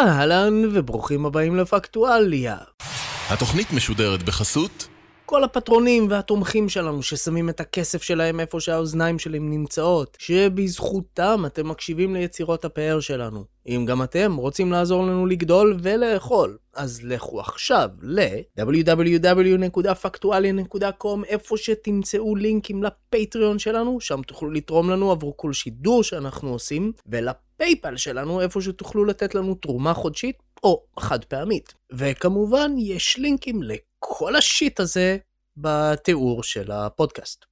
אהלן וברוכים הבאים לפקטואליה. התוכנית משודרת בחסות כל הפטרונים והתומכים שלנו ששמים את הכסף שלהם איפה שהאוזניים שלהם נמצאות, שבזכותם אתם מקשיבים ליצירות הפאר שלנו. אם גם אתם רוצים לעזור לנו לגדול ולאכול, אז לכו עכשיו ל-www.factualia.com איפה שתמצאו לינקים לפטריון שלנו, שם תוכלו לתרום לנו עבור כל שידור שאנחנו עושים, ולפייפל שלנו איפה שתוכלו לתת לנו תרומה חודשית או חד פעמית. וכמובן, יש לינקים לכל ה shit הזה בתיאור של הפודקאסט.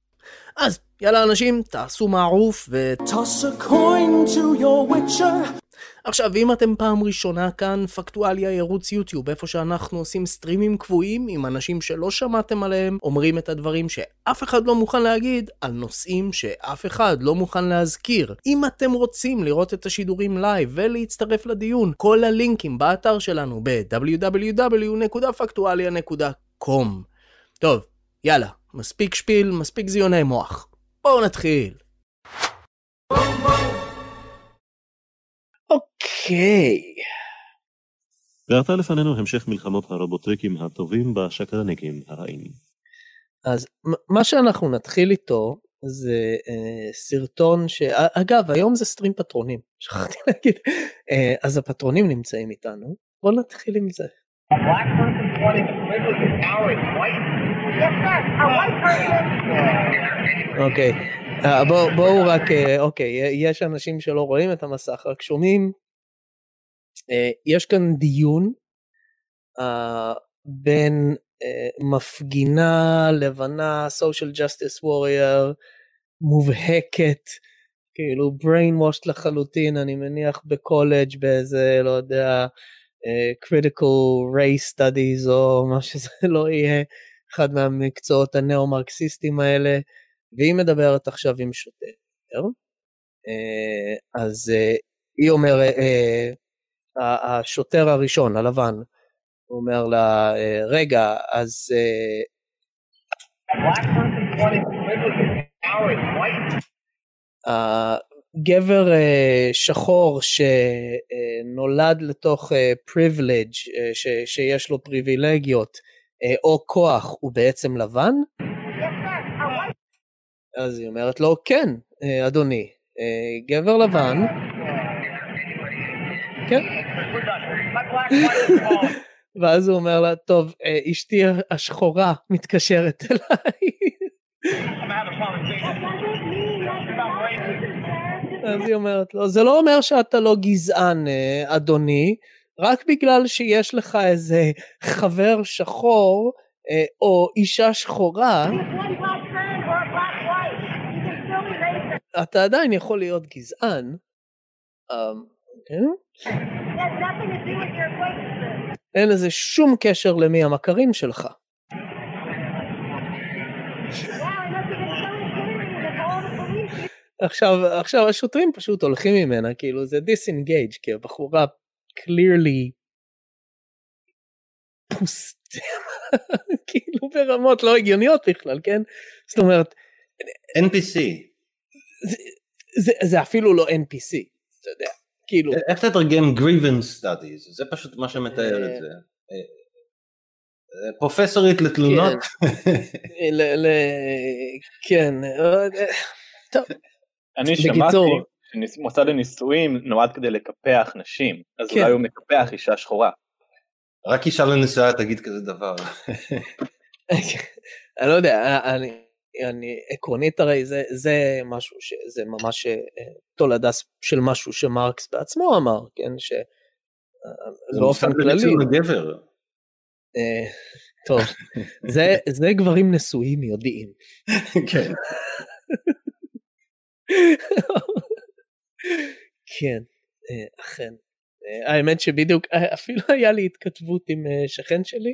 אז יאללה אנשים, תעשו מערוף ו... Toss a coin to your witcher. עכשיו, אם אתם פעם ראשונה כאן, פקטואליה היא ערוץ יוטיוב, איפה שאנחנו עושים סטרימים קבועים עם אנשים שלא שמעתם עליהם, אומרים את הדברים שאף אחד לא מוכן להגיד, על נושאים שאף אחד לא מוכן להזכיר. אם אתם רוצים לראות את השידורים live ולהצטרף לדיון, כל הלינקים באתר שלנו ב-www.factualia.com. טוב, יאללה, מספיק שפיל, מספיק זיוני מוח. בואו נתחיל. אוקיי. ועתה לפנינו המשך מלחמות הרובוטריקים הטובים בשקרניקים הרעים. אז מה שאנחנו נתחיל איתו זה אה, סרטון ש... א- אגב, היום זה סטרים פטרונים, שכחתי להגיד. אה, אז הפטרונים נמצאים איתנו, בואו נתחיל עם זה. A black person to white? אוקיי, אה, בואו בוא רק, אה, אוקיי, יש אנשים שלא רואים את המסך, רק שומעים. אה, יש כאן דיון אה, בין אה, מפגינה לבנה, social justice warrior, מובהקת, כאילו brainwashed לחלוטין, אני מניח בקולג' באיזה, לא יודע, אה, critical race studies או מה שזה לא יהיה, אחד מהמקצועות הנאו-מרקסיסטים האלה, והיא מדברת עכשיו עם שוטר, אה, אז אה, היא אומרת, אה, השוטר הראשון, הלבן, הוא אומר לה, רגע, אז אה, שחור שנולד לתוך פריבילג' שיש לו פריבילגיות או כוח הוא בעצם לבן? אז היא אומרת לו כן אה, אדוני אה, גבר לבן כן. ואז הוא אומר לה טוב אה, אשתי השחורה מתקשרת אליי. אז היא אומרת לו, זה לא אומר שאתה לא גזען, אה, אדוני, רק בגלל שיש לך איזה חבר שחור אה, או אישה שחורה. אתה עדיין יכול להיות גזען. אמ, כן? אין לזה שום קשר למי המכרים שלך. עכשיו, עכשיו השוטרים פשוט הולכים ממנה, כאילו זה דיסינגייג' כי הבחורה clearly פוסטם, כאילו ברמות לא הגיוניות בכלל, כן? זאת אומרת, NPC. זה, זה, זה אפילו לא NPC, אתה יודע, כאילו, איך תתרגם grievance studies? זה פשוט מה שמתאר את זה. אה, אה, פרופסורית לתלונות. כן, אה, טוב, אני שמעתי בקיצור. שמוסד הנישואים נועד כדי לקפח נשים, אז כן. אולי הוא מקפח אישה שחורה. רק אישה לנשואה תגיד כזה דבר. אני לא יודע, אני, אני עקרונית הרי זה, זה משהו שזה ממש אה, תולדה של משהו שמרקס בעצמו אמר, כן, שבאופן מושג כללי, לניצול הגבר. אה, טוב, זה, זה גברים נשואים יודעים. כן. כן, אה, אכן. אה, האמת שבדיוק אה, אפילו היה לי התכתבות עם שכן שלי.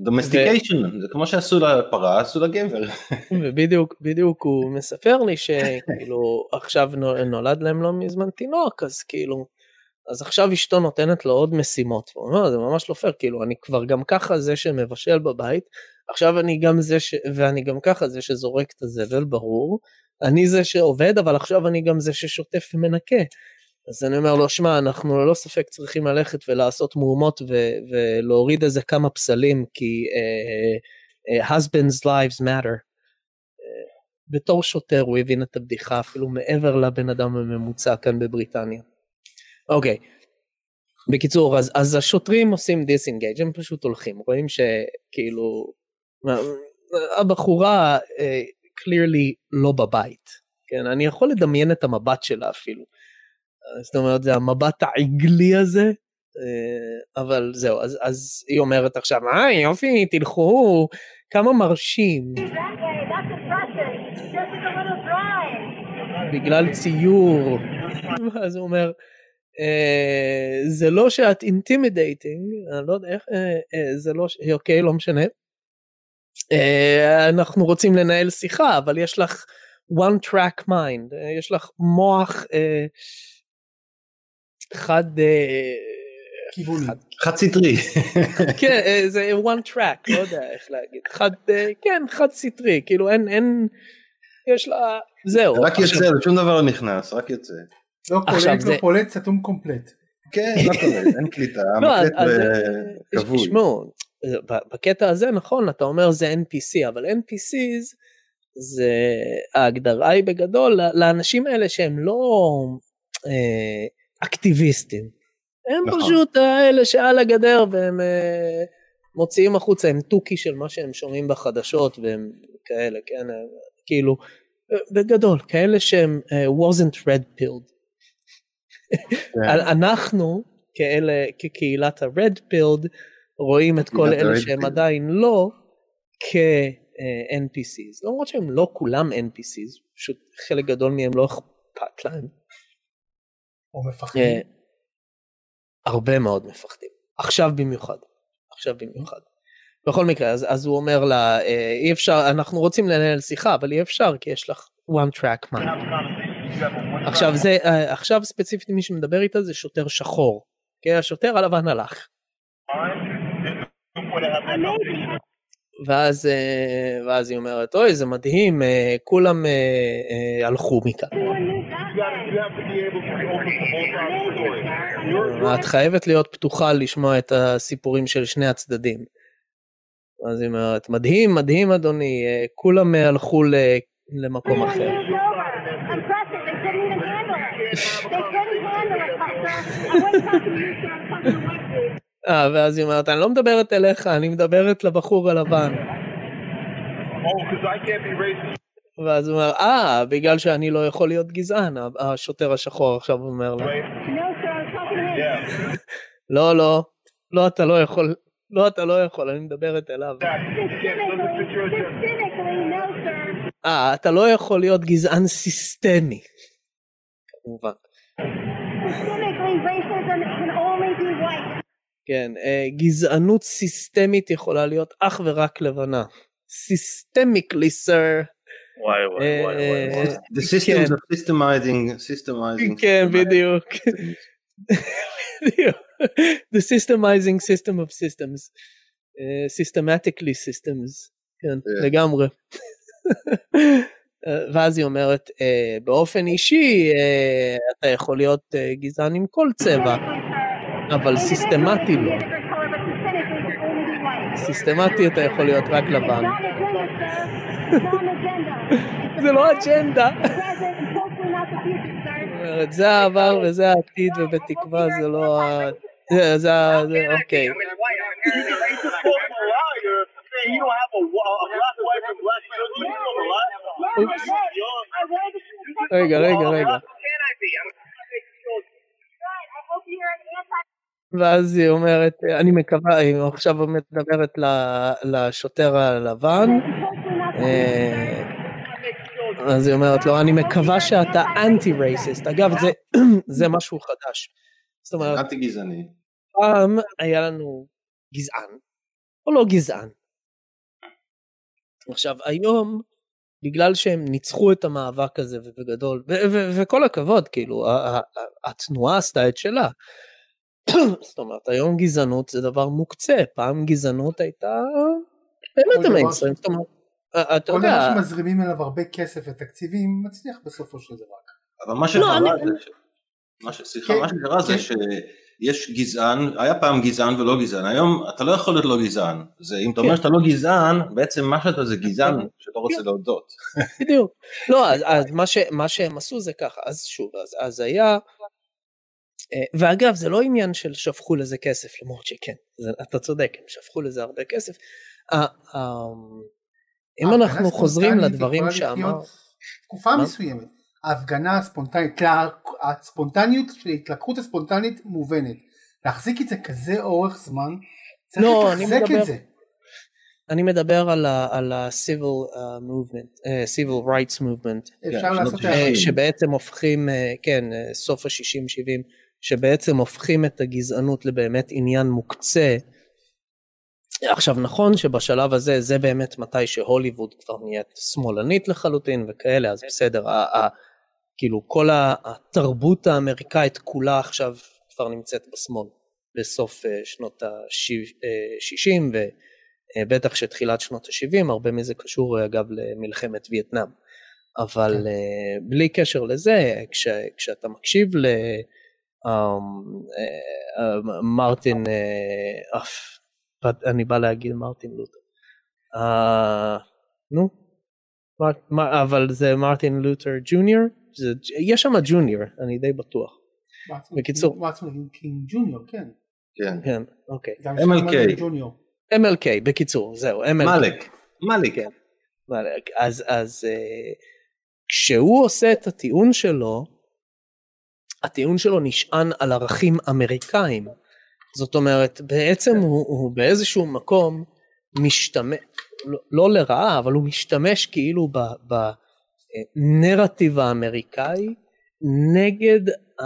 domestication, זה כמו שעשו לפרה, עשו לגבר. ובדיוק בדיוק הוא מספר לי שכאילו עכשיו נו- נולד להם לא מזמן תינוק אז כאילו אז עכשיו אשתו נותנת לו עוד משימות הוא אומר זה ממש לא פייר כאילו אני כבר גם ככה זה שמבשל בבית עכשיו אני גם זה ש... ואני גם ככה זה שזורק את הזבל ברור אני זה שעובד אבל עכשיו אני גם זה ששוטף ומנקה אז אני אומר לו, שמע, אנחנו ללא ספק צריכים ללכת ולעשות מהומות ו- ולהוריד איזה כמה פסלים, כי uh, uh, husbands lives matter. Uh, בתור שוטר הוא הבין את הבדיחה אפילו מעבר לבן אדם הממוצע כאן בבריטניה. אוקיי, okay. בקיצור, אז, אז השוטרים עושים דיסינגייג', הם פשוט הולכים, רואים שכאילו, הבחורה clearly לא בבית, כן, אני יכול לדמיין את המבט שלה אפילו. זאת אומרת זה המבט העגלי הזה אה, אבל זהו אז אז היא אומרת עכשיו אה יופי תלכו כמה מרשים. בגלל ציור. אז הוא אומר אה, זה לא שאת intimidating אני לא יודע איך אה, זה לא אוקיי לא משנה אנחנו רוצים לנהל שיחה אבל יש לך one track mind יש לך מוח חד כיווני, חד סטרי. כן אה, זה one track לא יודע איך להגיד חד אה, כן חד סטרי כאילו אין אין יש לה זהו רק יוצא שום דבר לא נכנס רק יוצא. לא קולט לא פולט סתום קומפלט. כן לא קולט אין קליטה לא, כבוי. תשמעו בקטע הזה נכון אתה אומר זה NPC אבל NPCs זה ההגדרה היא בגדול לאנשים האלה שהם לא אה, אקטיביסטים. הם נכון. פשוט האלה שעל הגדר והם uh, מוציאים החוצה הם תוכי של מה שהם שומעים בחדשות והם כאלה כן כאילו בגדול כאלה שהם uh, wasn't red pilled. כן. אנחנו כאלה כקהילת ה-red pilled רואים את כל אלה שהם עדיין לא כ-NPCs למרות שהם לא כולם NPCs פשוט חלק גדול מהם לא אכפת להם. או מפחדים? Uh, הרבה מאוד מפחדים. עכשיו במיוחד. עכשיו במיוחד. בכל מקרה, אז, אז הוא אומר לה, אה, אי אפשר, אנחנו רוצים לנהל שיחה, אבל אי אפשר, כי יש לך one track mind. עכשיו זה, אה, עכשיו ספציפית מי שמדבר איתה זה שוטר שחור. כי השוטר הלבן הלך. ואז, אה, ואז היא אומרת, אוי זה מדהים, כולם הלכו מכאן. את חייבת להיות פתוחה לשמוע את הסיפורים של שני הצדדים. אז היא אומרת, מדהים, מדהים אדוני, אה, כולם הלכו למקום אחר. אה, ואז היא אומרת, אני לא מדברת אליך, אני מדברת לבחור הלבן. ואז הוא אומר, אה, בגלל שאני לא יכול להיות גזען, השוטר השחור עכשיו אומר לו. לא, לא, לא, אתה לא יכול, לא, אתה לא יכול, אני מדברת אליו. אה, אתה לא יכול להיות גזען סיסטמי. כמובן. כן, אה, גזענות סיסטמית יכולה להיות אך ורק לבנה. סיסטמיקלי, סר. וואי וואי וואי וואי. The systems of systemizing, systemizing. כן, בדיוק. The systemizing system of systems. Uh, systematically systems. כן. לגמרי. ואז היא אומרת, באופן אישי אתה יכול להיות גזען עם כל צבע, אבל סיסטמטי לא. סיסטמטי אתה יכול להיות רק לבן. זה לא אג'נדה. זה העבר וזה העתיד ובתקווה זה לא ה... זה ה... אוקיי. רגע, רגע, רגע. ואז היא אומרת, אני מקווה, היא עכשיו מדברת לשוטר הלבן, אה, אז היא אומרת לו, אני מקווה שאתה אנטי רייסיסט. אגב, זה, זה משהו חדש. זאת אומרת, אנטי גזעני. פעם היה לנו גזען, או לא גזען. עכשיו, היום, בגלל שהם ניצחו את המאבק הזה ובגדול, וכל הכבוד, כאילו, התנועה עשתה את שלה. זאת אומרת, היום גזענות זה דבר מוקצה, פעם גזענות הייתה באמת המיינסטרים, זאת אומרת, אה, אתה יודע... כל דבר שמזרימים אליו הרבה כסף ותקציבים מצליח בסופו של דבר. אבל מה לא, זה מה ש- סליחה, כן, מה שקרה זה כן. שיש גזען, היה פעם גזען ולא גזען, היום אתה לא יכול להיות לא גזען. זה אם אתה אומר כן. שאתה לא גזען, בעצם מה שאתה זה גזען שלא רוצה. להודות. בדיוק. לא, אז, מה, ש, מה שהם עשו זה ככה, אז שוב, אז, היה, אה, ואגב, זה לא עניין של שפכו לזה כסף, למרות שכן, זה, אתה צודק, הם שפכו לזה הרבה כסף. אה, אה, אם אנחנו חוזרים לדברים שאמר, תקופה? מסוימת. ההפגנה הספונטנית, הספונטניות של ההתלקחות הספונטנית מובנת. להחזיק את זה כזה אורך זמן, צריך לא, לתחזק את זה. אני מדבר על ה-civil uh, movement, uh, civil rights movement, אפשר לעשות ה- אה, הערות. שבעצם הופכים, אה, כן, אה, סוף ה-60-70, שבעצם הופכים את הגזענות לבאמת עניין מוקצה. עכשיו נכון שבשלב הזה זה באמת מתי שהוליווד כבר נהיית שמאלנית לחלוטין וכאלה אז בסדר ה, ה, כאילו כל התרבות האמריקאית כולה עכשיו כבר נמצאת בשמאל בסוף אה, שנות ה-60 ובטח שתחילת שנות ה-70 הרבה מזה קשור אה, אגב למלחמת וייטנאם אבל כן. אה, בלי קשר לזה כש, כשאתה מקשיב ל... אמ, אה, אה, מרטין, אה, אני בא להגיד מרטין לותר. נו, אבל זה מרטין לותר ג'וניור? יש שם ג'וניור, אני די בטוח. בקיצור. קינג ג'וניור, כן. כן. כן, אוקיי. MLK. MLK, בקיצור, זהו, MLK. מאלק, מאלק. כן. אז, אז כשהוא עושה את הטיעון שלו, הטיעון שלו נשען על ערכים אמריקאים. זאת אומרת, בעצם הוא, הוא באיזשהו מקום משתמש, לא, לא לרעה, אבל הוא משתמש כאילו בנרטיב האמריקאי נגד, ה...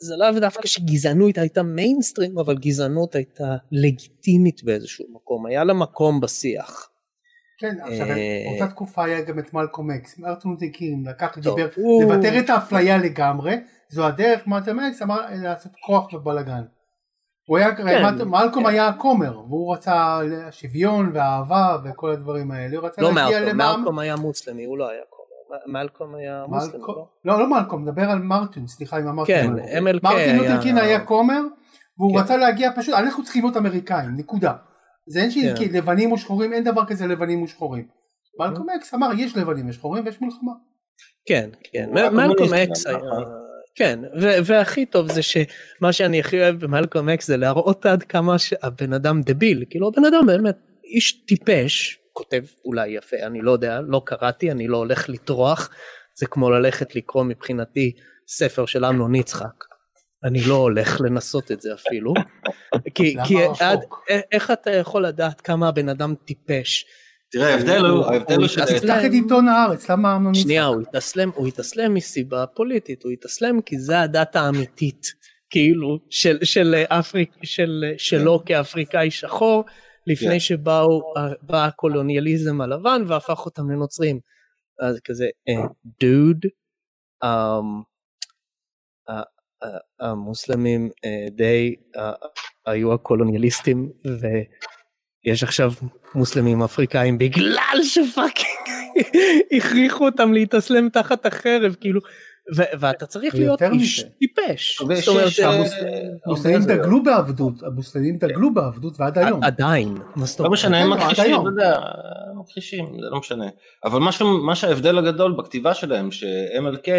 זה לאו דווקא שגזענות הייתה מיינסטרים, אבל גזענות הייתה לגיטימית באיזשהו מקום, היה לה מקום בשיח. כן, עכשיו, אה, באותה תקופה היה גם את מלקום אקס, מרטין לותר קינג לקח, דיבר, לוותר את האפליה לגמרי, זו הדרך, מלקום אקס אמר לעשות כוח ובלאגן. הוא היה, כן. מלקום היה הכומר, והוא רצה שוויון ואהבה וכל הדברים האלה, הוא רצה לא להגיע מלקום, למע"מ. מלקום היה מוסלמי, הוא לא היה כומר. מלקום היה מוסלמי, מלקום- לא? לא, לא מלקום, מדבר על מרטין, סליחה אם אמרתי. כן, מלקום. MLK מרטין היה- קינג היה כומר, והוא כן. רצה להגיע פשוט, אנחנו צריכים להיות אמריקאים, נקודה. זה אין כן. שלבנים ושחורים, אין דבר כזה לבנים ושחורים. מלקום אקס אמר, יש לבנים ושחורים ויש מלחמה. כן, כן, מלקום אקס היה, נכון? כן, ו- והכי טוב זה שמה שאני הכי אוהב במלקום אקס זה להראות עד כמה שהבן אדם דביל, כאילו הבן אדם באמת איש טיפש, כותב אולי יפה, אני לא יודע, לא קראתי, אני לא הולך לטרוח, זה כמו ללכת לקרוא מבחינתי ספר של אמנון יצחק. אני לא הולך לנסות את זה אפילו. כי, כי? עד, איך אתה יכול לדעת כמה הבן אדם טיפש? תראה, ההבדל הוא, ההבדל הוא של... אז תפתח את עיתון הארץ, למה אמנון שנייה, יצחק? הוא התאסלם, הוא התאסלם מסיבה פוליטית, הוא התאסלם כי זה הדת האמיתית, כאילו, של, של, אפריק, של, שלו כאפריקאי שחור, לפני כן. שבאו, בא הקולוניאליזם הלבן והפך אותם לנוצרים. אז כזה, דוד, המוסלמים אה, די היו הקולוניאליסטים ויש עכשיו מוסלמים אפריקאים בגלל שפאקינג הכריחו אותם להתאסלם תחת החרב כאילו ו- ואתה צריך להיות איש. טיפש. אה, המוסלמים זה- דגלו בעבדות, המוסלמים דגלו בעבדות ועד היום. עדיין, לא? משנה, הם מכחישים, היום. אתה יודע, מכחישים, זה לא משנה. אבל מה ש- מה שההבדל הגדול בכתיבה שלהם, ש-MLK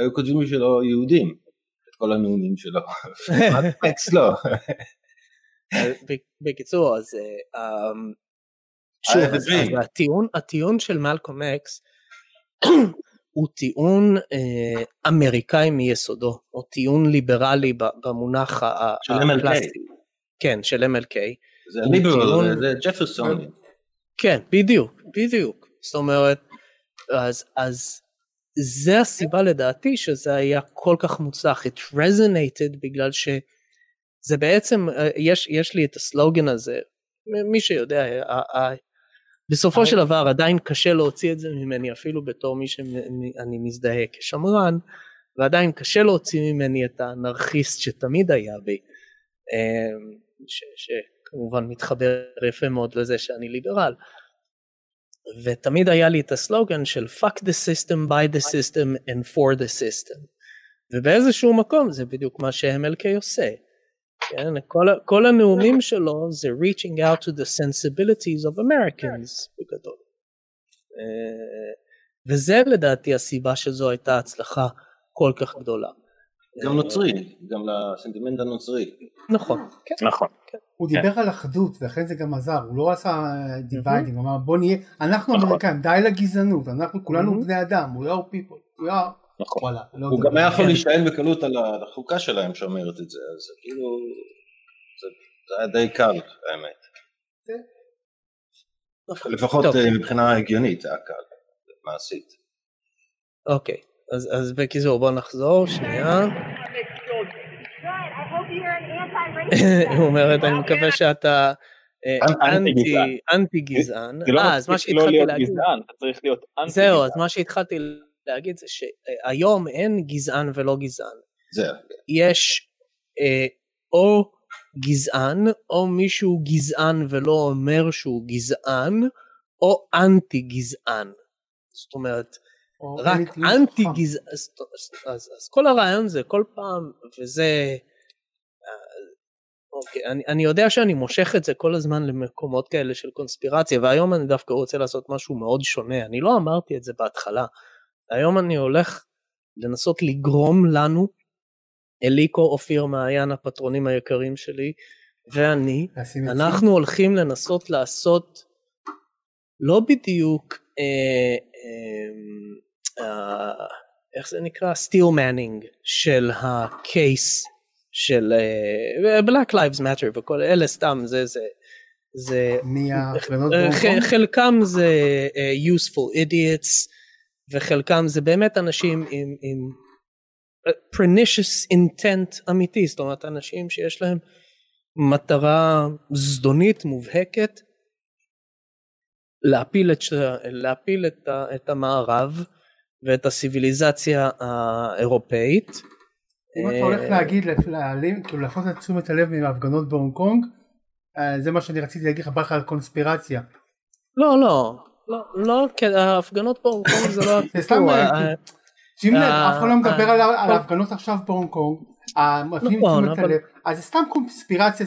היו כותבים בשבילו יהודים, כל הנאומים שלו. אקס לא. ב- בקיצור אז אה, אמ, שוב הטיעון של מלקום אקס הוא טיעון אה, אמריקאי מיסודו או טיעון ליברלי במונח. הקלאסי. כן של MLK זה ליברל, זה ג'פרסון. כן בדיוק בדיוק זאת אומרת אז אז זה הסיבה לדעתי שזה היה כל כך מוצלח. It resonated בגלל שזה בעצם אה, יש יש לי את הסלוגן הזה. מי שיודע ה- ה- בסופו של דבר עדיין קשה להוציא את זה ממני אפילו בתור מי שאני מזדהה כשמרן ועדיין קשה להוציא ממני את האנרכיסט שתמיד היה בי אה, ש- שכמובן מתחבר יפה מאוד לזה שאני ליברל ותמיד היה לי את הסלוגן של fuck the system by the system and for the system ובאיזשהו מקום זה בדיוק מה ש-MLK עושה. כן, כל, כל הנאומים שלו זה reaching out to the sensibilities of Americans בגדול. אה, וזה לדעתי הסיבה שזו הייתה הצלחה כל כך גדולה. גם נוצרי, גם לסנטימנט הנוצרי. נכון, כן. נכון. הוא כן. דיבר על אחדות ולכן זה גם עזר, הוא לא עשה dividing, הוא אמר בוא נהיה, אנחנו נכון. אמריקאים, די לגזענות, אנחנו כולנו Mhm. בני אדם, we are people, we are, נכון. לא הוא. גם היה יכול כן. להישען בקלות על החוקה שלהם שאומרת את זה, אז כאילו, זה זה היה די קל האמת. לפחות. אה, מבחינה הגיונית זה היה קל, מעשית. אוקיי, אז, אז בקיצור בוא נחזור שנייה. היא אומרת אני מקווה שאתה אה, אנטי גזען. לא אה, אז מה לא שהתחלתי להגיד, זהו אז. מה שהתחלתי להגיד זה שהיום אין גזען ולא גזען. יש אה, או גזען או מישהו גזען ולא אומר שהוא גזען או אנטי גזען. זאת אומרת או רק אנטי. גזען, אז, אז, אז, אז כל הרעיון זה כל פעם, וזה, אה, אוקיי, אני, אני יודע שאני מושך את זה כל הזמן למקומות כאלה של קונספירציה, והיום אני דווקא רוצה לעשות משהו מאוד שונה, אני לא אמרתי את זה בהתחלה, היום אני הולך לנסות לגרום לנו, אליקו, אופיר, מעיין, הפטרונים היקרים שלי, ואני. אנחנו הולכים לנסות לעשות לא בדיוק אה, אה, איך זה נקרא? סטיל מנינג של הקייס של אה, Black Lives Matter וכל אלה סתם זה זה זה אה, ח-? חלקם זה אה, useful idiots וחלקם זה באמת אנשים עם, עם אה, pernicious intent אמיתי זאת אומרת אנשים שיש להם מטרה זדונית מובהקת להפיל את, להפיל את, את המערב ואת הסיביליזציה האירופאית. אם אתה הולך אה, להגיד, להעלים, כאילו להפנות את תשומת הלב מההפגנות בהונג קונג, אה, זה מה שאני רציתי להגיד לך, בא לך על קונספירציה. לא לא לא לא כי ההפגנות בהונג קונג זה לא זה סתם, הסיפור, אה, שים לב, אף אחד לא מדבר על ההפגנות עכשיו בהונג קונג, מפנים נכון, תשומת הלב, אז זה סתם קונספירציה,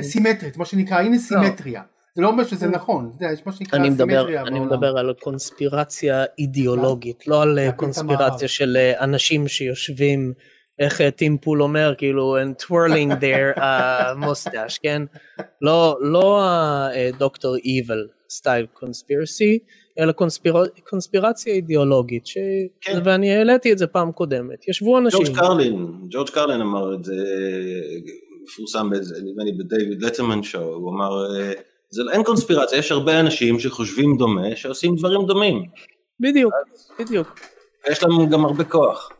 סימטרית, מה שנקרא, הנה סימטריה. זה לא אומר שזה נכון, יודע, יש מה שנקרא אני מדבר, סימטריה אני. מדבר על קונספירציה אידיאולוגית, לא על אה, קונספירציה. של אה, אנשים שיושבים, איך אה, טים פול אומר, כאילו, and twirling their uh, mustache, כן? לא, לא ה Dr. Evil style conspiracy, אלא קונספיר... קונספירציה אידיאולוגית, ש... כן. ואני העליתי את זה פעם קודמת, ישבו אנשים, ג'ורג' קרלין, ג'ורג' קרלין אמר את זה, מפורסם באיזה, נדמה לי בדייוויד לטרמן show, הוא אמר, אה, זה לא- אין קונספירציה, יש הרבה אנשים שחושבים דומה, שעושים דברים דומים, בדיוק, בדיוק. ויש להם גם הרבה כוח.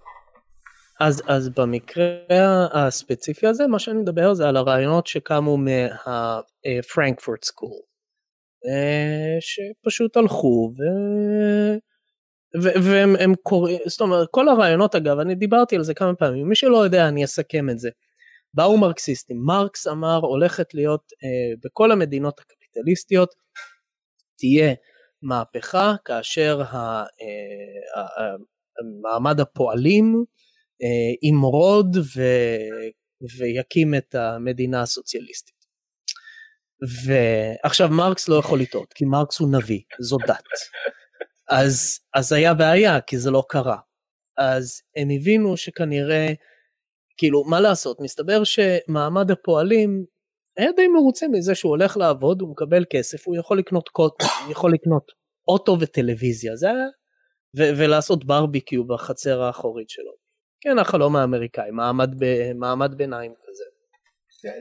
אז, אז במקרה הספציפי הזה, מה שאני מדבר זה על הרעיונות שקמו מהפרנקפורט סקול, שפשוט הלכו ו... ו- והם הם קוראים, זאת אומרת, כל הרעיונות אגב, אני דיברתי על זה כמה פעמים, מי שלא יודע אני אסכם את זה. באו מרקסיסטים, מרקס אמר הולכת להיות אה, בכל המדינות הקפיטליסטיות תהיה מהפכה כאשר אה, מעמד הפועלים אה, ימרוד ו, ויקים את המדינה הסוציאליסטית. ועכשיו מרקס לא יכול לטעות כי מרקס הוא נביא, זו דת. אז, אז היה בעיה כי זה לא קרה. אז הם הבינו שכנראה, כאילו מה לעשות, מסתבר שמעמד הפועלים היה די מרוצה מזה שהוא הולך לעבוד, הוא מקבל כסף, הוא יכול לקנות קוט, הוא יכול לקנות אוטו וטלוויזיה, זה היה, ו- ולעשות ברביקיו בחצר האחורית שלו. כן, החלום האמריקאי, מעמד, ב- מעמד ביניים כזה.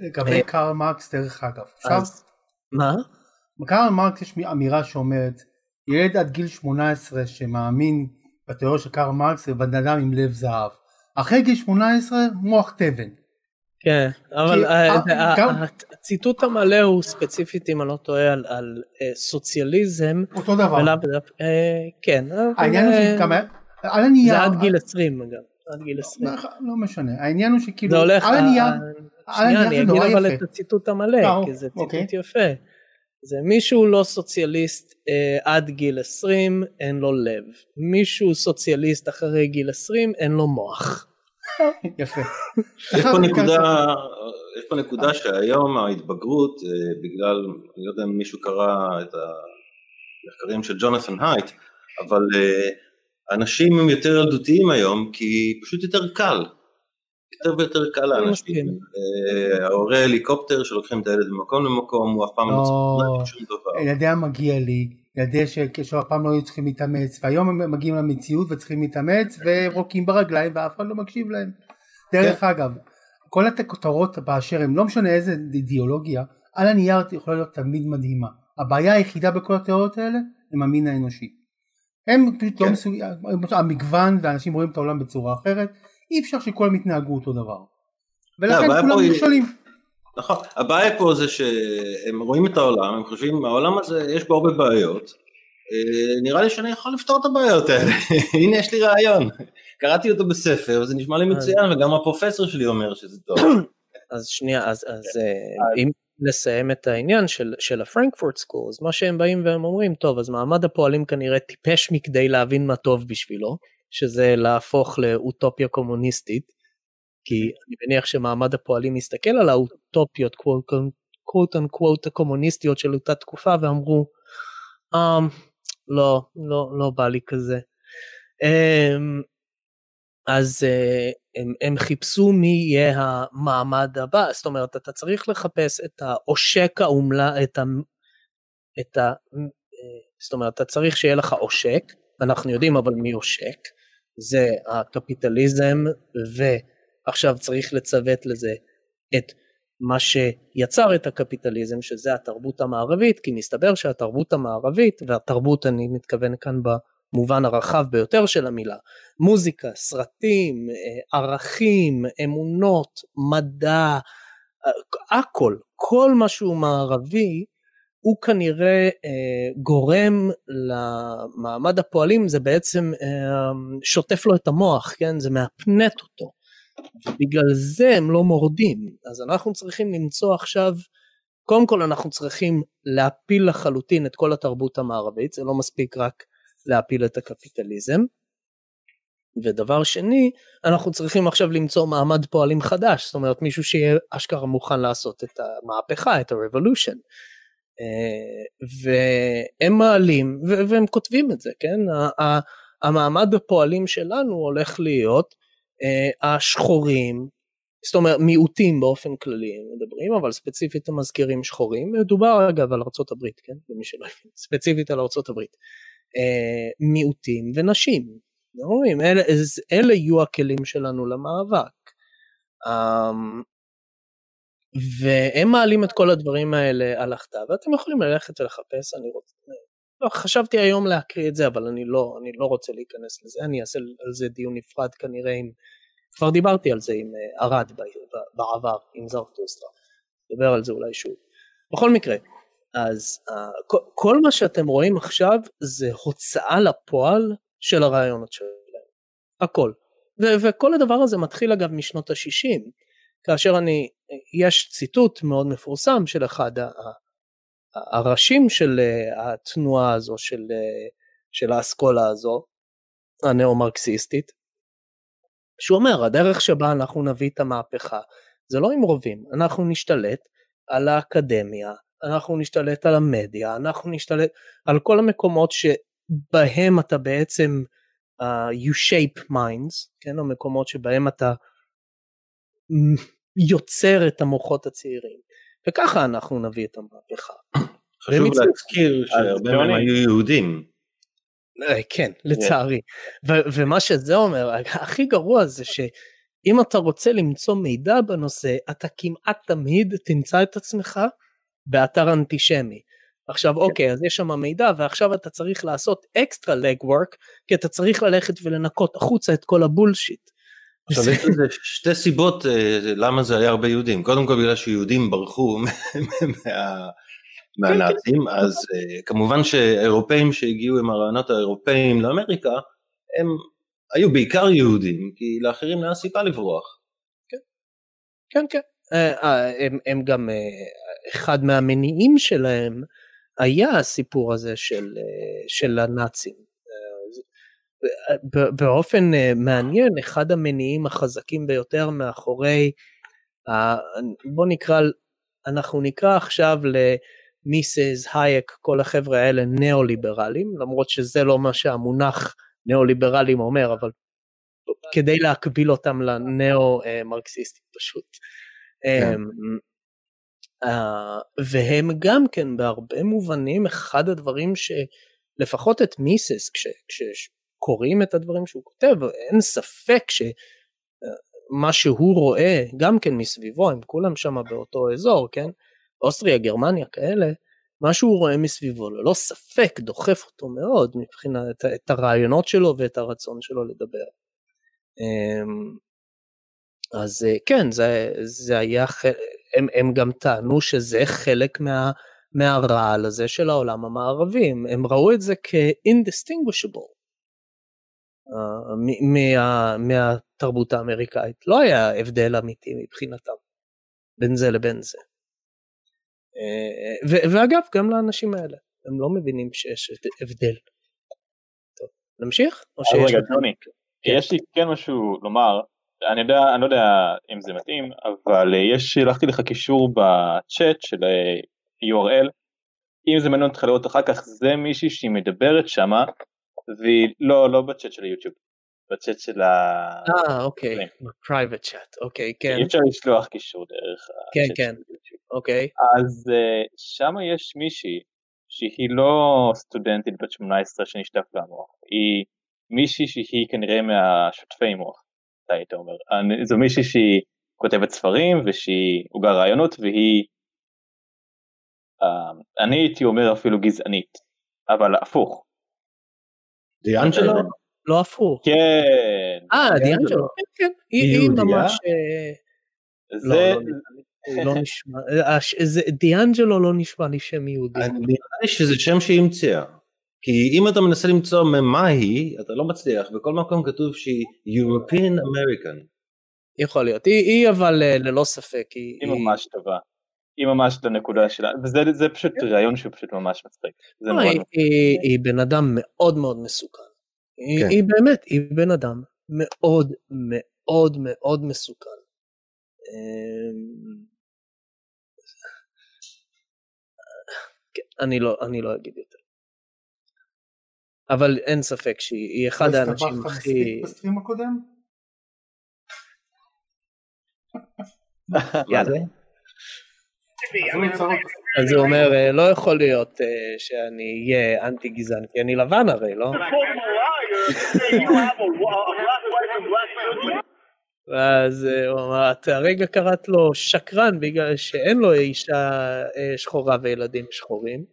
לגבי קארל מרקס דרך אגב, אפשר? מה? בקארל מרקס יש אמירה שאומרת ילד עד גיל 18 שמאמין בתיאוריה של קארל מרקס זה בן אדם עם לב זהב. אחרי גיל 18 מוח תבן. כן, אבל אה, ה- גם- ה- הציטוט המלא הוא ספציפית, אם אני לא טועה, על, אה, סוציאליזם, אותו דבר. אה, כן, העניין הוא אה, שגם על הנייר. זה עד גיל 20 אגב, עד גיל 20. לא, לא משנה. העניין הוא שכאילו זה הולך, על הנייר. שנייה, אני אגיד אבל. את הציטוט המלא, לא, כי זה אוקיי. ציטוט יפה. זה מישהו לא סוציאליסט אה, עד גיל 20, אין לו לב. מישהו סוציאליסט אחרי גיל 20, אין לו מוח. יפה. יש פה נקודה. יש פה נקודה שהיום ההתבגרות, אה, בגלל, אני לא יודע אם מישהו קרא את המחקרים של ג'ונת'ן הייט, אבל אה, אנשים הם יותר ילדותיים היום, כי פשוט יותר קל. יותר ויותר קל לאנשים. אה, ההורה הליקופטר שלוקחים את הילד ממקום למקום, הוא אף פעם לא לא. צריך לדעת שום דבר. ילדי המגיע לי, ילדי שאף פעם לא היו צריכים להתאמץ, והיום הם מגיעים למציאות וצריכים להתאמץ ורוקים ברגליים ואף אחד לא מקשיב להם. דרך אגב, כל הכותרות באשר הם, לא משנה איזה אידיאולוגיה, על הנייר יכולה להיות תמיד מדהימה. הבעיה היחידה בכל התיאוריות האלה הם המין האנושי. הם פשוט לא כן. מסוגלים, המגוון ואנשים רואים את העולם בצורה אחרת, אי אפשר שכולם יתנהגו אותו דבר. ולכן הבעיה כולם נכשלים. נכון, הבעיה פה זה שהם רואים את העולם, הם חושבים, העולם הזה יש בו הרבה בעיות, אה, נראה לי שאני יכול לפתור את הבעיות האלה, הנה יש לי רעיון, קראתי אותו בספר וזה נשמע לי מצוין וגם הפרופסור שלי אומר שזה טוב. אז שנייה, אז, אז אה, אם נסיים את העניין של, של הפרנקפורט סקול, אז מה שהם באים והם אומרים, טוב, אז מעמד הפועלים כנראה טיפש מכדי להבין מה טוב בשבילו, שזה להפוך לאוטופיה קומוניסטית, כי אני מניח שמעמד הפועלים מסתכל על האוטופיות, קוואט אנקוואט הקומוניסטיות של אותה תקופה, ואמרו, um, לא, לא, לא בא לי כזה. Um, אז uh, הם, הם חיפשו מי יהיה המעמד הבא, זאת אומרת אתה צריך לחפש את העושק האומלל, את ה... את ה אה, זאת אומרת אתה צריך שיהיה לך עושק, אנחנו יודעים אבל מי עושק, זה הקפיטליזם ועכשיו צריך לצוות לזה את מה שיצר את הקפיטליזם שזה התרבות המערבית כי מסתבר שהתרבות המערבית והתרבות אני מתכוון כאן במובן הרחב ביותר של המילה מוזיקה, סרטים, אה, ערכים, אמונות, מדע, אה, הכל, כל משהו מערבי הוא כנראה אה, גורם למעמד הפועלים, זה בעצם אה, שוטף לו את המוח, כן? זה מהפנט אותו. ובגלל זה הם לא מורדים. אז אנחנו צריכים למצוא עכשיו, קודם כל אנחנו צריכים להפיל לחלוטין את כל התרבות המערבית, זה לא מספיק רק להפיל את הקפיטליזם. ודבר שני, אנחנו צריכים עכשיו למצוא מעמד פועלים חדש, זאת אומרת מישהו שיהיה אשכרה מוכן לעשות את המהפכה, את ה-revolution. והם מעלים, והם כותבים את זה, כן? המעמד הפועלים שלנו הולך להיות השחורים, זאת אומרת מיעוטים באופן כללי מדברים, אבל ספציפית הם מזכירים שחורים, מדובר אגב על ארה"ב, כן? למי שלא הבין, ספציפית על ארה"ב. מיעוטים ונשים, אומרים, אלה, אלה יהיו הכלים שלנו למאבק. והם מעלים את כל הדברים האלה על הכתב, ואתם יכולים ללכת ולחפש, אני רוצה, לא, חשבתי היום להקריא את זה, אבל אני לא, אני לא רוצה להיכנס לזה, אני אעשה על זה דיון נפרד כנראה עם, כבר דיברתי על זה עם ארד בעבר, עם זרטוסטרה, נדבר על זה אולי שוב. בכל מקרה, אז uh, כל מה שאתם רואים עכשיו זה הוצאה לפועל של הרעיונות שלהם, הכל. ו- וכל הדבר הזה מתחיל אגב משנות ה-60, כאשר אני, יש ציטוט מאוד מפורסם של אחד הראשים של התנועה הזו, של, של האסכולה הזו, הנאו-מרקסיסטית, שהוא אומר, הדרך שבה אנחנו נביא את המהפכה, זה לא עם רובים, אנחנו נשתלט על האקדמיה, אנחנו נשתלט על המדיה, אנחנו נשתלט על כל המקומות שבהם אתה בעצם uh, you shape minds, כן, המקומות שבהם אתה יוצר את המוחות הצעירים, וככה אנחנו נביא את המהפכה. חשוב להזכיר שהרבה מהם היו יהודים. כן, לצערי. ומה שזה אומר, הכי גרוע זה שאם אתה רוצה למצוא מידע בנושא, אתה כמעט תמיד תמצא את עצמך באתר אנטישמי. עכשיו כן. אוקיי אז יש שם מידע ועכשיו אתה צריך לעשות אקסטרה לג וורק כי אתה צריך ללכת ולנקות החוצה את כל הבולשיט. עכשיו יש לזה שתי סיבות למה זה היה הרבה יהודים קודם כל בגלל שיהודים ברחו מה, מהנאצים כן, אז כן. כמובן שאירופאים שהגיעו עם הרעיונות האירופאים לאמריקה הם היו בעיקר יהודים כי לאחרים לא היה סיבה לברוח. כן כן כן הם, הם גם אחד מהמניעים שלהם היה הסיפור הזה של, של הנאצים. באופן אה, מעניין אחד המניעים החזקים ביותר מאחורי בוא נקרא אנחנו נקרא עכשיו למיסס הייק כל החבר'ה האלה ניאו-ליברלים למרות שזה לא מה שהמונח ניאו-ליברלים אומר אבל כדי להקביל אותם לניאו-מרקסיסטים פשוט. כן. אה, והם גם כן בהרבה מובנים אחד הדברים שלפחות את מיסס כש, כשקוראים את הדברים שהוא כותב אין ספק שמה שהוא רואה גם כן מסביבו הם כולם שם באותו אזור כן אוסטריה גרמניה כאלה מה שהוא רואה מסביבו ללא ספק דוחף אותו מאוד מבחינת את הרעיונות שלו ואת הרצון שלו לדבר. אמ, אז אה, כן זה, זה היה הם, הם גם טענו שזה חלק מה, מהרעל הזה של העולם המערבי, הם, ראו את זה כ-indistinguishable מה, מהתרבות האמריקאית, לא היה הבדל אמיתי מבחינתם בין זה לבין זה. Uh, ו- ואגב גם לאנשים האלה, הם לא מבינים שיש הבדל. טוב, נמשיך? או שיש רגע, טוני, כן. יש לי כן משהו לומר, אני יודע, אני לא יודע אם זה מתאים, אבל אה, יש, שלחתי לך קישור בצ'אט של אה, URL, אם זה מעניין אותך לראות אחר כך, זה מישהי שהיא מדברת שמה, והיא, לא, לא בצ'אט של היוטיוב, בצ'אט של ה... אה אוקיי, private chat, אוקיי, כן, אי אפשר לשלוח קישור דרך כן, הצ'אט כן. של היוטיוב. אוקיי, אז uh, שם יש מישהי שהיא לא סטודנטית בת 18 שנשטף לה המוח, היא מישהי שהיא כנראה מהשוטפי מוח, אתה היית אומר. זו מישהי שהיא כותבת ספרים ושהיא הוגה רעיונות והיא, uh, אני הייתי אומר אפילו גזענית, אבל הפוך. דיאנג'לו? לא הפוך. כן. אה, דיאנג'לו. כן, כן, היא? ממש... אה, זה, לא, לא. הוא לא נשמע, אה, דיאנג'לו לא נשמע לי שם יהודי. אני- נראה לי שזה שם שהיא המציאה. כי אם אתה מנסה למצוא מה היא, אתה לא מצליח, בכל מקום כתוב שהיא European American. יכול להיות. היא היא אבל אה, ללא ספק, היא... היא ממש טובה. היא ממש לנקודה שלה, וזה זה פשוט רעיון שהוא פשוט ממש מצחיק. לא, היא- בן אדם מאוד מאוד מסוכן. היא- כן. היא באמת, היא בן אדם מאוד מאוד מאוד מסוכן. אמ, כן, אני לא, אני לא אגיד יותר. אבל אין ספק שהיא אחד האנשים הכי... בסטרים הקודם? יאללה. אז הוא אומר, אה, לא יכול להיות אה, שאני אהיה אנטי גזען, כי אני לבן הרי, לא? ואז אה, הוא אמר, את הרגע קראת לו שקרן בגלל שאין לו אישה שחורה וילדים שחורים.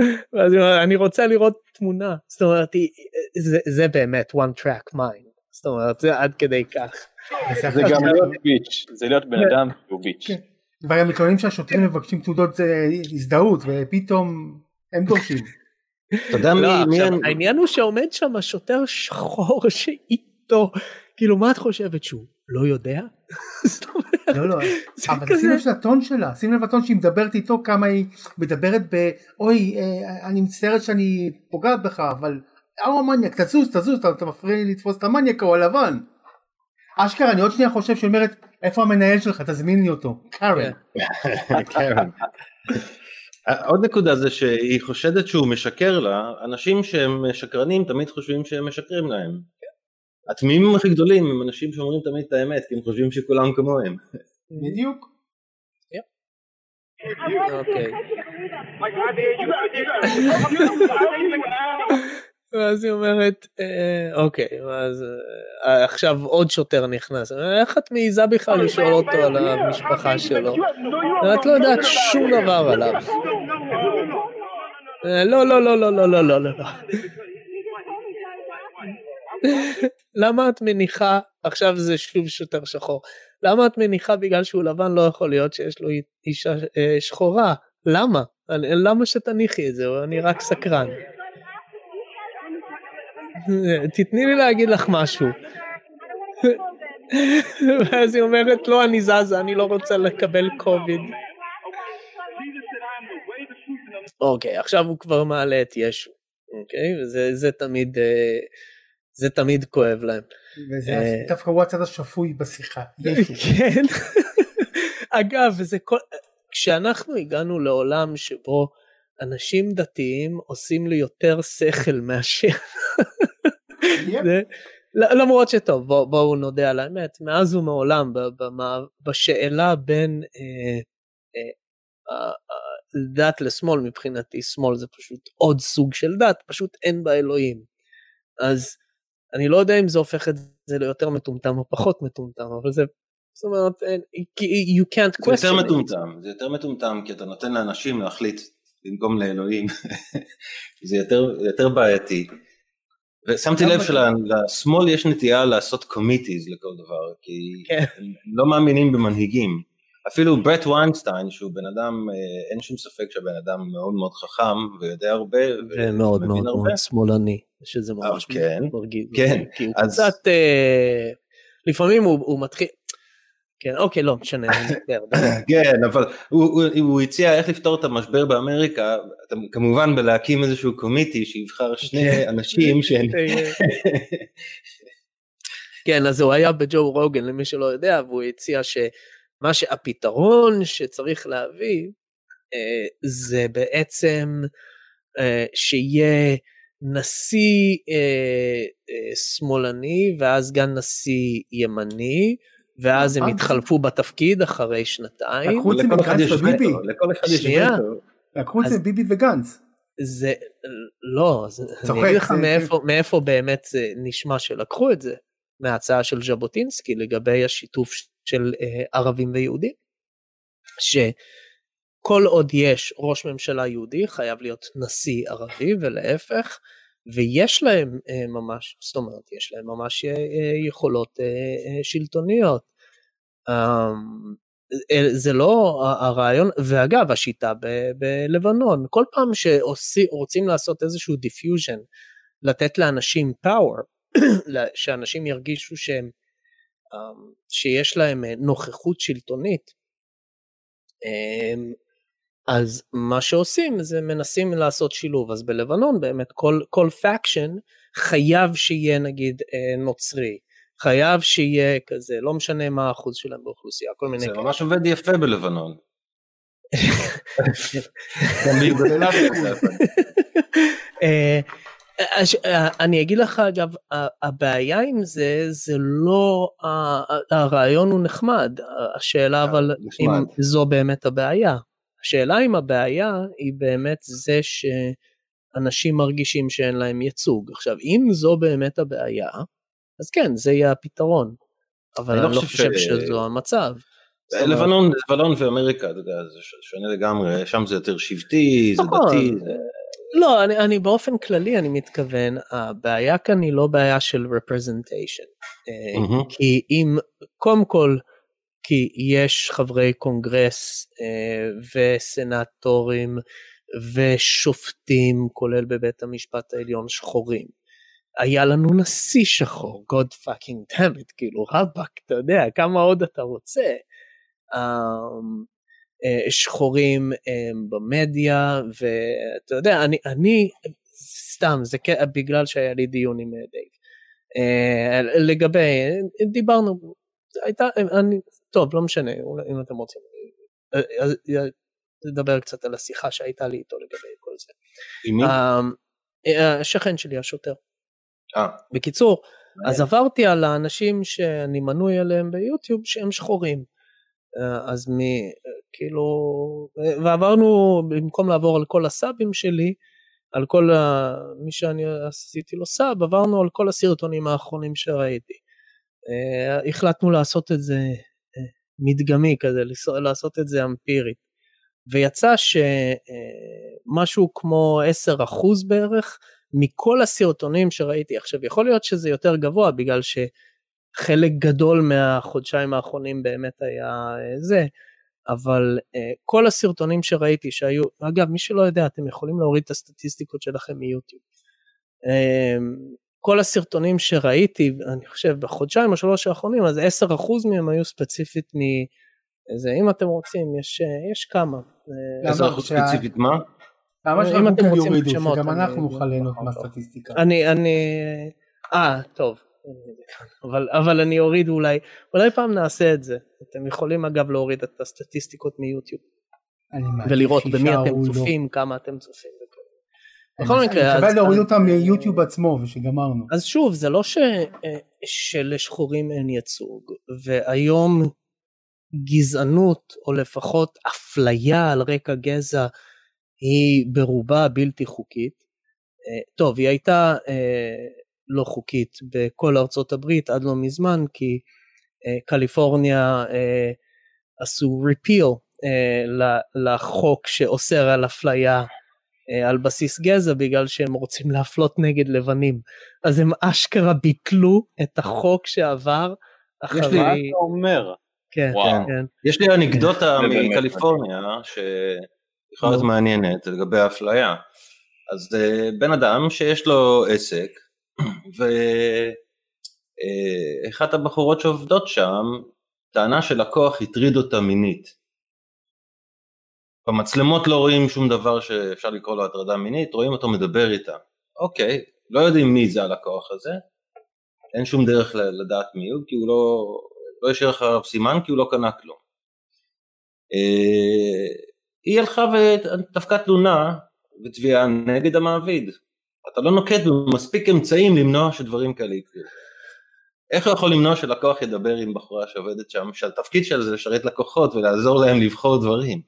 ואז הוא אומר, אני רוצה לראות תמונה. זאת אומרת, זה באמת one track mind. זאת אומרת, זה עד כדי כך. זה גם להיות ביץ', זה להיות בן אדם שהוא ביץ'. כן. וגם מתלוננים שהשוטרים מבקשים תעודות הזדהות ופתאום הם דורשים. אתה יודע מי... לא, העניין הוא שעומד שם שוטר שחור שאיתו, כאילו מה את חושבת שהוא לא יודע? זאת אומרת, לא לא, אבל שים לב לטון שלה, שים לב לטון שהיא מדברת איתו כמה היא מדברת ב... אוי, אה, אני מצטערת שאני פוגעת בך, אבל... ההוא המניאק, תזוז, תזוז, אתה- אתה מפריע לי לתפוס את המניאק ההוא הלבן. אשכרה, אני עוד שנייה חושב שהיא אומרת, איפה המנהל שלך, תזמין לי אותו. קארן. קרן. עוד נקודה זה שהיא חושדת שהוא משקר לה, אנשים שהם שקרנים תמיד חושבים שהם משקרים להם. התמימים הכי גדולים הם אנשים שאומרים תמיד את האמת, כי הם חושבים שכולם כמוהם. בדיוק. אוקיי. ואז היא אומרת, אה, אוקיי, אז אה, עכשיו עוד שוטר נכנס, איך את מעיזה בכלל לשאול אותו על המשפחה שלו? את לא יודעת שום דבר עליו. לא, לא, לא, לא, לא, לא, לא, לא. למה את מניחה, עכשיו זה שוב שוטר שחור, למה את מניחה בגלל שהוא לבן לא יכול להיות שיש לו אישה שחורה? למה? למה שתניחי את זה? אני רק סקרן. תתני לי להגיד לך משהו. ואז היא אומרת לא אני זזה אני לא רוצה לקבל קוביד. אוקיי, עכשיו הוא כבר מעלה את ישו, אוקיי? וזה זה תמיד, אה, זה תמיד כואב להם. וזה אה, דווקא הוא הצד השפוי בשיחה. ישו. כן. אגב, וזה כל... כשאנחנו הגענו לעולם שבו אנשים דתיים עושים לי יותר שכל מאשר... זה- למרות שטוב, בוא, בואו נודה על האמת, מאז ומעולם במה- בשאלה בין אה, אה, אה, דת לשמאל, מבחינתי שמאל זה פשוט עוד סוג של דת, פשוט אין בה אלוהים. אז אני לא יודע אם זה הופך את זה ליותר מטומטם או פחות מטומטם, אבל זה, זאת אומרת, you can't זה יותר question it. מטומטם, זה יותר מטומטם כי אתה נותן לאנשים להחליט במקום לאלוהים, זה יותר, יותר בעייתי. ושמתי לב? שלשמאל יש נטייה לעשות קומיטיז לכל דבר, כי כן. הם לא מאמינים במנהיגים. אפילו ברט ויינסטיין שהוא בן אדם, אה, אין שום ספק שהבן אדם מאוד מאוד חכם ויודע הרבה ומאוד ומבין מאוד הרבה. מאוד שמאלני, שזה ממש כן, מרגיז. כן, כי הוא אז- קצת, אה, לפעמים הוא הוא מתחיל, כן, אוקיי, לא משנה. כן, אבל הוא, הציע איך לפתור את המשבר באמריקה, כמובן בלהקים איזשהו קומיטי שיבחר שני כן. אנשים שהם... כן, אז הוא היה בג'ו רוגן, למי שלא יודע, והוא הציע שמה שהפתרון שצריך להביא, אה, זה בעצם אה, שיהיה נשיא אה, שמאלני, ואז סגן נשיא ימני, ואז הם אה, יתחלפו בתפקיד אחרי שנתיים. לקחו את זה מגנץ יש וביבי. לכל אחד יש שנייה. וטו. לקחו את זה ביבי וגנץ. זה לא, זה, צוחק, אני אגיד לך זה- מאיפה, מאיפה באמת זה נשמע שלקחו את זה, מההצעה של ז'בוטינסקי לגבי השיתוף של אה, ערבים ויהודים, שכל עוד יש ראש ממשלה יהודי חייב להיות נשיא ערבי ולהפך, ויש להם אה, ממש, זאת אומרת, יש להם ממש אה, אה, יכולות שלטוניות. אמ, זה לא הרעיון, ואגב השיטה ב- בלבנון, כל פעם שרוצים לעשות איזשהו diffusion, לתת לאנשים power, שאנשים ירגישו שהם, אמ, שיש להם נוכחות שלטונית, אמ, אז מה שעושים זה מנסים לעשות שילוב, אז בלבנון באמת כל, כל faction חייב שיהיה נגיד אה, נוצרי, חייב שיהיה כזה, לא משנה מה האחוז שלהם באוכלוסייה, כל מיני זה כאלה. ממש עובד יפה בלבנון. אה, אה, אני אגיד לך אגב, הבעיה עם זה, זה לא, הרעיון הוא נחמד, השאלה אבל אם. זו באמת הבעיה. השאלה אם הבעיה היא באמת זה שאנשים מרגישים שאין להם ייצוג. עכשיו, אם זו באמת הבעיה, אז כן, זה יהיה הפתרון. אבל אני אני לא לא חושב ש- שזו המצב. זאת אומרת, לבנון, לבנון ואמריקה, אתה יודע, זה שונה לגמרי, שם זה יותר שבטי, זה נכון. דתי, זה- לא, אני, אני באופן כללי אני מתכוון, הבעיה כאן היא לא בעיה של representation. מהמם. כי אם, קודם כל, כי יש חברי קונגרס אה, וסנטורים ושופטים, כולל בבית המשפט העליון, שחורים. היה לנו נשיא שחור, God fucking damn it, כאילו רבאק, אתה יודע, כמה עוד אתה רוצה. אמ, אה, שחורים אה, במדיה, ואתה יודע, אני, אני סתם, זה בגלל שהיה לי דיון עם דייב. לגבי, דיברנו, הייתה, אני, טוב, לא משנה, אולי אם אתם רוצים, אה, אה, אה, נדבר קצת על השיחה שהייתה לי איתו לגבי כל זה. עם מי? אמ, השכן שלי, השוטר. אה, בקיצור, אז עברתי על האנשים שאני מנוי עליהם ביוטיוב שהם שחורים. אז מ... כאילו... ועברנו, במקום לעבור על כל הסאבים שלי, על כל ה... מי שאני עשיתי לו סאב, עברנו על כל הסרטונים האחרונים שראיתי. אה, החלטנו לעשות את זה אה, מדגמי כזה, לעשות את זה אמפירית. ויצא שמשהו כמו 10% בערך מכל הסרטונים שראיתי עכשיו יכול להיות שזה יותר גבוה בגלל שחלק גדול מהחודשיים האחרונים באמת היה אה, זה אבל אה, כל הסרטונים שראיתי שהיו אגב מי שלא יודע אתם יכולים להוריד את הסטטיסטיקות שלכם מיוטיוב. אה, כל הסרטונים שראיתי אני חושב בחודשיים או שלוש האחרונים אז 10% מהם היו ספציפית מ... זה אם אתם רוצים יש אה, יש כמה. אה? איזה אחוז ספציפית מה? למה אם שרק אתם גוגל רוצים יורידו, שמות, שגם אנחנו נוכל ליהנות אני- מהסטטיסטיקה. אני אני אה טוב אבל אבל אני אוריד אולי אולי פעם נעשה את זה אתם יכולים אגב להוריד את הסטטיסטיקות מיוטיוב ולראות במי אתם לא. צופים כמה אתם צופים. אני בכל מקרה, מקווה אז- להוריד אותם מיוטיוב עצמו ושגמרנו. אז שוב זה לא ש, אה, שלשחורים אין ייצוג והיום גזענות או לפחות אפליה על רקע גזע היא ברובה בלתי חוקית. אה, טוב היא הייתה אה, לא חוקית בכל ארצות הברית עד לא מזמן כי קליפורניה עשו repeal לחוק שאוסר על אפליה על בסיס גזע בגלל שהם רוצים להפלות נגד לבנים. אז הם אשכרה ביטלו את החוק שעבר יש לי- מה אחרי... אתה אומר? כן, וואו. כן. יש לי אנקדוטה מקליפורניה שיכולה להיות. מעניינת לגבי האפליה. אז אה, בן אדם שיש לו עסק ואחת הבחורות שעובדות שם טענה שלקוח הטריד אותה מינית. במצלמות לא רואים שום דבר שאפשר לקרוא לו הטרדה מינית, רואים אותו מדבר איתה. אוקיי, לא יודעים מי זה הלקוח הזה, אין שום דרך לדעת מי הוא, כי הוא לא, לא השאיר אחריו סימן כי הוא לא קנה כלום. אה, היא הלכה ודפקה תלונה ותביעה נגד המעביד. אתה לא נוקט במספיק אמצעים למנוע שדברים כאלה יקרו. איך הוא יכול למנוע שלקוח ידבר עם בחורה שעובדת שם, שהתפקיד שלה זה לשרת לקוחות ולעזור להם לבחור דברים.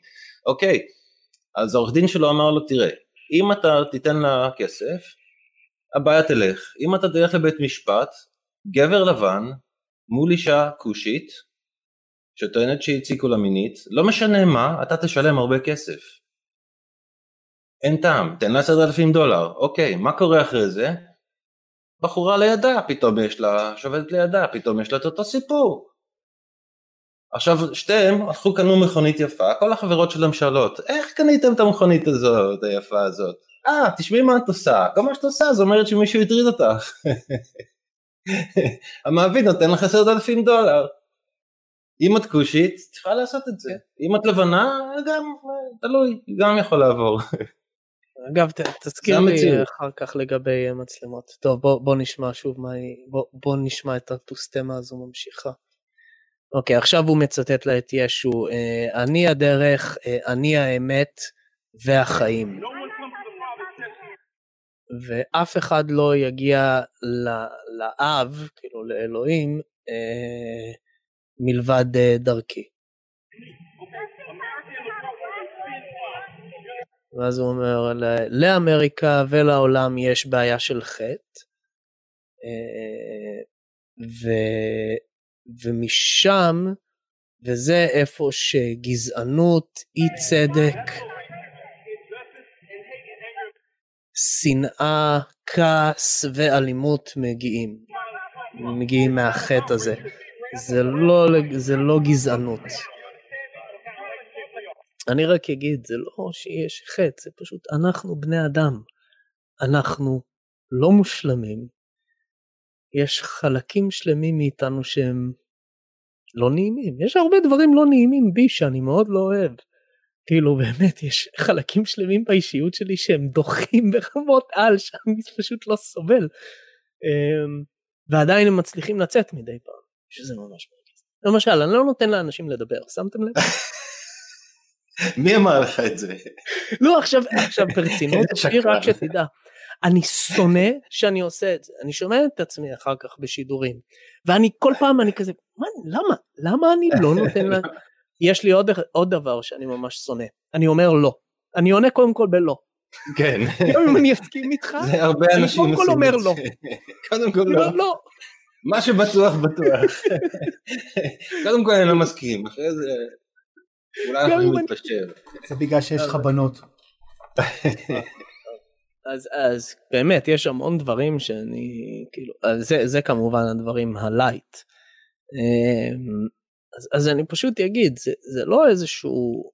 אוקיי, אז העורך דין שלו אמר לו, תראה, אם אתה תיתן לה כסף, הבעיה תלך. אם אתה תלך לבית משפט, גבר לבן מול אישה כושית, שטוענת שהציקו לה מינית, לא משנה מה, אתה תשלם הרבה כסף. אין טעם, תן לה עשרת אלפים דולר. אוקיי, מה קורה אחרי זה? בחורה לידה, פתאום יש לה, שעובדת לידה, פתאום יש לה את אותו סיפור. עכשיו שתיהם הלכו קנו מכונית יפה, כל החברות שלהם שואלות, איך קניתם את המכונית הזאת, היפה הזאת? אה, תשמעי מה את עושה, כל מה שאת עושה זה אומרת שמישהו הטריד אותך. המעביד נותן לך עשרת אלפים דולר. אם את כושית, צריכה לעשות את זה. אם את לבנה, גם, תלוי, גם יכול לעבור. אגב ת, תזכיר לי המציאות. אחר כך לגבי מצלמות. טוב בוא, בוא נשמע שוב מה היא, בוא, בוא נשמע את הטוסטמה הזו ממשיכה. אוקיי עכשיו הוא מצטט לה את ישו, אה, אני הדרך, אה, אני האמת והחיים. ואף אחד לא יגיע לאב, כאילו לאלוהים, אה, מלבד דרכי. ואז הוא אומר, "ל- לאמריקה ולעולם יש בעיה של חטא, ומשם, וזה איפה שגזענות, אי צדק, שנאה, כעס ואלימות מגיעים, מגיעים מהחטא הזה. זה לא, זה לא גזענות. אני רק אגיד, זה לא שיש חטא, זה פשוט אנחנו בני אדם. אנחנו לא מושלמים. יש חלקים שלמים מאיתנו שהם לא נעימים. יש הרבה דברים לא נעימים בי שאני מאוד לא אוהב. כאילו באמת יש חלקים שלמים באישיות שלי שהם דוחים ברמות על שאני פשוט לא סובל. אמ, ועדיין הם מצליחים לצאת מדי פעם, שזה ממש מרגיז. למשל, אני לא נותן לאנשים לדבר, שמתם לב? מי אמר לך את זה? לא עכשיו עכשיו ברצינות שקרן. רק שתדע אני שונא שאני עושה את זה אני שומע את עצמי אחר כך בשידורים ואני כל פעם אני כזה מה למה למה אני לא נותן לה יש לי עוד עוד דבר שאני ממש שונא אני אומר לא אני עונה קודם כל בלא כן. גם אם אני אסכים איתך זה הרבה אני אנשים קודם כל אומר. לא. קודם כל לא. לא לא מה שבטוח בטוח. קודם כל אני לא מסכים, אחרי זה אולי אנחנו להתפשר. זה בגלל שיש לך בנות. אז אז באמת יש המון דברים שאני כאילו זה זה כמובן הדברים הלייט. אמ, אז, אז אני פשוט אגיד זה, זה לא איזשהו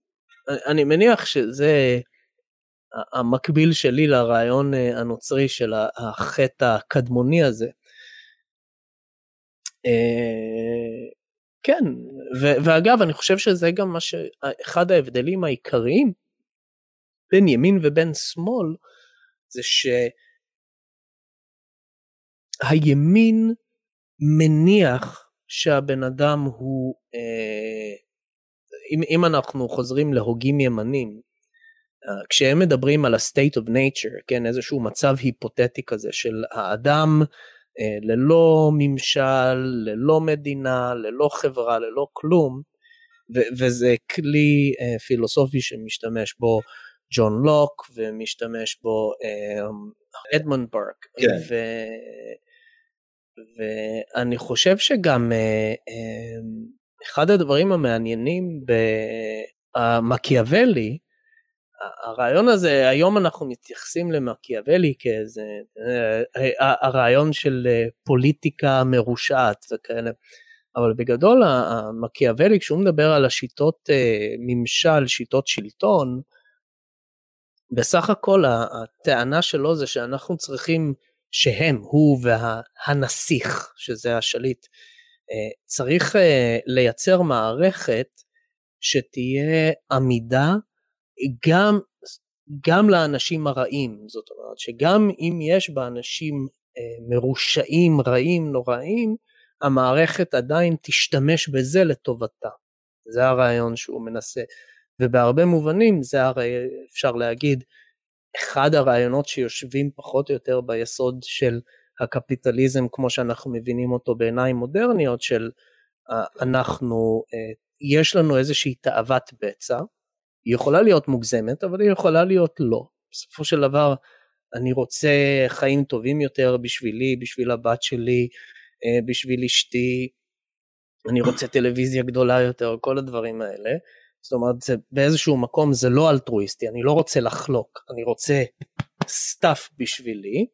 אני- מניח שזה המקביל שלי לרעיון אה, הנוצרי של החטא הקדמוני הזה. אה, כן ו- ואגב אני חושב שזה גם מה שאחד ההבדלים העיקריים בין ימין ובין שמאל זה שהימין מניח שהבן אדם הוא, אה, אם, אם אנחנו חוזרים להוגים ימנים, אה, כשהם מדברים על ה-state of nature, כן, איזשהו מצב היפותטי כזה של האדם אה, ללא ממשל, ללא מדינה, ללא חברה, ללא כלום, ו- וזה כלי uh, פילוסופי שמשתמש בו ג'ון לוק ומשתמש בו אדמונד uh, ברק. כן. ו- ואני חושב שגם uh, um, אחד הדברים המעניינים במקיאוולי, הרעיון הזה, היום אנחנו מתייחסים למקיאוולי כאיזה, הרעיון של פוליטיקה מרושעת וכאלה. אבל בגדול המקיאוולי כשהוא מדבר על השיטות אה, ממשל, שיטות שלטון, בסך הכל הטענה שלו זה שאנחנו צריכים שהם, הוא והנסיך, שזה השליט, אה, צריך אה, לייצר מערכת שתהיה עמידה גם, גם לאנשים הרעים, זאת אומרת שגם אם יש בה אנשים מרושעים, רעים, נוראים, המערכת עדיין תשתמש בזה לטובתה. זה הרעיון שהוא מנסה. ובהרבה מובנים זה הרי אפשר להגיד אחד הרעיונות שיושבים פחות או יותר ביסוד של הקפיטליזם כמו שאנחנו מבינים אותו בעיניים מודרניות של אנחנו, אה, יש לנו איזושהי תאוות בצע, היא יכולה להיות מוגזמת אבל היא יכולה להיות לא. בסופו של דבר אני רוצה חיים טובים יותר בשבילי, בשביל הבת שלי, אה, בשביל אשתי, אני רוצה טלוויזיה גדולה יותר, כל הדברים האלה. זאת אומרת, זה, באיזשהו מקום זה לא אלטרואיסטי, אני לא רוצה לחלוק, אני רוצה stuff בשבילי,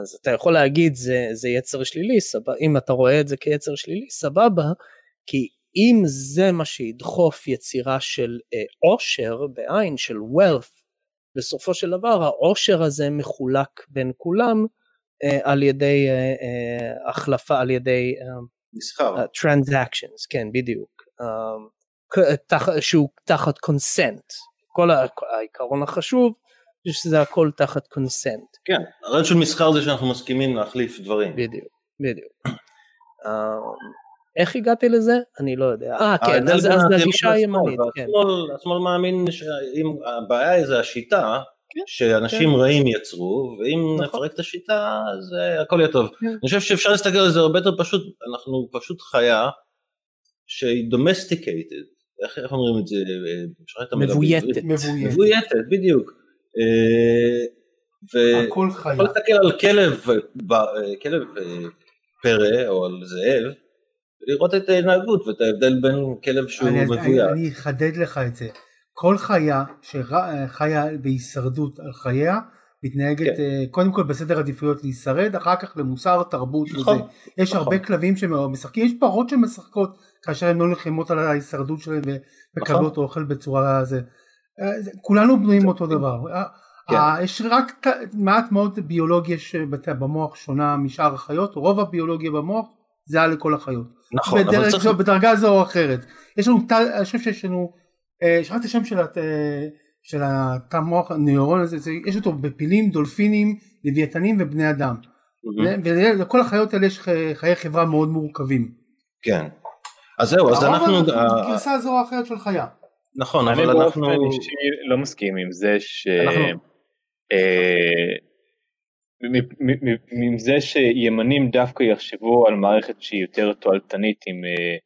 אז אתה יכול להגיד זה, זה יצר שלילי, סבבה, אם אתה רואה את זה כיצר שלילי, סבבה, כי אם זה מה שידחוף יצירה של אה, עושר, כן, של wealth, בסופו של דבר העושר הזה מחולק בין כולם, אה, על ידי אה, אה, החלפה, על ידי מסחר. טרנזקשנס, כן בדיוק, שהוא תחת קונסנט, כל העיקרון החשוב זה שזה הכל תחת קונסנט. כן, הרעיון של מסחר זה שאנחנו מסכימים להחליף דברים. בדיוק, בדיוק. איך הגעתי לזה? אני לא יודע. אה, כן, אז הגישה הימנית, כן. השמאל מאמין שאם הבעיה זה השיטה, כן, שאנשים כן. רעים יצרו, ואם נכון. נפרק את השיטה אז הכל יהיה טוב. אני חושב שאפשר להסתכל על זה הרבה יותר פשוט, אנחנו פשוט חיה שהיא domesticated, איך, איך אומרים את זה? מבויתת. מבויתת. מבויתת, בדיוק. Uh, הכל חיה. יכול להסתכל על כלב, ב, כלב פרא או על זאב, ולראות את ההתנהגות ואת ההבדל בין כלב שהוא מבוית. אני אחדד לך את זה. כל חיה שחיה בהישרדות על חייה מתנהגת כן. אה, קודם כל בסדר עדיפויות להישרד אחר כך למוסר תרבות נכון, וזה יש נכון. הרבה כלבים שמשחקים יש פרות שמשחקות כאשר הן לא נלחמות על ההישרדות שלהן ומקבלות נכון. אוכל בצורה זה אה, כולנו בנויים אותו דבר אה, כן. יש רק מעט מאוד ביולוגיה במוח שונה משאר החיות רוב הביולוגיה במוח זה היה לכל החיות נכון בדרך, אבל צריך... בדרגה זו או אחרת יש לנו אני חושב שיש לנו שכחתי את השם של, של התא מוח הנוירון הזה, זה, יש אותו בפילים, דולפינים, לוויתנים ובני אדם. Mm-hmm. ולכל החיות האלה יש חיי חברה מאוד מורכבים. כן. אז זהו, אז אנחנו... גרסה זו או אחרת של חיה. נכון, אבל אנחנו... אני באופן אישי לא מסכים עם זה ש... אה, עם זה שימנים דווקא יחשבו על מערכת שהיא יותר תועלתנית עם אה,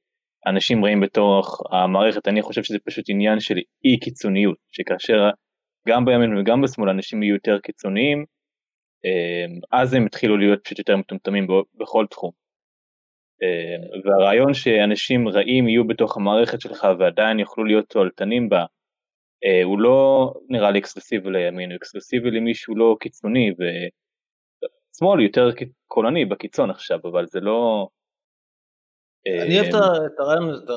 אנשים רעים בתוך המערכת, אני חושב שזה פשוט עניין של אי קיצוניות, שכאשר גם בימין וגם בשמאל אנשים יהיו יותר קיצוניים, אמ, אז הם התחילו להיות פשוט יותר מטומטמים בכל תחום. אמ, והרעיון שאנשים רעים יהיו בתוך המערכת שלך ועדיין יוכלו להיות תועלתנים בה, אה, הוא לא נראה לי אקסקלוסיבי לימין, הוא אקסקלוסיבי למי שהוא לא קיצוני, ושמאל יותר קולני בקיצון עכשיו, אבל זה לא... אני אוהב את הרעיון הזה,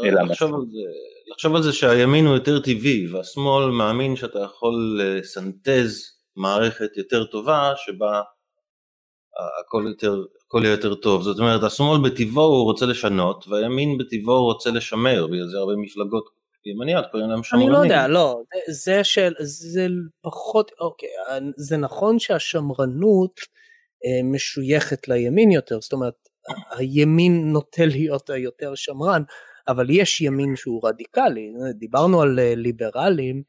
לחשוב על זה שהימין הוא יותר טבעי והשמאל מאמין שאתה יכול לסנטז מערכת יותר טובה שבה הכל יותר, הכל יהיה יותר טוב, זאת אומרת השמאל בטבעו הוא רוצה לשנות והימין בטבעו הוא רוצה לשמר, בגלל זה הרבה מפלגות ימניות, קוראים להם אני שמרנים. לא יודע, לא, זה- של, זה פחות, אוקיי, זה נכון שהשמרנות אה, משויכת לימין יותר, זאת אומרת, הימין נוטה להיות היותר שמרן, אבל יש ימין שהוא רדיקלי, דיברנו על אה, ליברלים,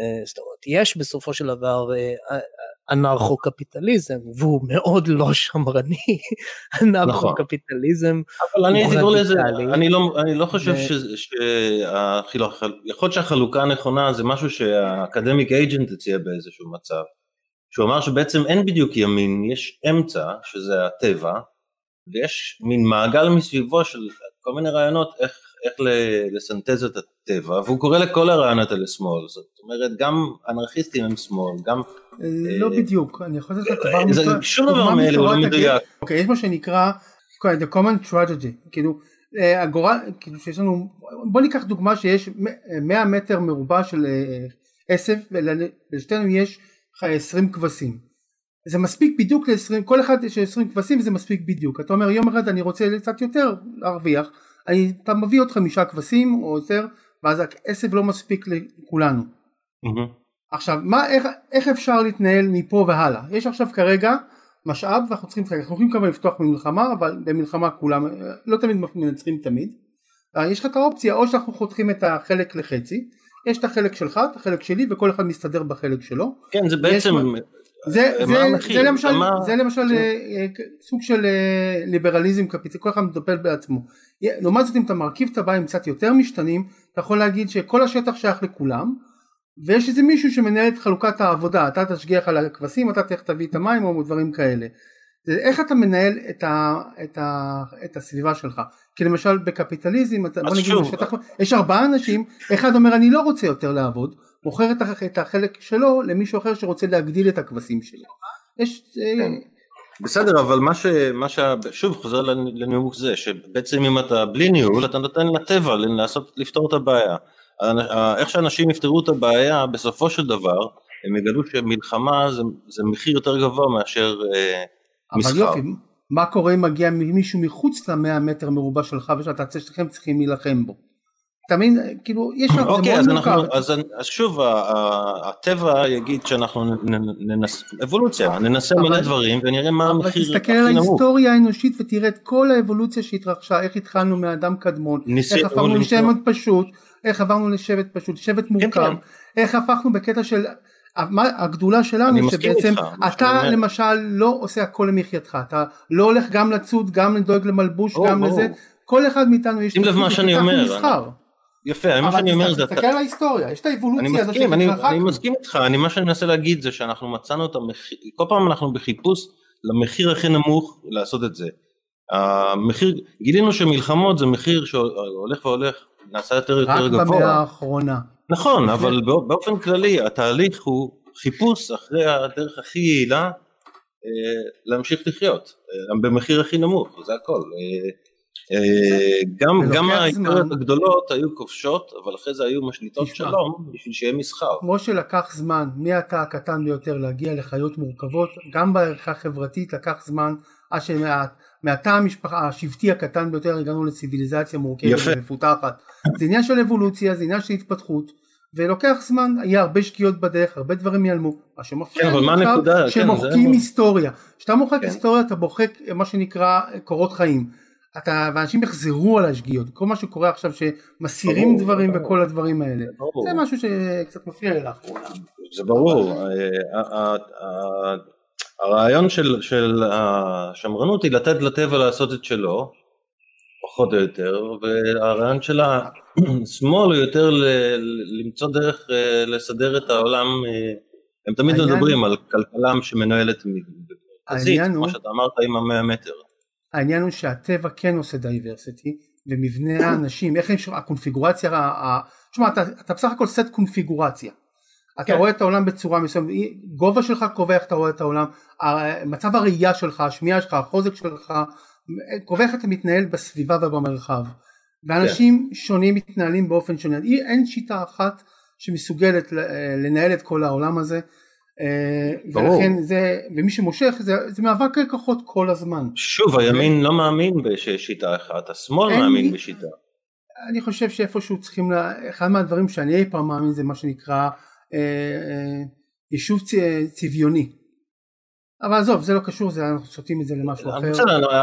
אה, זאת אומרת, יש בסופו של דבר אה, אנרכו-קפיטליזם, והוא מאוד לא שמרני, אנרכו-קפיטליזם, אבל אני הייתי קורא לזה, רדיקלי. אני לא, אני לא חושב ו- ש- שהחילוק, יכול להיות שהחלוקה הנכונה זה משהו שהאקדמיק אייג'נט הציע באיזשהו מצב, שהוא אמר שבעצם אין בדיוק ימין, יש אמצע, שזה הטבע, ויש מין מעגל מסביבו של כל מיני רעיונות איך, איך לסנטז את הטבע, והוא קורא לכל הרעיונות האלה שמאל, זאת אומרת גם אנרכיסטים הם שמאל, גם, לא בדיוק, אני יכול לתת דבר זה- מתור- שום דבר מאלה הוא לא מדויק. אוקיי, יש מה שנקרא The Common Tragedy, כאילו אה, הגורל, כאילו שיש לנו, בוא ניקח דוגמה שיש מ- 100 מטר מרובע של אה, עשב ולשתינו יש לך 20 כבשים. זה מספיק בדיוק ל-20, כל אחד יש 20 כבשים וזה מספיק בדיוק. אתה אומר יום אחד אני רוצה קצת יותר להרוויח, אני, אתה מביא עוד חמישה כבשים או יותר, ואז העשב לא מספיק לכולנו. מהמם. עכשיו מה איך, איך אפשר להתנהל מפה והלאה יש עכשיו כרגע משאב ואנחנו צריכים אנחנו יכולים כמובן לפתוח במלחמה אבל במלחמה כולם לא תמיד מנצחים תמיד אה, יש לך את האופציה או שאנחנו חותכים את החלק לחצי יש את החלק שלך את החלק שלי וכל אחד מסתדר בחלק שלו כן זה בעצם, זה, מה זה? זה למשל, מה- זה למשל אה, אה, סוג של אה, ליברליזם קפיטל, כל אחד מטפל בעצמו. לעומת זאת אם אתה מרכיב את הבית עם קצת יותר משתנים, אתה יכול להגיד שכל השטח שייך לכולם, ויש איזה מישהו שמנהל את חלוקת העבודה, אתה תשגיח על הכבשים, אתה תלך תביא את המים או דברים כאלה. זה איך אתה מנהל את, ה, את, ה, את הסביבה שלך. כי למשל בקפיטליזם, אתה, בוא נגיד, שוב- בשטח, יש ארבעה אנשים, אחד אומר אני לא רוצה יותר לעבוד, מוכר את, הח- את החלק שלו למישהו אחר שרוצה להגדיל את הכבשים שלו. יש, אה, בסדר, אבל מה ש... מה ש... שוב, חוזר לנ- לנימוק זה, שבעצם אם אתה בלי ניהול, אתה נותן לטבע לעשות, לפתור את הבעיה. איך שאנשים יפתרו את הבעיה, בסופו של דבר, הם יגלו שמלחמה זה, זה מחיר יותר גבוה מאשר אה, אבל מסחר. יופי, מה קורה אם מגיע מישהו מחוץ למאה מטר מרובע שלך ושאתה שניכם צריכים להילחם בו? אתה מבין, כאילו, יש, זה אוקיי, מאוד אז, מורכב. אנחנו, אז, אז שוב, הטבע יגיד שאנחנו נ- נ- ננס... אבולוציה, ננסה אבל- מלא דברים ונראה מה אבל המחיר תסתכל הכי על נמוך. ההיסטוריה האנושית ותראה את כל האבולוציה שהתרחשה, איך התחלנו מאדם קדמון, ניסינו איך למצוא- לשבט פשוט, איך עברנו לשבט פשוט, שבט מורכב, כן. איך הפכנו בקטע של, מה- הגדולה שלנו שבעצם איתך, אתה. למשל לא עושה הכל למחייתך, אתה לא הולך גם לצוד, גם לדאוג למלבוש, ברור, גם ברור. לזה, כל אחד מאיתנו יש שים לב מה תפקיד, שאני אומר. יפה, מה אבל שאני אומר זה... תסתכל על ההיסטוריה, יש את האבולוציה הזו מסכים, אני. מסכים איתך, אני, מה שאני מנסה להגיד זה שאנחנו מצאנו את המחיר, כל פעם אנחנו בחיפוש למחיר הכי נמוך לעשות את זה. המחיר, גילינו שמלחמות זה מחיר שהולך והולך, נעשה יותר רק יותר במאה גבוה. האחרונה. נכון, אבל בא- באופן כללי התהליך הוא חיפוש אחרי הדרך הכי יעילה אה, להמשיך לחיות, אה, במחיר הכי נמוך, זה הכל. אה, גם, גם זמן. האימפריות הגדולות היו כובשות, אבל אחרי זה היו משליטות. שלום בשביל שיהיה מסחר. כמו שלקח זמן מהתא הקטן ביותר להגיע לחיות מורכבות, גם בערכה החברתית לקח זמן עד שמהתא המשפחה השבטי הקטן ביותר הגענו לציוויליזציה מורכבת. ומפותחת. זה עניין של אבולוציה, זה עניין של התפתחות, ולוקח זמן, יהיה הרבה שגיאות בדרך, הרבה דברים ייעלמו. מה שמפריע כן, לי עכשיו? כן, שמוחקים זה- היסטוריה. כשאתה מוחק כן. היסטוריה אתה מוחק מה שנקרא קורות חיים. אתה, ואנשים יחזרו על השגיאות, כל מה שקורה עכשיו שמסירים ברור, דברים ברור. וכל הדברים האלה. ברור. זה משהו שקצת מפריע לי לאחרונה. זה ברור, אה, ה- ה- ה- הרעיון של, של השמרנות היא לתת לטבע לעשות את שלו, פחות או יותר, והרעיון של השמאל הוא יותר ל, למצוא דרך אה, לסדר את העולם, אה, הם תמיד מדברים על כלכלה שמנוהלת העניין כמו שאתה אמרת עם המאה מטר. העניין הוא שהטבע כן עושה דייברסיטי ומבנה האנשים איך יש הקונפיגורציה תשמע אתה, אתה בסך הכל סט קונפיגורציה אתה כן. רואה את העולם בצורה מסוימת גובה שלך קובע איך אתה רואה את העולם מצב הראייה שלך השמיעה שלך החוזק שלך קובע איך אתה מתנהל בסביבה ובמרחב ואנשים שונים מתנהלים באופן שונה אי- אין שיטה אחת שמסוגלת ל- לנהל את כל העולם הזה אה. ולכן זה ומי שמושך זה, זה מאבק כוחות כל הזמן שוב, הימין לא מאמין שיש שיטה אחת, השמאל מאמין בשיטה. אני חושב שאיפשהו צריכים, לה, אחד מהדברים שאני אי פעם מאמין זה מה שנקרא אה, אה, יישוב צ- צביוני. אבל עזוב, זה לא קשור, זה, אנחנו סוטים את זה למשהו אחר. בסדר,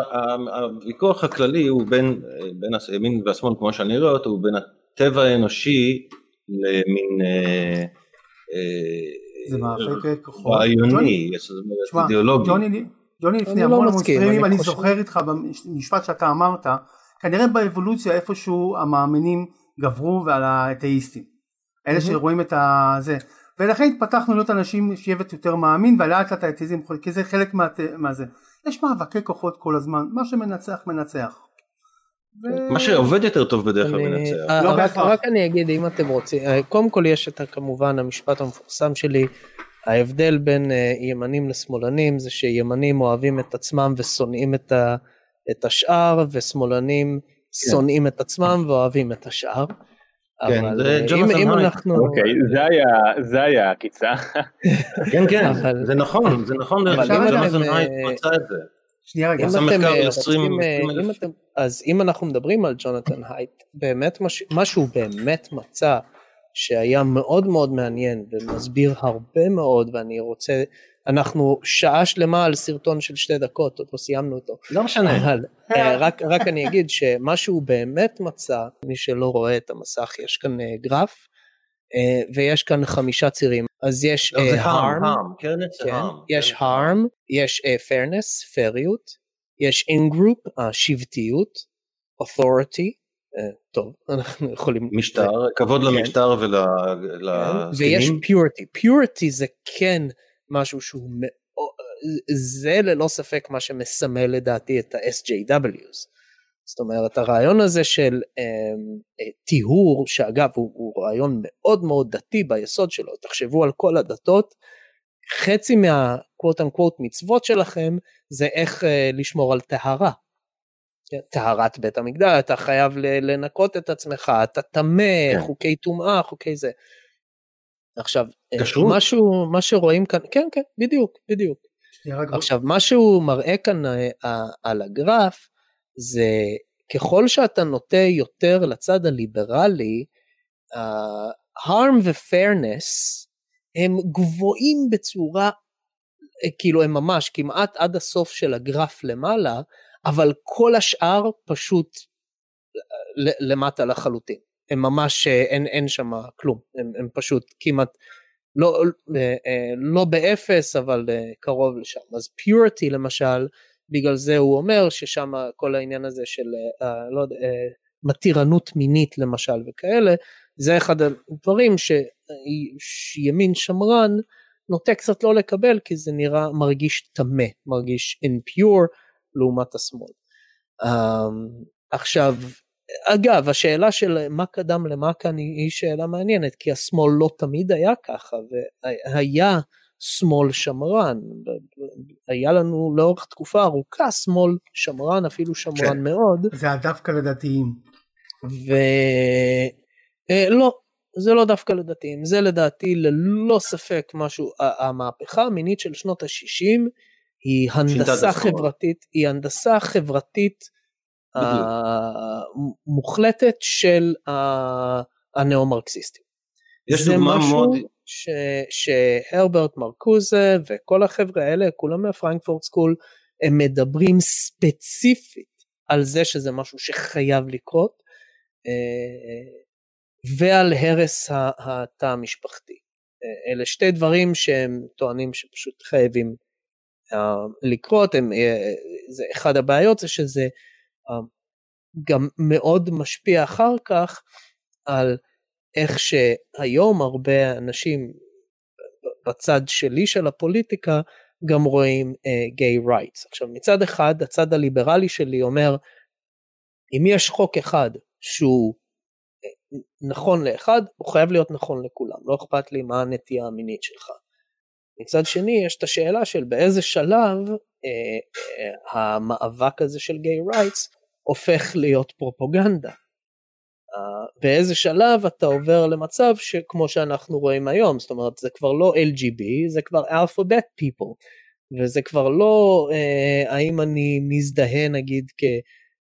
הוויכוח הכללי הוא בין, בין הימין והשמאל כמו שאני רואה אותו, הוא בין הטבע האנושי למין אה, אה, זה מאבק כוחות. רעיוני, אומרת, תשמע, אידיאולוגי. ג'וני, ג'וני לפני אני לא המון המון סטרימים, אני זוכר איתך במשפט שאתה אמרת, כנראה באבולוציה איפשהו המאמינים גברו ועל האתאיסטים. אלה שרואים את הזה. ולכן התפתחנו להיות אנשים שבט יותר מאמין ולאט לאט האתאיזם, כי זה חלק מה, מהזה. יש מאבקי כוחות כל הזמן, מה שמנצח מנצח. ו- מה שעובד יותר טוב בדרך כלל מנצח. אה, לא רק-. רק אני אגיד אם אתם רוצים, אה, קודם כל יש את כמובן המשפט המפורסם שלי, ההבדל בין אה, ימנים לשמאלנים זה שימנים אוהבים את עצמם ושונאים את ה- את השאר ושמאלנים שונאים את עצמם ואוהבים את השאר. כן, אבל זה אה, אם אם. אנחנו, אוקיי, זה היה- זה היה העקיצה. כן, כן, אבל- זה נכון, זה נכון, אבל אם אתם, מצא את זה. שנייה רגע, אם אתם אה, על 20 רוצים, אה, 20,000. אם אתם, אז אם אנחנו מדברים על ג'ונתן הייט, באמת מה שהוא באמת מצא שהיה מאוד מאוד מעניין ומסביר הרבה מאוד ואני רוצה, אנחנו שעה שלמה על סרטון של שתי דקות, עוד לא סיימנו אותו, לא משנה. אבל אה, רק, רק אני אגיד שמה שהוא באמת מצא, מי שלא רואה את המסך, יש כאן גרף ויש כאן חמישה צירים, אז יש לא, אה, זה harm, harm, harm, כן, זה כן, harm. יש כן. harm, יש uh, fairness, פריות, יש in-group, השבטיות, authority, uh, טוב, אנחנו יכולים... משטר, כבוד כן. למשטר כן, ויש ולזקנים. purity, purity זה כן משהו שהוא מאוד, זה ללא ספק מה שמסמל לדעתי את ה-SJWs. זאת אומרת הרעיון הזה של um, טיהור שאגב הוא, הוא רעיון מאוד מאוד דתי ביסוד שלו תחשבו על כל הדתות חצי מהקוואט אנקוואט מצוות שלכם זה איך uh, לשמור על טהרה. טהרת בית המקדש אתה חייב לנקות את עצמך אתה טמא כן. חוקי טומאה חוקי זה. עכשיו אה, כשרות. משהו מה שרואים כאן כן כן בדיוק בדיוק עכשיו מה שהוא מראה כאן אה, אה, על הגרף זה ככל שאתה נוטה יותר לצד הליברלי uh, harm ו-fairness הם גבוהים בצורה אה, כאילו הם ממש כמעט עד הסוף של הגרף למעלה אבל כל השאר פשוט אה, למטה לחלוטין. הם ממש אה, אין, אין שם כלום. הם, הם פשוט כמעט לא, לא באפס אבל קרוב לשם. אז פיוריטי למשל בגלל זה הוא אומר ששם כל העניין הזה של אה, אה, לא יודע, אה, מתירנות מינית למשל וכאלה זה אחד הדברים שימין שמרן נוטה קצת לא לקבל כי זה נראה מרגיש טמא מרגיש impure לעומת השמאל. Um, עכשיו אגב השאלה של מה קדם למה כאן היא, שאלה מעניינת כי השמאל לא תמיד היה ככה והיה שמאל שמרן היה לנו לאורך תקופה ארוכה שמאל שמרן אפילו שמרן כן. מאוד זה היה דווקא לדתיים. ולא זה לא דווקא לדתיים זה לדעתי ללא ספק משהו המהפכה המינית של שנות ה-60 היא הנדסה. חברתית היא הנדסה חברתית. אה, מוחלטת של ה- הניאו-מרקסיסטים. יש דוגמה משהו מאוד, ש, שהרברט מרקוזה וכל החבר'ה האלה כולם מהפרנקפורט סקול הם מדברים ספציפית על זה שזה משהו שחייב לקרות אה, ועל הרס התא המשפחתי. אה, אלה שתי דברים שהם טוענים שפשוט חייבים אה, לקרות, הם, זה אחד הבעיות זה שזה גם מאוד משפיע אחר כך על איך שהיום הרבה אנשים בצד שלי של הפוליטיקה גם רואים גיי uh, רייטס. עכשיו מצד אחד הצד הליברלי שלי אומר אם יש חוק אחד שהוא אה, נכון לאחד הוא חייב להיות נכון לכולם לא אכפת לי מה הנטייה המינית שלך. מצד שני יש את השאלה של באיזה שלב אה, אה, המאבק הזה של גיי רייטס הופך להיות פרופוגנדה. באיזה שלב אתה עובר למצב שכמו שאנחנו רואים היום, זאת אומרת זה כבר לא LGB, זה כבר Alphabet People, וזה כבר לא uh, האם אני מזדהה נגיד כ,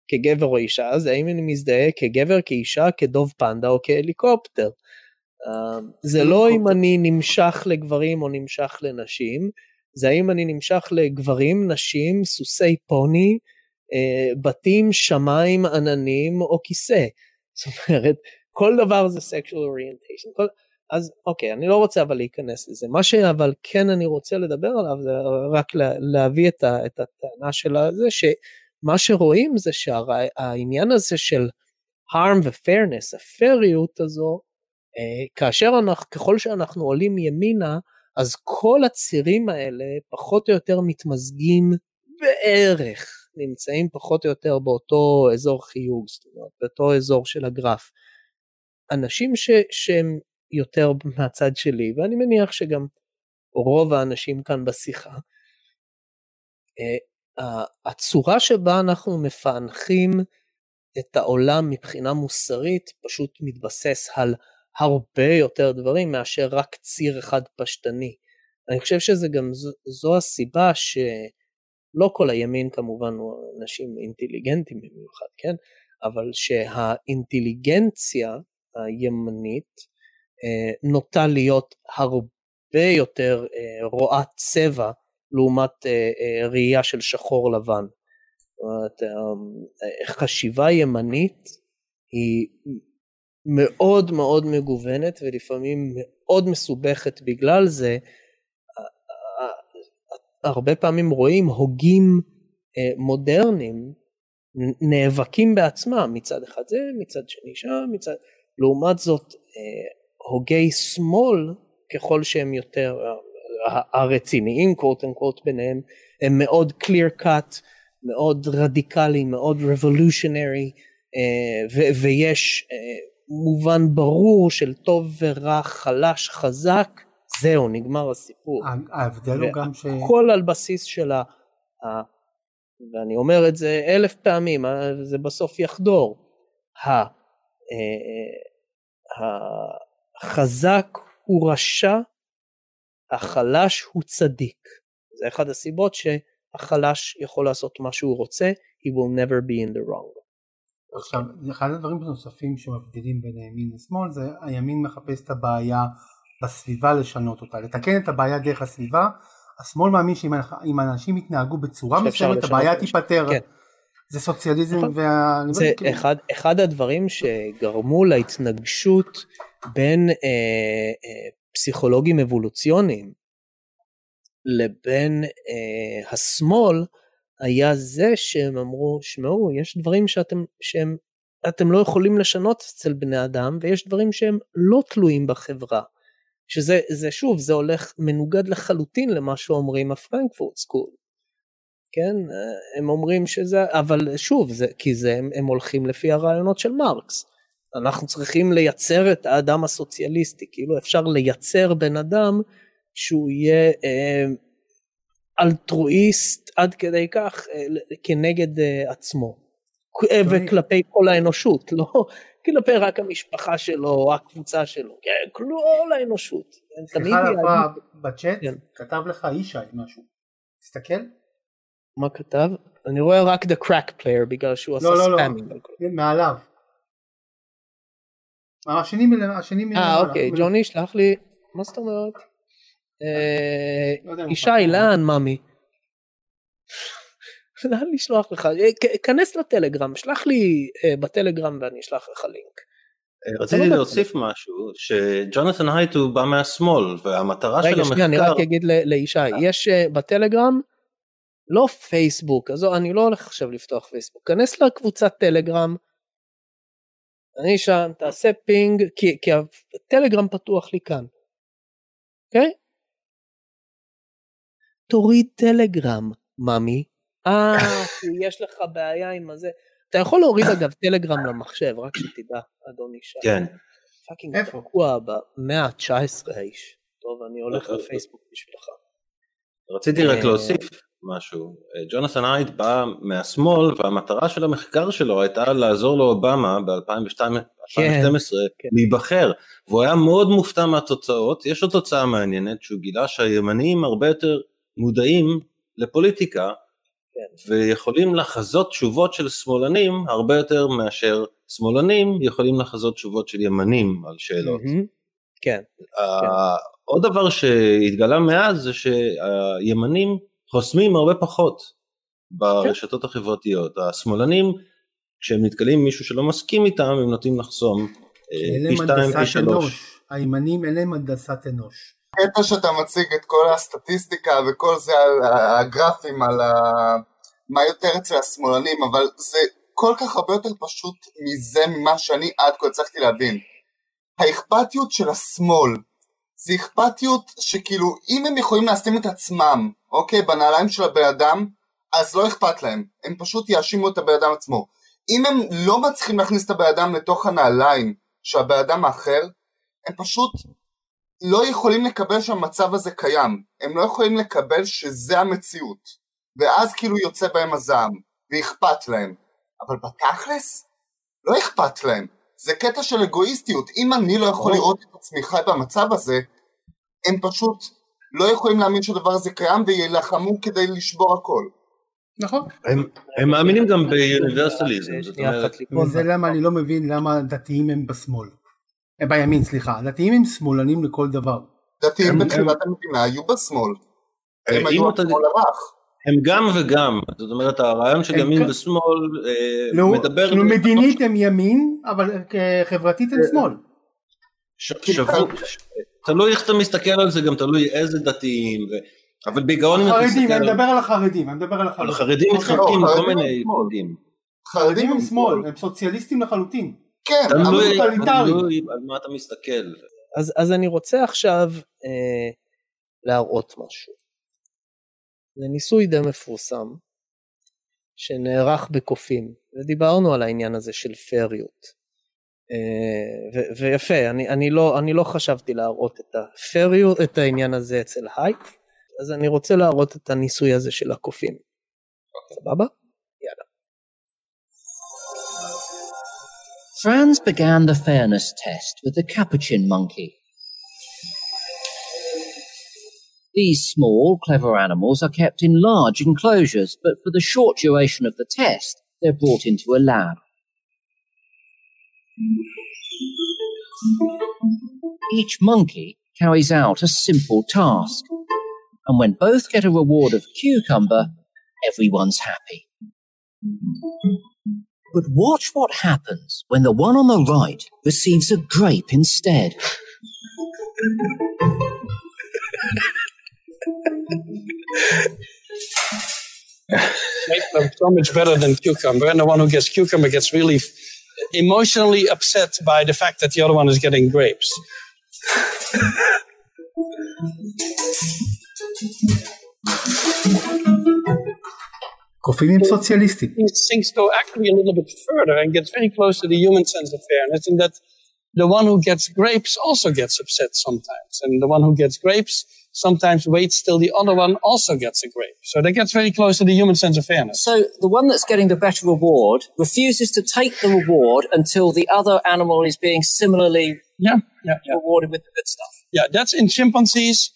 כגבר או אישה, זה האם אני מזדהה כגבר, כאישה, כדוב פנדה או כהליקופטר. אה, זה לא אם אני נמשך לגברים או נמשך לנשים, זה האם אני נמשך לגברים, נשים, סוסי פוני, אה, בתים, שמיים, עננים או כיסא. זאת אומרת, כל דבר זה sexual orientation. כל... אז אוקיי, אני לא רוצה אבל להיכנס לזה. מה שאבל כן אני רוצה לדבר עליו זה רק לה, להביא את, ה, את הטענה של זה, שמה שרואים זה שהעניין הזה של harm ו-fairness, הפריות הזו, אה, כאשר אנחנו, ככל שאנחנו עולים ימינה, אז כל הצירים האלה פחות או יותר מתמזגים בערך, נמצאים פחות או יותר באותו אזור חיוג, זאת אומרת, באותו אזור של הגרף. אנשים ש, שהם יותר מהצד שלי, ואני מניח שגם רוב האנשים כאן בשיחה, אה, הצורה שבה אנחנו מפענחים את העולם מבחינה מוסרית פשוט מתבסס על הרבה יותר דברים מאשר רק ציר אחד פשטני. אני חושב שזה גם זו, זו הסיבה שלא כל הימין כמובן הוא אנשים אינטליגנטים במיוחד, כן? אבל שהאינטליגנציה הימנית אה, נוטה להיות הרבה יותר אה, רואת צבע לעומת אה, ראייה של שחור לבן. חשיבה ימנית היא מאוד מאוד מגוונת ולפעמים מאוד מסובכת בגלל זה. הרבה פעמים רואים הוגים מודרניים נאבקים בעצמם. מצד אחד זה מצד שני שם מצד לעומת זאת הוגי שמאל ככל שהם יותר הרציניים קוט אנקוט ביניהם הם מאוד clear cut מאוד רדיקלי מאוד revolutionary uh, ויש uh, מובן ברור של טוב ורע חלש חזק זהו נגמר הסיפור. ההבדל הוא גם ש... הכל על בסיס של ה... ה... ואני אומר את זה אלף פעמים זה בסוף יחדור. ה... החזק הוא רשע, החלש הוא צדיק. זה אחד הסיבות שהחלש יכול לעשות מה שהוא רוצה, he will never be in the wrong. עכשיו, אחד הדברים הנוספים שמבדילים בין הימין לשמאל זה הימין מחפש את הבעיה בסביבה לשנות אותה, לתקן את הבעיה דרך הסביבה, השמאל מאמין שאם אנשים יתנהגו בצורה מסוימת הבעיה תיפתר. כן. זה סוציאליזם נכון. וה... זה כאילו- אחד, אחד הדברים שגרמו להתנגשות בין אה, אה, פסיכולוגים אבולוציוניים לבין אה, השמאל היה זה שהם אמרו שמעו יש דברים שאתם שהם אתם לא יכולים לשנות אצל בני אדם ויש דברים שהם לא תלויים בחברה שזה זה שוב זה הולך מנוגד לחלוטין למה שאומרים הפרנקפורט סקול. כן? הם אומרים שזה אבל שוב זה כי זה הם, הם הולכים לפי הרעיונות של מרקס. אנחנו צריכים לייצר את האדם הסוציאליסטי, כאילו אפשר לייצר בן אדם שהוא יהיה אה, אלטרואיסט עד כדי כך אה, כנגד אה, עצמו, אה, וכלפי כל האנושות, לא כלפי רק המשפחה שלו או הקבוצה שלו, כן, כל האנושות. סליחה על הפרעה בצ'אט, כן. כתב לך ישי משהו, תסתכל. מה כתב? אני רואה רק the crack player בגלל שהוא לא, עשה לא, ספאמינג. לא, לא, מעליו. השני מלמעלה. אה אוקיי, ג'וני שלח לי, מה זאת אומרת? אה, ישי, לאן ממי? לאן לשלוח לך? אה, כנס לטלגרם, שלח לי אה, בטלגרם ואני אשלח לך לינק. רציתי להוסיף משהו, שג'ונתן הייט הוא בא מהשמאל, והמטרה של המחקר... רגע, שנייה, אני רק אגיד לישי, יש בטלגרם, לא פייסבוק, אז אני לא הולך עכשיו לפתוח פייסבוק, כנס לקבוצת טלגרם, אני שם, תעשה ping, כי, כי הטלגרם פתוח לי כאן, אוקיי? Okay? תוריד טלגרם, ממי. אה, יש לך בעיה עם הזה. אתה יכול להוריד אגב טלגרם למחשב, רק שתדע, אדון אישה. כן. פאקינג תקוע במאה ה-19 האיש. טוב, אני הולך לפייסבוק בשבילך. רציתי רק להוסיף משהו. ג'ונתן הייט בא מהשמאל והמטרה של המחקר שלו הייתה לעזור לאובמה ב-2012 כן, כן. להיבחר והוא היה מאוד מופתע מהתוצאות יש לו תוצאה מעניינת שהוא גילה שהימנים הרבה יותר מודעים לפוליטיקה כן. ויכולים לחזות תשובות של שמאלנים הרבה יותר מאשר שמאלנים יכולים לחזות תשובות של ימנים על שאלות. מהמם. כן, ה- עוד דבר שהתגלה מאז זה שהימנים חוסמים הרבה פחות ברשתות החברתיות. השמאלנים, כשהם נתקלים עם מישהו שלא מסכים איתם, הם נוטים לחסום אה, פי שתיים, פי שלוש. הימנים אין להם הנדסת אנוש. קטע שאתה מציג את כל הסטטיסטיקה וכל זה על הגרפים, על ה... מה יותר אצל השמאלנים, אבל זה כל כך הרבה יותר פשוט מזה ממה שאני עד כה הצלחתי להבין. האכפתיות של השמאל זה אכפתיות שכאילו אם הם יכולים לשים את עצמם, אוקיי, בנעליים של הבן אדם, אז לא אכפת להם, הם פשוט יאשימו את הבן אדם עצמו. אם הם לא מצליחים להכניס את הבן אדם לתוך הנעליים של הבן אדם האחר, הם פשוט לא יכולים לקבל שהמצב הזה קיים, הם לא יכולים לקבל שזה המציאות, ואז כאילו יוצא בהם הזעם, ואכפת להם, אבל בתכלס, לא אכפת להם, זה קטע של אגואיסטיות, אם אני לא יכול לראות את עצמי חי במצב הזה, הם פשוט לא יכולים להאמין שהדבר הזה קיים ויילחמו כדי לשבור הכל. נכון. הם, הם מאמינים גם באוניברסליזם, זאת אומרת. וזה למה אני לא מבין למה דתיים הם בשמאל. הם בימין, סליחה. דתיים הם שמאלנים לכל דבר. דתיים הם- בתחילת המדינה היו בשמאל, הם אם היו השמאל הרך. הם גם וגם, זאת אומרת הרעיון של הם ימין ושמאל אה, לא, מדבר, כאילו מדינית הם ימין, אבל אה, חברתית הם שמאל. תלוי איך אתה מסתכל על זה, גם תלוי איזה דתיים, אבל בעיקרון אם אתה חרדים, מסתכל אני על- מדבר על החרדים, אני מדבר על החרדים. חרדים אוקיי. מתחלקים לא, לכל חרדים מיני הם חרדים הם שמאל, הם סוציאליסטים לחלוטין. כן, אבל תלוי טוטליטרי. תלוי על מה אתה מסתכל. אז, אז אני רוצה עכשיו אה, להראות משהו. זה ניסוי די מפורסם שנערך בקופים, ודיברנו על העניין הזה של פריות. אה, ו- ויפה, אני, אני, לא, אני לא חשבתי להראות את הפריות, את העניין הזה אצל הייק, אז אני רוצה להראות את הניסוי הזה של הקופים. סבבה? Franz began the fairness test with the capuchin monkey. These small, clever animals are kept in large enclosures, but for the short duration of the test, they're brought into a lab. Each monkey carries out a simple task, and when both get a reward of cucumber, everyone's happy. But watch what happens when the one on the right receives a grape instead. make them so much better than cucumber, and the one who gets cucumber gets really emotionally upset by the fact that the other one is getting grapes. Convenient socialistic. These things go actually a little bit further and gets very close to the human sense of fairness in that the one who gets grapes also gets upset sometimes. And the one who gets grapes sometimes waits till the other one also gets a grape. So that gets very close to the human sense of fairness. So the one that's getting the better reward refuses to take the reward until the other animal is being similarly yeah, yeah, yeah. rewarded with the good stuff. Yeah, that's in chimpanzees.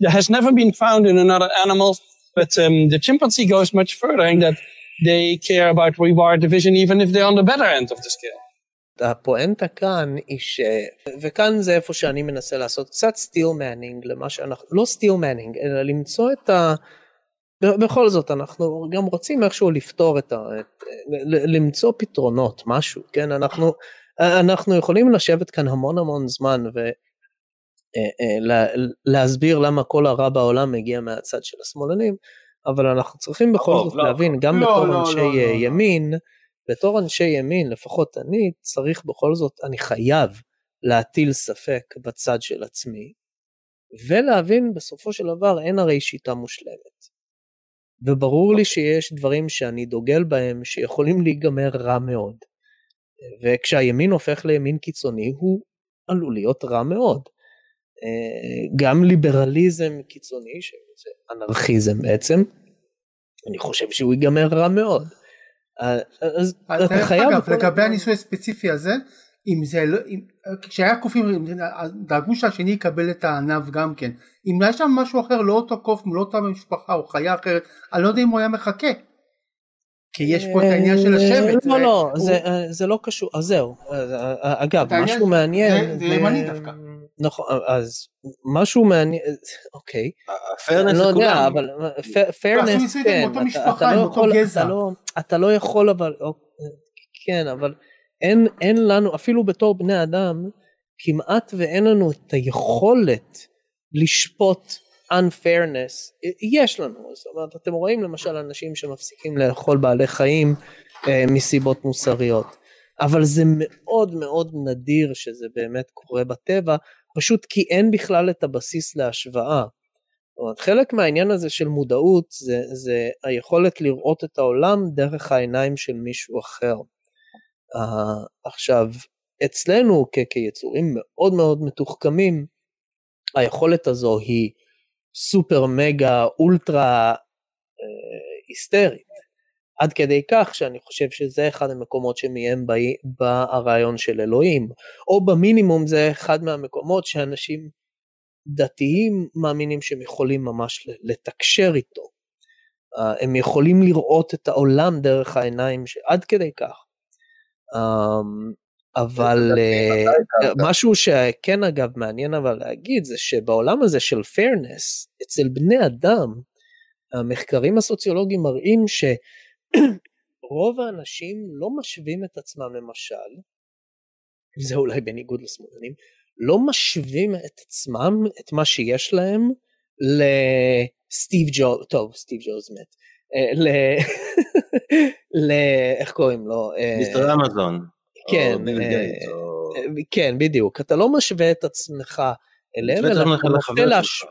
That has never been found in another animal but um, the chimpanzee goes much further in that they care about reward division even if they're on the better end of the scale. הפואנטה כאן היא ש... וכאן זה איפה שאני מנסה לעשות קצת steel manning למה שאנחנו... לא steel manning, אלא למצוא את ה... בכל זאת אנחנו גם רוצים איכשהו לפתור את ה... את... למצוא פתרונות, משהו, כן? אנחנו, אנחנו יכולים לשבת כאן המון המון זמן ו... אה, אה, לה- להסביר למה כל הרע בעולם מגיע מהצד של השמאלנים, אבל אנחנו צריכים בכל לא, זאת לא. להבין, גם לא, בתור לא, אנשי לא, לא, אה, לא. ימין, בתור אנשי ימין, לפחות אני, צריך בכל זאת, אני חייב להטיל ספק בצד של עצמי, ולהבין בסופו של דבר אין הרי שיטה מושלמת. וברור לי שיש דברים שאני דוגל בהם שיכולים להיגמר רע מאוד. וכשהימין הופך לימין קיצוני הוא עלול להיות רע מאוד. אה, גם ליברליזם קיצוני, שזה אנרכיזם בעצם, אני חושב שהוא ייגמר רע מאוד. אה, אז אתה דרך חייב... אגב, לגבי הניסוי הספציפי הזה, אם זה לא, אם, כשהיה קופים, דאגו שהשני יקבל את הענב גם כן. אם היה שם משהו אחר, לא אותו קוף, לא אותה משפחה או חיה אחרת, אני לא יודע אם הוא היה מחכה. כי יש פה את העניין של השבט. לא, לא, זה- אה, לא קשור, אז זהו, אה, אה, אגב, אתה משהו מעניין, זה ימני דווקא. נכון, אז משהו מעניין, אוקיי, fairness אני לא יודע. אבל עשו פייר ניסוי עם אותו משפחה, עם אותו גזע. אתה לא יכול אבל, אוקיי, כן, אבל אין לנו, אפילו בתור בני אדם, כמעט ואין לנו את היכולת לשפוט unfairness, יש לנו, זאת אומרת, אתם רואים למשל אנשים שמפסיקים לאכול בעלי חיים אה, מסיבות מוסריות, אבל זה מאוד מאוד נדיר שזה באמת קורה בטבע, פשוט כי אין בכלל את הבסיס להשוואה. אומרת, חלק מהעניין הזה של מודעות זה, זה היכולת לראות את העולם דרך העיניים של מישהו אחר. Uh, עכשיו, אצלנו כ- כיצורים מאוד מאוד מתוחכמים, היכולת הזו היא סופר מגה אולטרה אה, היסטרית. עד כדי כך שאני חושב שזה אחד המקומות שמהם בא, בא הרעיון של אלוהים, או במינימום זה אחד מהמקומות שאנשים דתיים מאמינים שהם יכולים ממש לתקשר איתו. Uh, הם יכולים לראות את העולם דרך העיניים, ש... עד כדי כך. Um, אבל uh, משהו שכן אגב מעניין אבל להגיד זה שבעולם הזה של fairness אצל בני אדם המחקרים הסוציולוגיים מראים שרוב האנשים לא משווים את עצמם למשל, זה אולי בניגוד לשמאלנים, לא משווים את עצמם, את מה שיש להם, לסטיב ג'ו, טוב סטיב ג'וז מת, ל... ל... איך קוראים לו? מיסטר אמזון. כן, כן בדיוק, אתה לא משווה את עצמך אליהם, אלא אתה להש...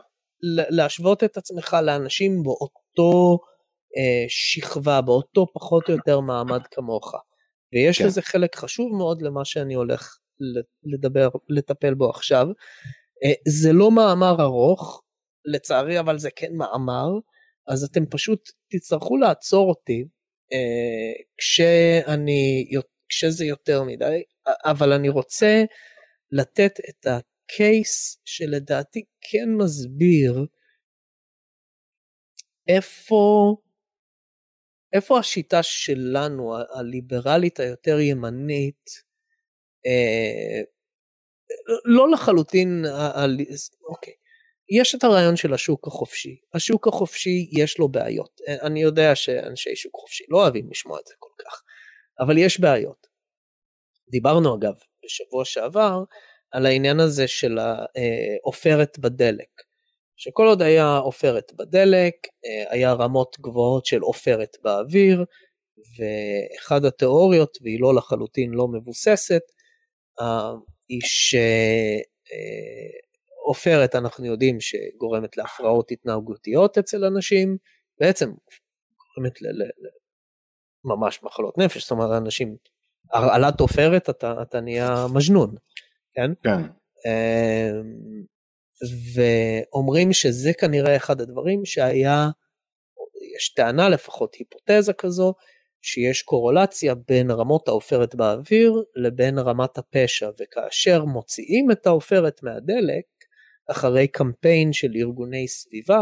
להשוות את עצמך לאנשים באותו אה, שכבה, באותו פחות או יותר מעמד כמוך. ויש כן. לזה חלק חשוב מאוד למה שאני הולך לדבר, לטפל בו עכשיו. אה, זה לא מאמר ארוך, לצערי אבל זה כן מאמר, אז אתם פשוט תצטרכו לעצור אותי אה, כשאני, כשזה יותר מדי, אבל אני רוצה לתת את הקייס שלדעתי כן מסביר איפה, איפה השיטה שלנו, הליברלית היותר ימנית, אה, לא לחלוטין, אוקיי, יש את הרעיון של השוק החופשי, השוק החופשי יש לו בעיות, אני יודע שאנשי שוק חופשי לא אוהבים לשמוע את זה כל כך, אבל יש בעיות. דיברנו אגב בשבוע שעבר על העניין הזה של העופרת בדלק, שכל עוד היה עופרת בדלק, היה רמות גבוהות של עופרת באוויר, ואחד התיאוריות, והיא לא לחלוטין לא מבוססת, היא שעופרת אנחנו יודעים שגורמת להפרעות התנהגותיות אצל אנשים, בעצם גורמת ל... ממש מחלות נפש, זאת אומרת אנשים, הרעלת עופרת אתה, אתה נהיה מג'נון, כן? כן. ואומרים שזה כנראה אחד הדברים שהיה, יש טענה לפחות, היפותזה כזו, שיש קורולציה בין רמות העופרת באוויר לבין רמת הפשע, וכאשר מוציאים את העופרת מהדלק, אחרי קמפיין של ארגוני סביבה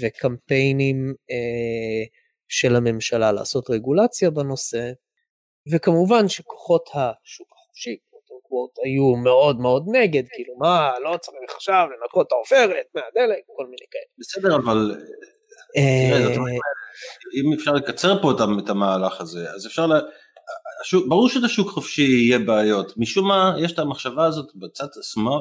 וקמפיינים אה, של הממשלה לעשות רגולציה בנושא, וכמובן שכוחות השוק החופשי, קוואט, היו מאוד מאוד נגד, כאילו מה, לא צריך עכשיו לנקות את העופרת מהדלק, כל מיני כאלה. בסדר, אבל אם אפשר לקצר פה את המהלך הזה, אז אפשר. השוק, ברור שבשוק חופשי יהיה בעיות, משום מה יש את המחשבה הזאת בצד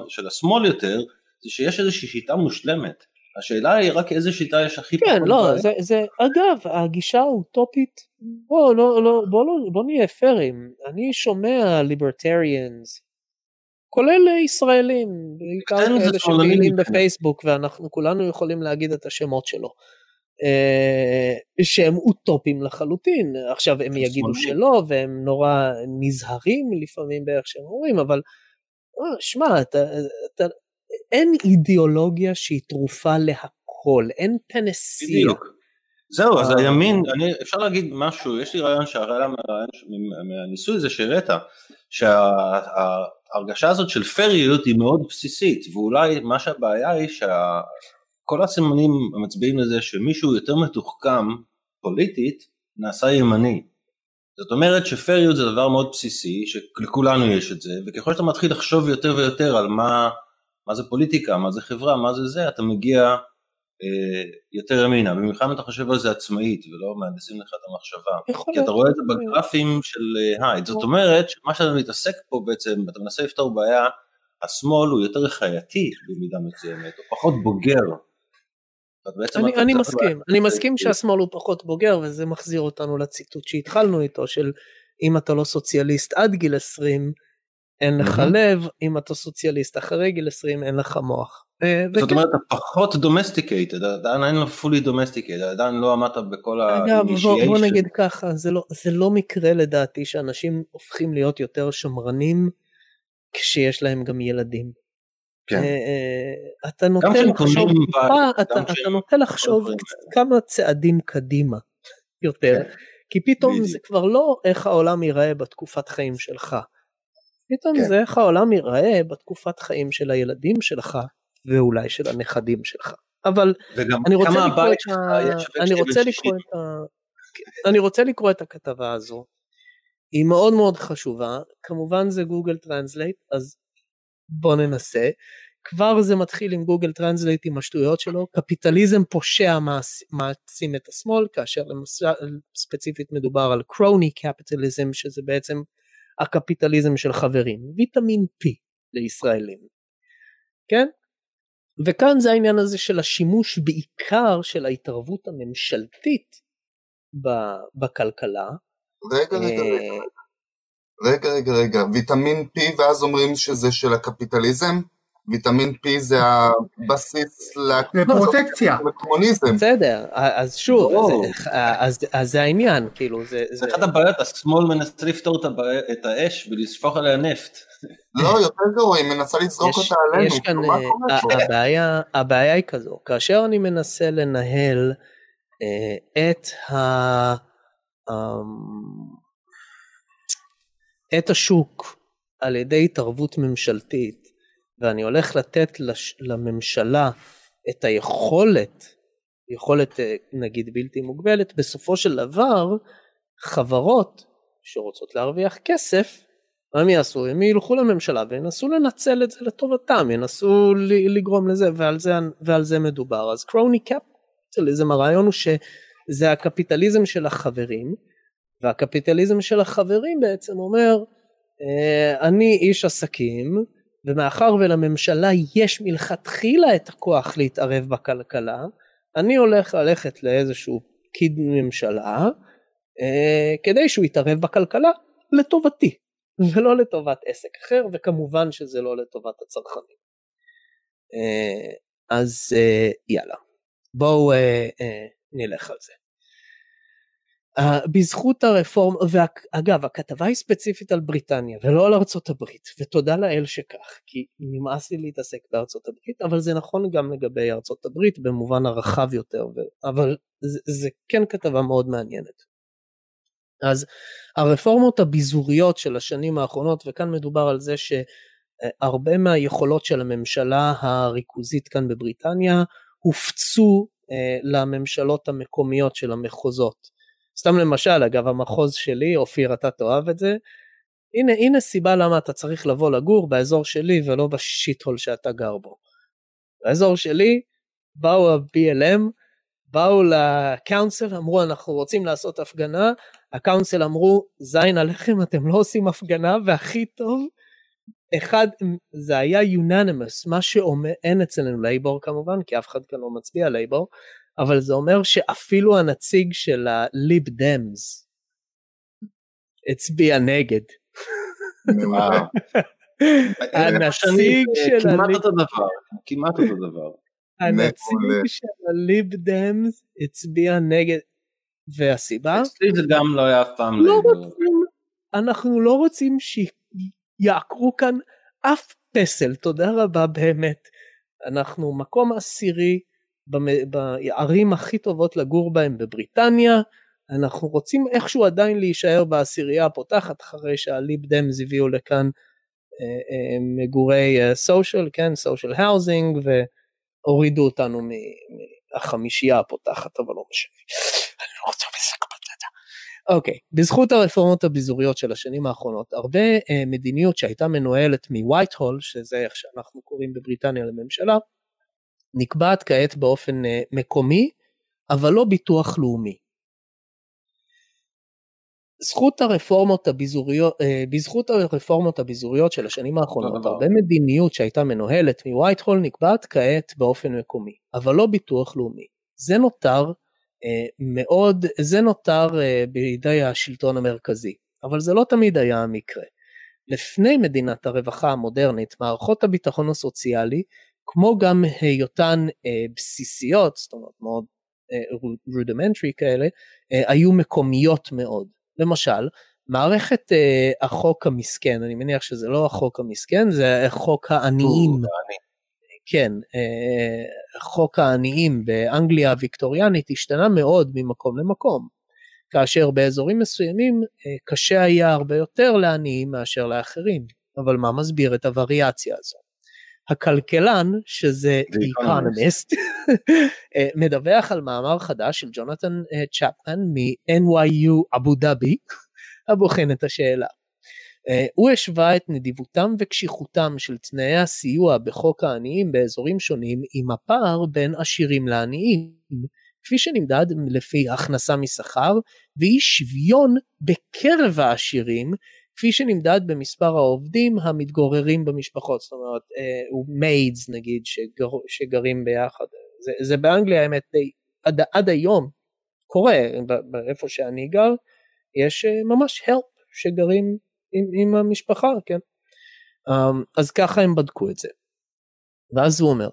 של השמאל יותר, זה שיש איזושהי שיטה מושלמת. השאלה היא רק איזה שיטה יש הכי כן, לא, זה, זה, אגב, הגישה האוטופית, בוא, לא, לא, בוא, לא, בוא נהיה פיירים, אני שומע ליברטריאנס, כולל ישראלים, בעיקר כאלה שפעילים בפייסבוק, ואנחנו כולנו יכולים להגיד את השמות שלו, שהם אוטופים לחלוטין, עכשיו הם יגידו שלא, והם נורא נזהרים לפעמים באיך שהם אומרים, אבל שמע, אתה, אתה, אין אידיאולוגיה שהיא תרופה להכל, אין פנסיה. בדיוק. זהו, אז הימין, אני, אפשר להגיד משהו, יש לי רעיון שהרעיון מהניסוי הזה שהראית, שההרגשה הזאת של פריות היא מאוד בסיסית, ואולי מה שהבעיה היא שכל הסימנים המצביעים לזה שמישהו יותר מתוחכם פוליטית, נעשה ימני. זאת אומרת שפריות זה דבר מאוד בסיסי, שלכולנו יש את זה, וככל שאתה מתחיל לחשוב יותר ויותר על מה, מה זה פוליטיקה, מה זה חברה, מה זה זה, אתה מגיע יותר ימינה, במיוחד אם אתה חושב על זה עצמאית ולא מהנדסים לך את המחשבה, כי אתה רואה את זה בגרפים של אה, הייד, זאת אומרת שמה שאתה מתעסק פה בעצם, אתה מנסה לפתור בעיה, השמאל הוא יותר חייתי במידה מסוימת, הוא פחות בוגר. אני, אני מסכים, אני מסכים שהשמאל הוא פחות בוגר וזה מחזיר אותנו לציטוט שהתחלנו איתו של אם אתה לא סוציאליסט עד גיל 20 אין לך לב, אם אתה סוציאליסט אחרי גיל 20 אין לך מוח. אה, זאת אומרת אתה פחות domesticated, עדיין אין לו fully domesticated, עדיין לא עמדת בכל ה... אגב בוא, בוא נגיד ככה, זה לא, זה לא מקרה לדעתי שאנשים הופכים להיות יותר שמרנים כשיש להם גם ילדים. כן. אתה נוטה לחשוב אתה נוטה לחשוב כמה צעדים קדימה יותר, כן. כי פתאום זה כבר לא איך העולם ייראה בתקופת חיים שלך, פתאום כן. זה איך העולם ייראה בתקופת חיים של הילדים שלך ואולי של הנכדים שלך. אבל אני רוצה לקרוא את ה... אני רוצה בן לקרוא 60. את ה... אני רוצה לקרוא את הכתבה הזו. היא מאוד מאוד חשובה, כמובן זה Google Translate, אז בוא ננסה. כבר זה מתחיל עם Google Translate עם השטויות שלו, קפיטליזם פושע מעצים את השמאל, כאשר למשל ספציפית מדובר על crony capitalism, שזה בעצם הקפיטליזם של חברים, ויטמין P לישראלים, כן? וכאן זה העניין הזה של השימוש בעיקר של ההתערבות הממשלתית בכלכלה. רגע, רגע, אה, רגע. רגע, רגע, רגע, ויטמין P ואז אומרים שזה של הקפיטליזם? ויטמין P זה הבסיס לפרוטקציה. לקומוניזם. בסדר, אז שוב, אז זה העניין, כאילו, זה... זה אחת הבעיות, השמאל מנסה לפתור את האש ולשפוך עליה נפט. לא, יותר גרוע, היא מנסה לזרוק אותה עלינו. יש כאן, כאילו, מה אה, קורה ה- פה? הבעיה, הבעיה היא כזו, כאשר אני מנסה לנהל אה, את ה... אמ, את השוק על ידי התערבות ממשלתית, ואני הולך לתת לש, לממשלה את היכולת, יכולת אה, נגיד בלתי מוגבלת, בסופו של דבר חברות שרוצות להרוויח כסף, מה הם יעשו? הם ילכו לממשלה וינסו לנצל את זה לטובתם, ינסו לגרום לזה ועל זה, ועל זה מדובר. אז קרוני קפיטליזם הרעיון הוא שזה הקפיטליזם של החברים, והקפיטליזם של החברים בעצם אומר אה, אני איש עסקים ומאחר ולממשלה יש מלכתחילה את הכוח להתערב בכלכלה, אני הולך ללכת לאיזשהו פקיד ממשלה אה, כדי שהוא יתערב בכלכלה לטובתי ולא לטובת עסק אחר וכמובן שזה לא לטובת הצרכנים. אה, אז אה, יאללה בואו אה, אה, נלך על זה. Uh, בזכות הרפורמה, ואגב הכתבה היא ספציפית על בריטניה ולא על ארצות הברית ותודה לאל שכך כי נמאס לי להתעסק בארצות הברית אבל זה נכון גם לגבי ארצות הברית במובן הרחב יותר ו... אבל זה, זה כן כתבה מאוד מעניינת. אז הרפורמות הביזוריות של השנים האחרונות וכאן מדובר על זה שהרבה מהיכולות של הממשלה הריכוזית כאן בבריטניה הופצו uh, לממשלות המקומיות של המחוזות. סתם למשל, אגב המחוז שלי, אופיר אתה תאהב את זה, הנה, הנה סיבה למה אתה צריך לבוא לגור באזור שלי ולא בשיט-הול שאתה גר בו. באזור שלי באו ה-BLM, באו לקאונסל, אמרו אנחנו רוצים לעשות הפגנה, הקאונסל אמרו זין עליכם אתם לא עושים הפגנה והכי טוב, אחד זה היה unanimous, מה שאומר, אין אצלנו Labour כמובן, כי אף אחד כאן לא מצביע Labour, אבל זה אומר שאפילו הנציג של ה Lib Dems הצביע נגד. הנציג של כמעט ה Lib אותו דבר, כמעט אותו דבר. הנציג של ה Lib Dems הצביע נגד, והסיבה? אצלי זה גם לא היה אף פעם לא. רוצים, אנחנו לא רוצים שיעקרו כאן אף פסל, תודה רבה באמת. אנחנו מקום עשירי בערים הכי טובות לגור בהם בבריטניה, אנחנו רוצים איכשהו עדיין להישאר בעשירייה הפותחת אחרי שהליב דמס הביאו לכאן אה, אה, מגורי סושיאל, כן, סושיאל האוזינג, והורידו אותנו מהחמישייה הפותחת, אבל לא משנה. אני לא רוצה להתעסק בזה. אוקיי, בזכות הרפורמות הביזוריות של השנים האחרונות, הרבה אה, מדיניות שהייתה מנוהלת מווייט הול, שזה איך שאנחנו קוראים בבריטניה לממשלה, נקבעת כעת באופן אה, מקומי, אבל לא ביטוח לאומי. זכות הרפורמות הביזוריות, אה, בזכות הרפורמות הביזוריות של השנים האחרונות, הרבה מדיניות שהייתה מנוהלת מווייט הול נקבעת כעת באופן מקומי, אבל לא ביטוח לאומי. זה נותר אה, מאוד, זה נותר בידי השלטון המרכזי, אבל זה לא תמיד היה המקרה. לפני מדינת הרווחה המודרנית, מערכות הביטחון הסוציאלי, כמו גם היותן אה, בסיסיות, זאת אומרת מאוד rudimentary כאלה, היו מקומיות מאוד. למשל, מערכת החוק המסכן, אני מניח שזה לא החוק המסכן, זה חוק העניים. כן, אה, חוק העניים באנגליה הוויקטוריאנית השתנה מאוד ממקום למקום, כאשר באזורים מסוימים אה, קשה היה הרבה יותר לעניים מאשר לאחרים, אבל מה מסביר את הווריאציה הזו? הכלכלן, שזה איקונומיסט, אה, מדווח על מאמר חדש של ג'ונתן צ'פמן מ-NYU אבו דאבי, הבוחן את השאלה. אה, הוא השווה את נדיבותם וקשיחותם של תנאי הסיוע בחוק העניים באזורים שונים עם הפער בין עשירים לעניים, כפי שנמדד לפי הכנסה משכר, ואי שוויון בקרב העשירים, כפי שנמדד במספר העובדים המתגוררים במשפחות, זאת אומרת, מיידס אה, נגיד שגר, שגרים ביחד, זה, זה באנגליה האמת די, עד, עד היום קורה, איפה שאני גר, יש אה, ממש help שגרים עם, עם המשפחה, כן? Um, אז ככה הם בדקו את זה. ואז הוא אומר,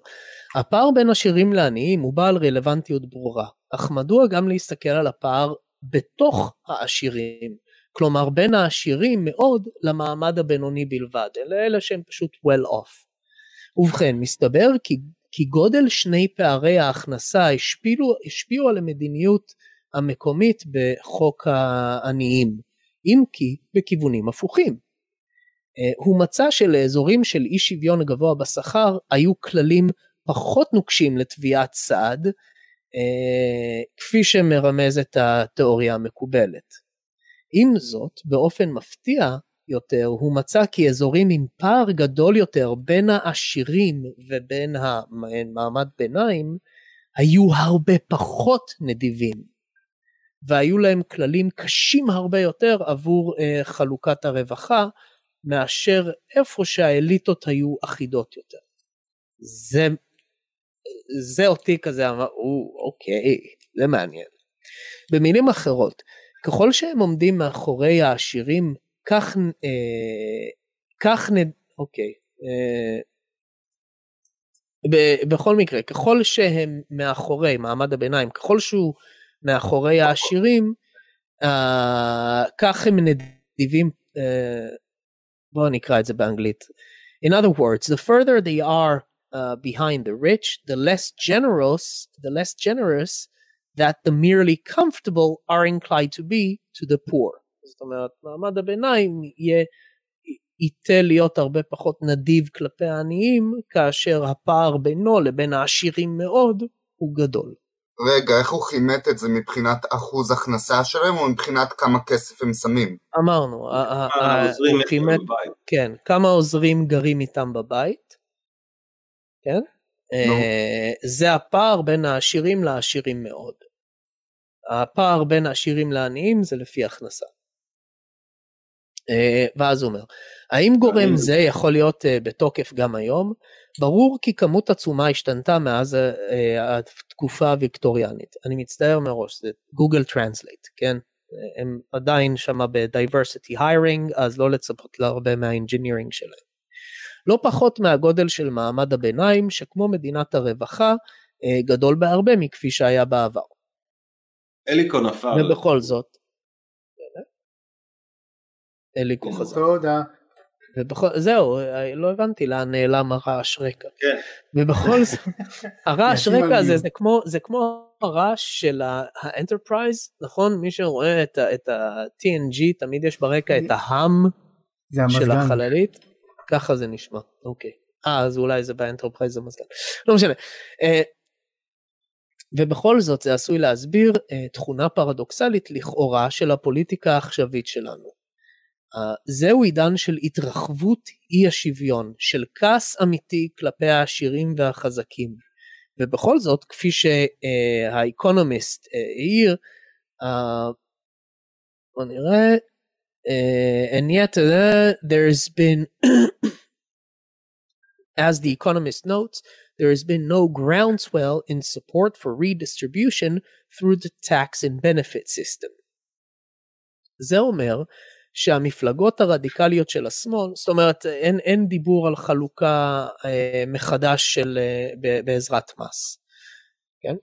הפער בין עשירים לעניים הוא בעל רלוונטיות ברורה, אך מדוע גם להסתכל על הפער בתוך העשירים, כלומר בין העשירים מאוד למעמד הבינוני בלבד, אלה אלה שהם פשוט well off. ובכן, מסתבר כי, כי גודל שני פערי ההכנסה השפיעו, השפיעו על המדיניות המקומית בחוק העניים. אם כי בכיוונים הפוכים. אה, הוא מצא שלאזורים של אי שוויון גבוה בשכר היו כללים פחות נוקשים לתביעת סעד, אה, כפי שמרמזת התיאוריה המקובלת. עם זאת, באופן מפתיע יותר, הוא מצא כי אזורים עם פער גדול יותר בין העשירים ובין המעמד ביניים, היו הרבה פחות נדיבים והיו להם כללים קשים הרבה יותר עבור uh, חלוקת הרווחה מאשר איפה שהאליטות היו אחידות יותר. זה, זה אותי כזה אמר, אוקיי, זה מעניין. במילים אחרות, ככל שהם עומדים מאחורי העשירים, כך, אה, כך נ... אוקיי, אה, ב, בכל מקרה, ככל שהם מאחורי מעמד הביניים, ככל שהוא מאחורי העשירים, uh, כך הם נדיבים, uh, בואו נקרא את זה באנגלית. In other words, the further they are uh, behind the rich, the less generous, the less generous that the merely comfortable are inclined to be to the poor. זאת אומרת, מעמד הביניים יהיה, ייטה להיות הרבה פחות נדיב כלפי העניים, כאשר הפער בינו לבין העשירים מאוד הוא גדול. רגע, איך הוא כימת את זה מבחינת אחוז הכנסה שלהם או מבחינת כמה כסף הם שמים? אמרנו, כן, כמה עוזרים גרים איתם בבית, כן? אה, זה הפער בין העשירים לעשירים מאוד. הפער בין העשירים לעניים זה לפי הכנסה. אה, ואז הוא אומר, האם גורם זה יכול להיות אה, בתוקף גם היום? ברור כי כמות עצומה השתנתה מאז התקופה הוויקטוריאנית. אני מצטער מראש, זה Google Translate, כן? הם עדיין שם ב-diversity hiring, אז לא לצפות להרבה מה-engineering שלהם. לא פחות מהגודל של מעמד הביניים, שכמו מדינת הרווחה, גדול בהרבה מכפי שהיה בעבר. אליקו נפל. ובכל זאת, אליקו חזר. תודה. ובכל, זהו, לא הבנתי לאן נעלם הרעש רקע. כן. ובכל זאת, הרעש רקע הזה זה כמו, זה כמו הרעש של ה Enterprise, נכון? מי שרואה את, את ה-TNG, תמיד יש ברקע את ה hum של החללית, ככה זה נשמע, אוקיי. אה, אז אולי זה ב Enterprise המזגן. לא משנה. אה, ובכל זאת זה עשוי להסביר אה, תכונה פרדוקסלית לכאורה של הפוליטיקה העכשווית שלנו. אה, זהו עידן של התרחבות אי השוויון, של כעס אמיתי כלפי העשירים והחזקים. ובכל זאת, כפי שהאקונומיסט uh, העיר, בוא נראה, uh, and yet uh, there's been, as the economist notes, there has been no groundswell in support for redistribution through the tax and benefit system. זה אומר שהמפלגות הרדיקליות של השמאל, זאת אומרת אין, אין דיבור על חלוקה אה, מחדש של, אה, בעזרת מס, כן?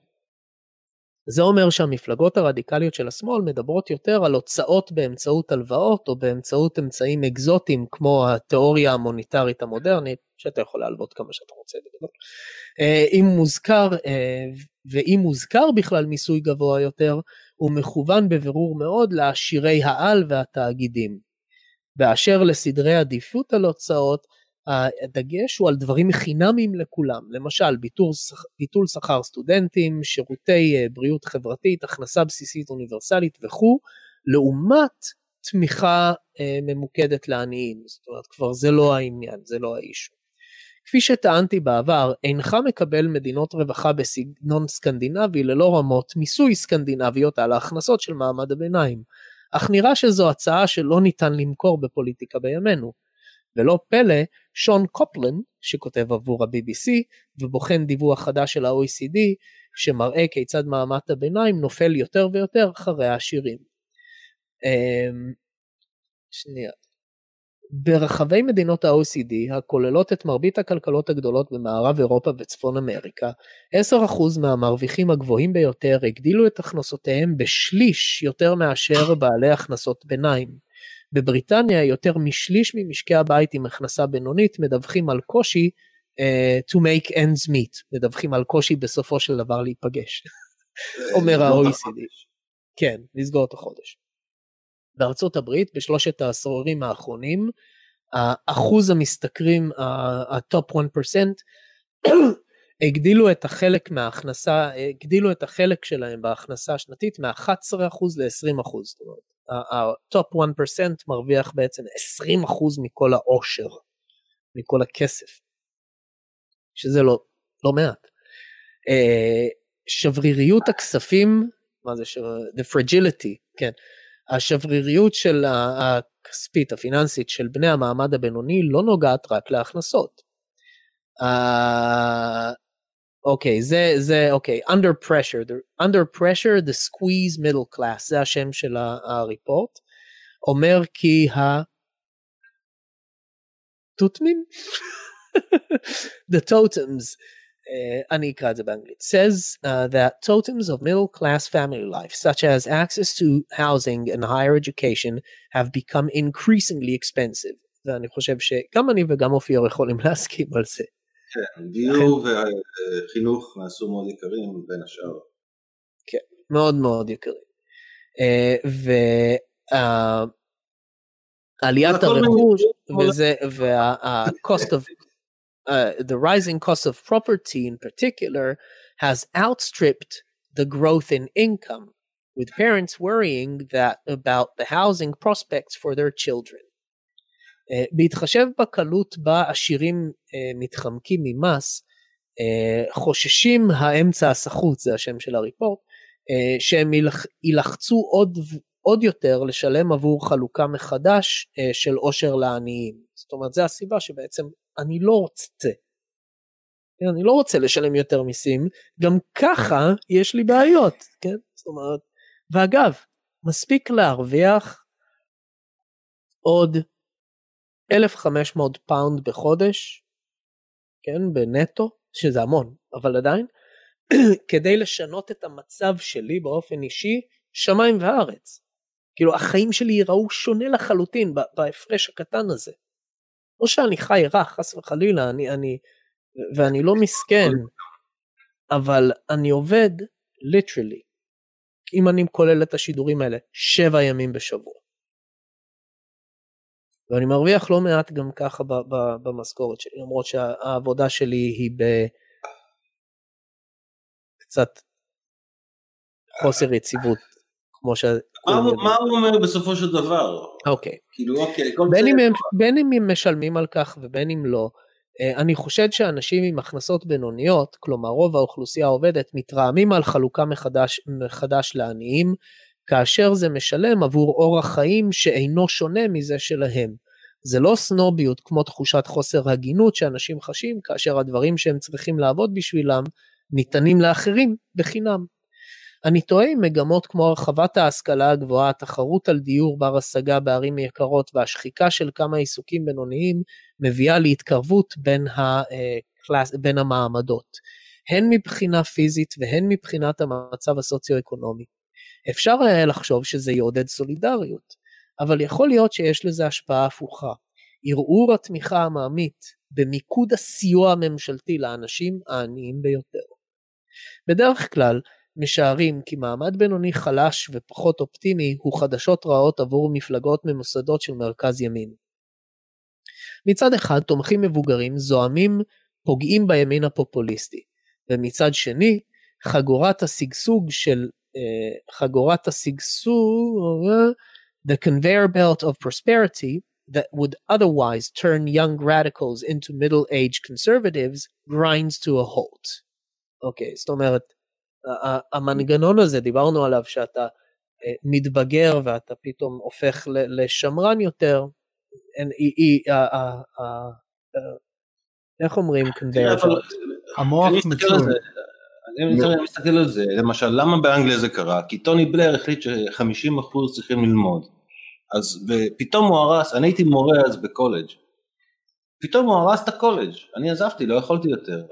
זה אומר שהמפלגות הרדיקליות של השמאל מדברות יותר על הוצאות באמצעות הלוואות או באמצעות אמצעים אקזוטיים כמו התיאוריה המוניטרית המודרנית, שאתה יכול להלוות כמה שאתה רוצה בגדול. אה, אם מוזכר, אה, ואם מוזכר בכלל מיסוי גבוה יותר, הוא מכוון בבירור מאוד לעשירי העל והתאגידים. באשר לסדרי עדיפות על הוצאות, הדגש הוא על דברים חינמיים לכולם, למשל ביטול, ביטול שכר סטודנטים, שירותי אה, בריאות חברתית, הכנסה בסיסית אוניברסלית וכו', לעומת תמיכה אה, ממוקדת לעניים, זאת אומרת כבר זה לא העניין, זה לא האישו. כפי שטענתי בעבר, אינך מקבל מדינות רווחה בסגנון סקנדינבי ללא רמות מיסוי סקנדינביות על ההכנסות של מעמד הביניים, אך נראה שזו הצעה שלא ניתן למכור בפוליטיקה בימינו. ולא פלא, שון קופלן, שכותב עבור ה-BBC ובוחן דיווח חדש של ה-OECD, שמראה כיצד מעמד הביניים נופל יותר ויותר אחרי העשירים. אמ, שנייה. ברחבי מדינות ה-OECD, הכוללות את מרבית הכלכלות הגדולות במערב אירופה וצפון אמריקה, 10% מהמרוויחים הגבוהים ביותר הגדילו את הכנסותיהם בשליש יותר מאשר בעלי הכנסות ביניים. בבריטניה יותר משליש ממשקי הבית עם הכנסה בינונית מדווחים על קושי אה, to make ends meet, מדווחים על קושי בסופו של דבר להיפגש, אומר ה-OECD. כן, לסגור את החודש. בארצות הברית בשלושת העשורים האחרונים אחוז המשתכרים ה top 1% הגדילו את החלק מההכנסה, הגדילו את החלק שלהם בהכנסה השנתית מ-11% ל-20%. זאת אומרת, הטופ 1% מרוויח בעצם 20% מכל העושר, מכל הכסף, שזה לא, לא מעט. אה, שבריריות הכספים, מה זה, the fragility, כן, השבריריות של הכספית, הפיננסית של בני המעמד הבינוני לא נוגעת רק להכנסות. Uh, אוקיי, זה, זה, אוקיי, under pressure, the, under pressure the squeeze middle class, זה השם של הריפורט, אומר כי ה... תותמים? the totems, uh, אני אקרא את זה באנגלית, says uh, that totems of middle class family life, such as access to housing and higher education, have become increasingly expensive. ואני חושב שגם אני וגם אופיר יכולים להסכים על זה. כן, דיור וחינוך נעשו מאוד יקרים בין השאר. כן, מאוד מאוד יקרים. ועליית הרכוש וזה, וה-cost of, uh, the rising cost of property in particular has outstripped the growth in income, with parents worrying that about the housing prospects for their children. אה, בהתחשב בקלות בה עשירים אה, מתחמקים ממס, אה, חוששים האמצע הסחוט, זה השם של הריפורט, שהם יילחצו עוד, עוד יותר לשלם עבור חלוקה מחדש של עושר לעניים. זאת אומרת, זו הסיבה שבעצם אני לא רוצה. אני לא רוצה לשלם יותר מיסים, גם ככה יש לי בעיות, כן? זאת אומרת, ואגב, מספיק להרוויח עוד 1,500 פאונד בחודש, כן, בנטו, שזה המון, אבל עדיין, כדי לשנות את המצב שלי באופן אישי, שמיים וארץ. כאילו החיים שלי ייראו שונה לחלוטין בהפרש הקטן הזה. לא שאני חי רע, חס וחלילה, אני, אני, ואני לא מסכן, אבל אני עובד, literally, אם אני כולל את השידורים האלה, שבע ימים בשבוע. ואני מרוויח לא מעט גם ככה במשכורת שלי, למרות שהעבודה שלי היא ב... קצת חוסר יציבות, כמו ש... מה הוא- אומר בסופו של דבר? אוקיי. כאילו אוקיי, כל בין זה... אם, הם, בין אם הם משלמים על כך ובין אם לא, אה, אני חושד שאנשים עם הכנסות בינוניות, כלומר רוב האוכלוסייה העובדת, מתרעמים על חלוקה מחדש, מחדש לעניים, כאשר זה משלם עבור אורח חיים שאינו שונה מזה שלהם. זה לא סנוביות כמו תחושת חוסר הגינות שאנשים חשים כאשר הדברים שהם צריכים לעבוד בשבילם ניתנים לאחרים בחינם. אני תוהה אם מגמות כמו הרחבת ההשכלה הגבוהה, התחרות על דיור בר השגה בערים יקרות והשחיקה של כמה עיסוקים בינוניים מביאה להתקרבות בין, הקלאס, בין המעמדות, הן מבחינה פיזית והן מבחינת המצב הסוציו-אקונומי. אפשר היה לחשוב שזה יעודד סולידריות, אבל יכול להיות שיש לזה השפעה הפוכה. ערעור התמיכה העממית במיקוד הסיוע הממשלתי לאנשים העניים ביותר. בדרך כלל, משערים כי מעמד בינוני חלש ופחות אופטימי הוא חדשות רעות עבור מפלגות ממוסדות של מרכז ימין. מצד אחד תומכים מבוגרים זועמים פוגעים בימין הפופוליסטי, ומצד שני חגורת השגשוג של חגורת השגשוג the conveyor belt of prosperity that would otherwise turn young radicals into middle-aged conservatives grinds to a halt. אוקיי, okay, זאת אומרת, המנגנון הזה, דיברנו עליו שאתה מתבגר ואתה פתאום הופך לשמרן יותר, איך אומרים המוח מצוין. אני מסתכל על זה, למשל, למה באנגליה זה קרה? כי טוני בלר החליט ש-50% צריכים ללמוד. אז פתאום הוא הרס, אני הייתי מורה אז בקולג', פתאום הוא הרס את הקולג', אני עזבתי, לא יכולתי יותר.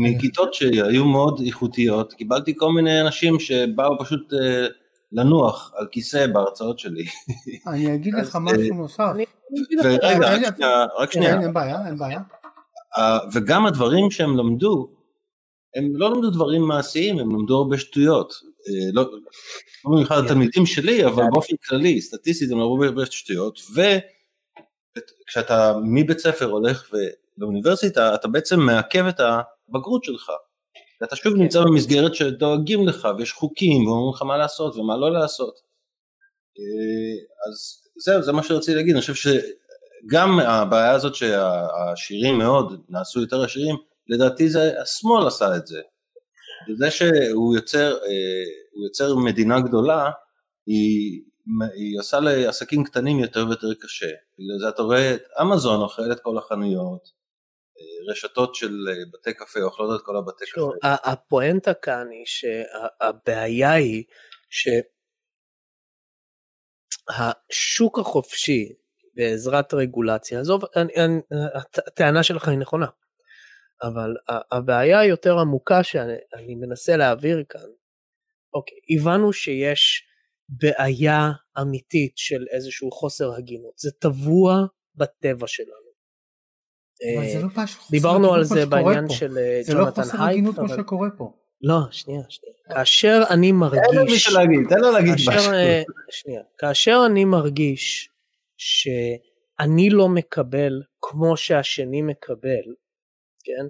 מכיתות שהיו מאוד איכותיות, קיבלתי כל מיני אנשים שבאו פשוט לנוח על כיסא בהרצאות שלי. אני אגיד לך משהו נוסף. ורגע, רק שנייה. אין בעיה, אין בעיה. וגם הדברים שהם למדו, הם לא למדו דברים מעשיים, הם למדו הרבה שטויות. לא במיוחד התלמידים שלי, אבל באופן כללי, סטטיסטית הם למדו הרבה שטויות, וכשאתה מבית ספר הולך לאוניברסיטה, אתה בעצם מעכב את הבגרות שלך. אתה שוב נמצא במסגרת שדואגים לך, ויש חוקים, ואומרים לך מה לעשות ומה לא לעשות. אז זהו, זה מה שרציתי להגיד, אני חושב שגם הבעיה הזאת שהשירים מאוד נעשו יותר עשירים, לדעתי זה השמאל עשה את זה. זה שהוא יוצר, הוא יוצר מדינה גדולה, היא, היא עושה לעסקים קטנים יותר ויותר קשה. בגלל זה אתה רואה את אמזון אוכל את כל החנויות, רשתות של בתי קפה אוכלות את כל הבתי שוב, קפה. הפואנטה כאן היא שהבעיה היא שהשוק החופשי בעזרת רגולציה, עזוב, הטענה שלך היא נכונה, אבל הבעיה היותר עמוקה שאני מנסה להעביר כאן, אוקיי, הבנו שיש בעיה אמיתית של איזשהו חוסר הגינות, זה טבוע בטבע שלנו. אבל זה לא פשוט חוסר דיברנו על זה בעניין שקורה של פה. זה לא ג'ונתן חוסר הייט, הגינות כמו אבל- שקורה פה. לא, שנייה, שנייה. כאשר אני תן לו מרגיש... מישהו להגיד, תן לו להגיד כאשר, משהו. אה, שנייה. כאשר אני מרגיש שאני לא מקבל כמו שהשני מקבל, כן?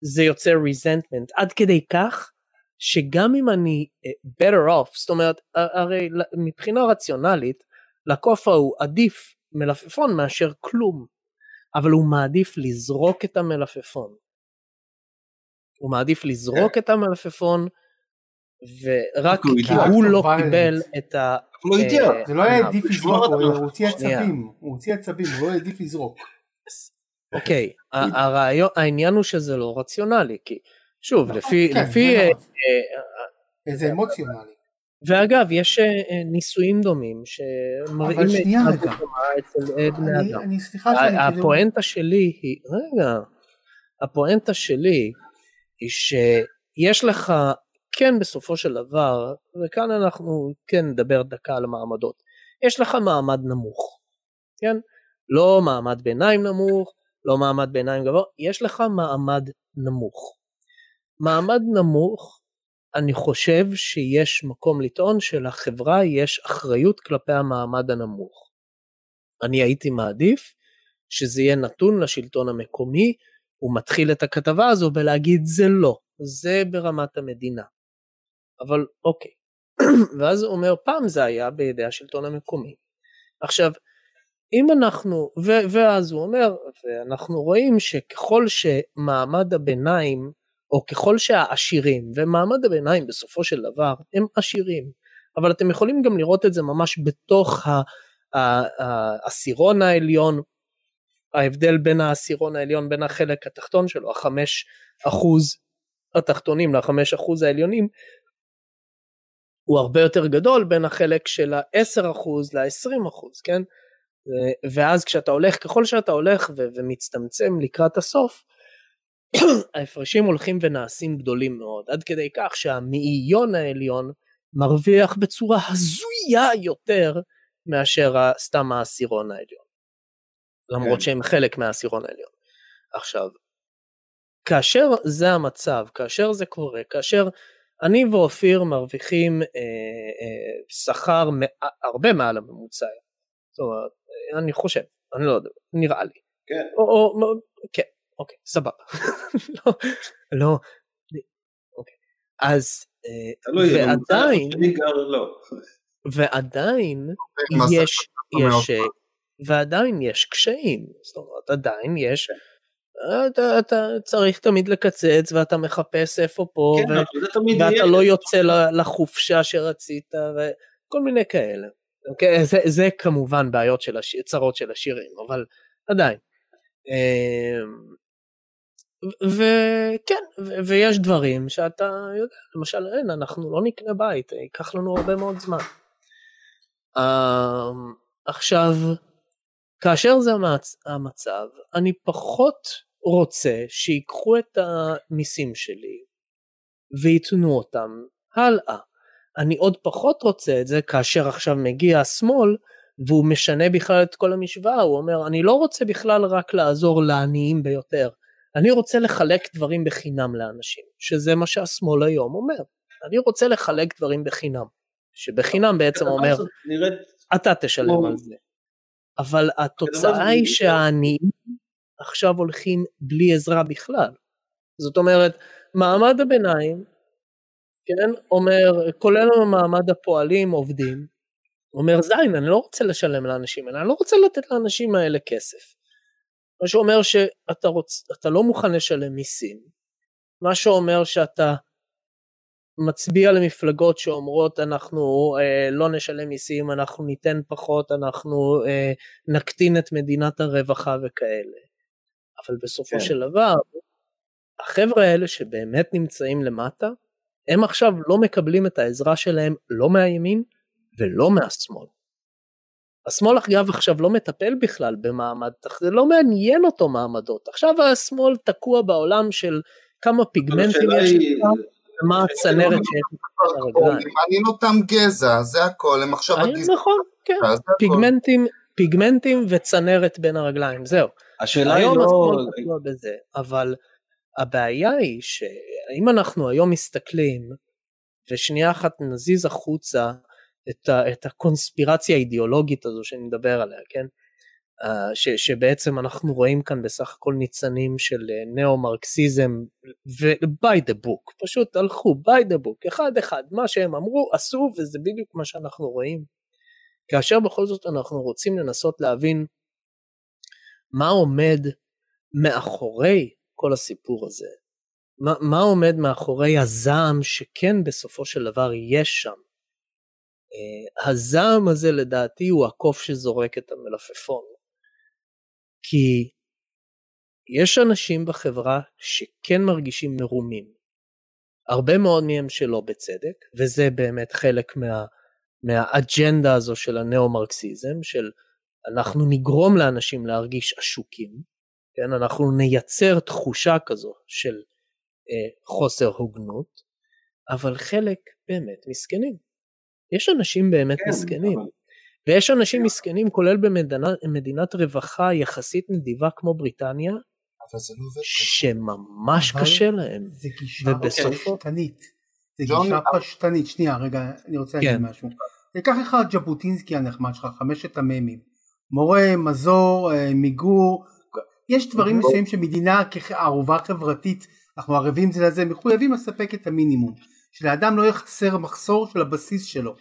זה יוצר resentment עד כדי כך שגם אם אני אה, better off, זאת אומרת, הרי מבחינה רציונלית, לקוף ההוא עדיף מלפפון מאשר כלום, אבל הוא מעדיף לזרוק את המלפפון. הוא מעדיף לזרוק את המלפפון, ורק כי. הוא לא. קיבל את ה... הוא אידיוט. אה, זה לא היה עדיף בשביל לזרוק, הוא הוציא. עצבים. הוא הוציא עצבים, הוא לא העדיף לזרוק. אוקיי, ה- הרעיון, העניין הוא שזה לא רציונלי, כי שוב, לפי, כן, לפי, זה אה, נכון. אה, איזה אמוציונלי. ואגב, יש אה, אה, ניסויים דומים שמראים אבל שנייה את רגע. הדוגמה אצל אה, בני אני- סליחה שאני כאילו... הפואנטה שלי היא, רגע, הפואנטה שלי היא שיש לך, כן בסופו של דבר, וכאן אנחנו כן נדבר דקה על המעמדות, יש לך מעמד נמוך, כן? לא מעמד ביניים נמוך, לא מעמד ביניים גבוה, יש לך מעמד נמוך. מעמד נמוך, אני חושב שיש מקום לטעון שלחברה יש אחריות כלפי המעמד הנמוך. אני הייתי מעדיף שזה יהיה נתון לשלטון המקומי, הוא מתחיל את הכתבה הזו בלהגיד זה לא, זה ברמת המדינה. אבל אוקיי, ואז הוא אומר פעם זה היה בידי השלטון המקומי. עכשיו אם אנחנו ו, ואז הוא אומר ואנחנו רואים שככל שמעמד הביניים או ככל שהעשירים ומעמד הביניים בסופו של דבר הם עשירים אבל אתם יכולים גם לראות את זה ממש בתוך העשירון העליון ההבדל בין העשירון העליון בין החלק התחתון שלו החמש אחוז התחתונים לחמש אחוז העליונים הוא הרבה יותר גדול בין החלק של ה-10% ל-20%, כן? ואז כשאתה הולך, ככל שאתה הולך ו- ומצטמצם לקראת הסוף, ההפרשים הולכים ונעשים גדולים מאוד, עד כדי כך שהמאיון העליון מרוויח בצורה הזויה יותר מאשר סתם העשירון העליון. למרות כן. שהם חלק מהעשירון העליון. עכשיו, כאשר זה המצב, כאשר זה קורה, כאשר אני ואופיר מרוויחים אה, אה, שכר מע- הרבה מעל הממוצע, זאת אומרת, אני חושב, אני לא יודע, נראה לי. כן. או, או, או, כן, אוקיי, סבבה. לא, לא, אוקיי. אז, אה, ועדיין, לא. ועדיין יש, יש, ועדיין יש קשיים, זאת אומרת עדיין יש, אתה, אתה צריך תמיד לקצץ ואתה מחפש איפה פה, כן, ו, ואתה יהיה. לא יוצא לחופשה שרצית וכל מיני כאלה. אוקיי? זה, זה כמובן בעיות של הש... צרות של השירים, אבל עדיין. אמ, וכן, ויש דברים שאתה יודע, למשל אין, אנחנו לא נקנה בית, ייקח לנו הרבה מאוד זמן. אמ, עכשיו, כאשר זה המצ... המצב, אני פחות רוצה שיקחו את המיסים שלי וייתנו אותם הלאה. אני עוד פחות רוצה את זה כאשר עכשיו מגיע השמאל והוא משנה בכלל את כל המשוואה, הוא אומר אני לא רוצה בכלל רק לעזור לעניים ביותר, אני רוצה לחלק דברים בחינם לאנשים, שזה מה שהשמאל היום אומר, אני רוצה לחלק דברים בחינם, שבחינם בעצם אומר נראית אתה תשלם על זה, אבל התוצאה היא נראית- שהעניים עכשיו הולכים בלי עזרה בכלל, זאת אומרת מעמד הביניים, כן, אומר, כולל מעמד הפועלים עובדים, אומר זין אני לא רוצה לשלם לאנשים האלה, אני לא רוצה לתת לאנשים האלה כסף. מה שאומר שאתה רוצ, אתה לא מוכן לשלם מיסים, מה שאומר שאתה מצביע למפלגות שאומרות אנחנו אה, לא נשלם מיסים, אנחנו ניתן פחות, אנחנו אה, נקטין את מדינת הרווחה וכאלה. אבל בסופו כן. של דבר, החבר'ה האלה שבאמת נמצאים למטה, הם עכשיו לא מקבלים את העזרה שלהם לא מהימין ולא מהשמאל. השמאל אגב עכשיו לא מטפל בכלל במעמד, זה לא מעניין אותו מעמדות. עכשיו השמאל תקוע בעולם של כמה פיגמנטים יש לך ומה הצנרת שיש לך על הרגליים. מעניין אותם גזע, זה הכל, הם עכשיו הגזע. נכון, כן. פיגמנטים, פיגמנטים וצנרת בין הרגליים, זהו. השאלה היא היום לא... השמאל תקוע בזה, אבל הבעיה היא שאם אנחנו היום מסתכלים, ושנייה אחת נזיז החוצה את, ה, את הקונספירציה האידיאולוגית הזו שאני מדבר עליה, כן? Uh, ש, שבעצם אנחנו רואים כאן בסך הכל ניצנים של ניאו-מרקסיזם ו-by the book, פשוט הלכו by the book, אחד אחד, מה שהם אמרו עשו וזה בדיוק מה שאנחנו רואים. כאשר בכל זאת אנחנו רוצים לנסות להבין מה עומד מאחורי כל הסיפור הזה, מה, מה עומד מאחורי הזעם שכן בסופו של דבר יש שם. Uh, הזעם הזה לדעתי הוא הקוף שזורק את המלפפון. כי יש אנשים בחברה שכן מרגישים מרומים. הרבה מאוד מהם שלא בצדק, וזה באמת חלק מה, מהאג'נדה הזו של הנאו-מרקסיזם, של אנחנו נגרום לאנשים להרגיש עשוקים, כן? אנחנו נייצר תחושה כזו של חוסר הוגנות, אבל חלק באמת מסכנים. יש אנשים באמת כן, מסכנים. אבל- ויש אנשים מסכנים כולל במדינת רווחה יחסית נדיבה כמו בריטניה, אבל זה לא. שממש אבל קשה להם. זה גישה ובסופו- פשטנית. זה ג'ון, גישה פשטנית. שנייה, רגע, אני רוצה להגיד כן. משהו. תיקח לך את ז'בוטינסקי הנחמד שלך, חמשת המ"מים. מורה, מזור, אה, מיגור. יש דברים מסוימים שמדינה כערובה חברתית, אנחנו ערבים זה לזה, מחויבים לספק את המינימום. שלאדם לא יהיה חסר מחסור של הבסיס שלו.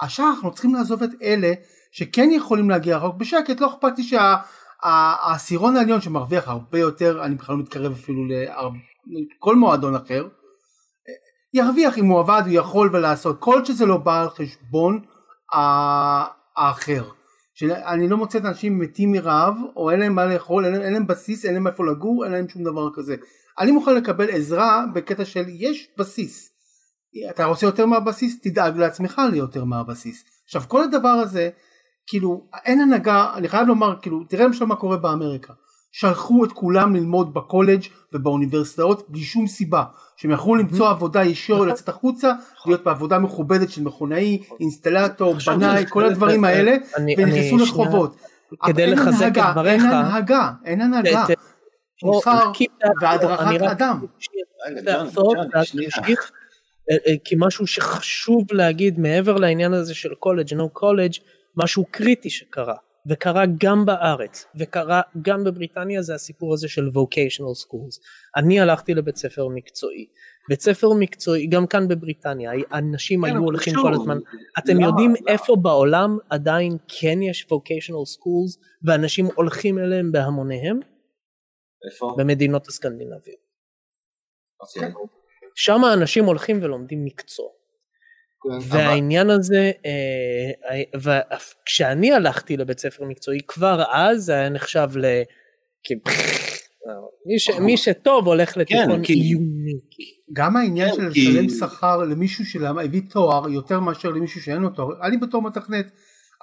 עכשיו אנחנו צריכים לעזוב את אלה שכן יכולים להגיע רחוק בשקט, לא אכפת לי שהעשירון העליון שמרוויח הרבה יותר, אני בכלל לא מתקרב אפילו לכל מועדון אחר, ירוויח אם הוא עבד, הוא יכול ולעשות, כל שזה לא בא על חשבון האחר. שאני לא מוצא את האנשים מתים מרעב, או אין להם מה לאכול, אין להם בסיס, אין להם איפה לגור, אין להם שום דבר כזה. אני מוכן לקבל עזרה בקטע של יש בסיס. אתה רוצה יותר מהבסיס, תדאג לעצמך ליותר מהבסיס. עכשיו כל הדבר הזה, כאילו אין הנהגה, אני חייב לומר, כאילו תראה למשל מה קורה באמריקה. שלחו את כולם ללמוד בקולג' ובאוניברסיטאות בלי שום סיבה. שהם יכלו למצוא עבודה ישר לצאת החוצה, להיות בעבודה מכובדת של מכונאי, אינסטלטור, בנאי, כל הדברים האלה, ונכנסו לחובות. כדי לחזק את דבריך, אין הנהגה, אין הנהגה. מוסר והדרכת אדם. כי משהו שחשוב להגיד מעבר לעניין הזה של קולג' נו קולג' משהו קריטי שקרה וקרה גם בארץ וקרה גם בבריטניה זה הסיפור הזה של vocational schools. אני הלכתי לבית ספר מקצועי. בית ספר מקצועי גם כאן בבריטניה אנשים היו הולכים כל הזמן. אתם יודעים איפה בעולם עדיין כן יש vocational schools ואנשים הולכים אליהם בהמוניהם? איפה? במדינות הסקנדינביות. שם אנשים הולכים ולומדים מקצוע. והעניין הזה, כשאני הלכתי לבית ספר מקצועי כבר אז זה היה נחשב ל... מי שטוב הולך לתיכון עיוני. גם העניין של לשלם שכר למישהו שהביא תואר יותר מאשר למישהו שאין לו תואר, אני בתור מתכנת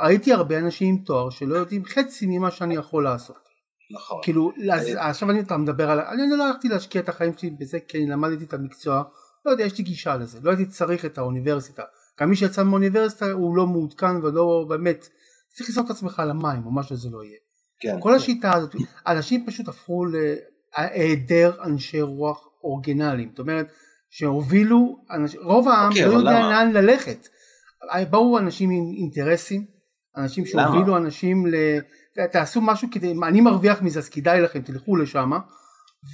ראיתי הרבה אנשים עם תואר שלא יודעים חצי ממה שאני יכול לעשות. נכון. כאילו, עכשיו אני אתה מדבר על, אני לא הלכתי להשקיע את החיים שלי בזה כי אני למדתי את המקצוע, לא יודע, יש לי גישה לזה, לא הייתי צריך את האוניברסיטה. גם מי שיצא מהאוניברסיטה הוא לא מעודכן ולא באמת, צריך לזרוק את עצמך על המים או מה שזה לא יהיה. כן, כל השיטה הזאת, אנשים פשוט הפכו להיעדר אנשי רוח אורגינליים, זאת אומרת שהובילו, רוב העם לא יודע לאן ללכת. באו אנשים עם אינטרסים, אנשים שהובילו אנשים ל... תעשו משהו כדי, אני מרוויח מזה אז כדאי לכם, תלכו לשם,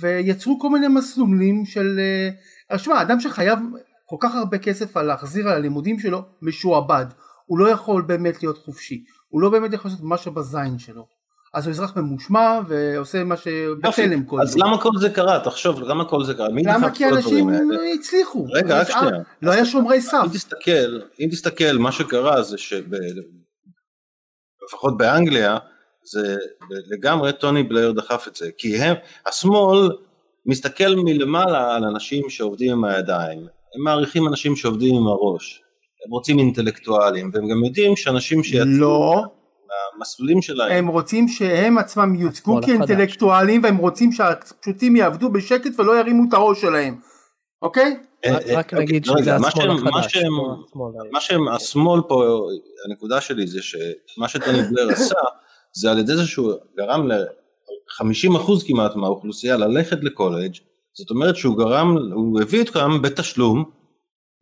ויצרו כל מיני מסלולים של, שמע, אדם שחייב כל כך הרבה כסף על להחזיר על הלימודים שלו, משועבד, הוא לא יכול באמת להיות חופשי, הוא לא באמת יכול לעשות משהו בזין שלו, אז הוא אזרח ממושמע ועושה מה שבתלם כל. אז למה כל זה קרה? תחשוב, למה כל זה קרה? למה כי אנשים הצליחו. רגע, רק שנייה. לא היה שומרי סף. אם תסתכל, אם תסתכל, מה שקרה זה שלפחות באנגליה, זה לגמרי טוני בלייר דחף את זה, כי הם, השמאל מסתכל מלמעלה על אנשים שעובדים עם הידיים, הם מעריכים אנשים שעובדים עם הראש, הם רוצים אינטלקטואלים, והם גם יודעים שאנשים שיצאו לא. מהמסלולים שלהם, הם רוצים שהם עצמם יוצגו כאינטלקטואלים, והם רוצים שהפשוטים יעבדו בשקט ולא ירימו את הראש שלהם, אוקיי? רק נגיד שזה השמאל החדש. מה שהם, השמאל פה, הנקודה שלי זה שמה שטוני בלר עשה, זה על ידי זה שהוא גרם ל-50% כמעט מהאוכלוסייה ללכת לקולג', זאת אומרת שהוא גרם, הוא הביא אותם בתשלום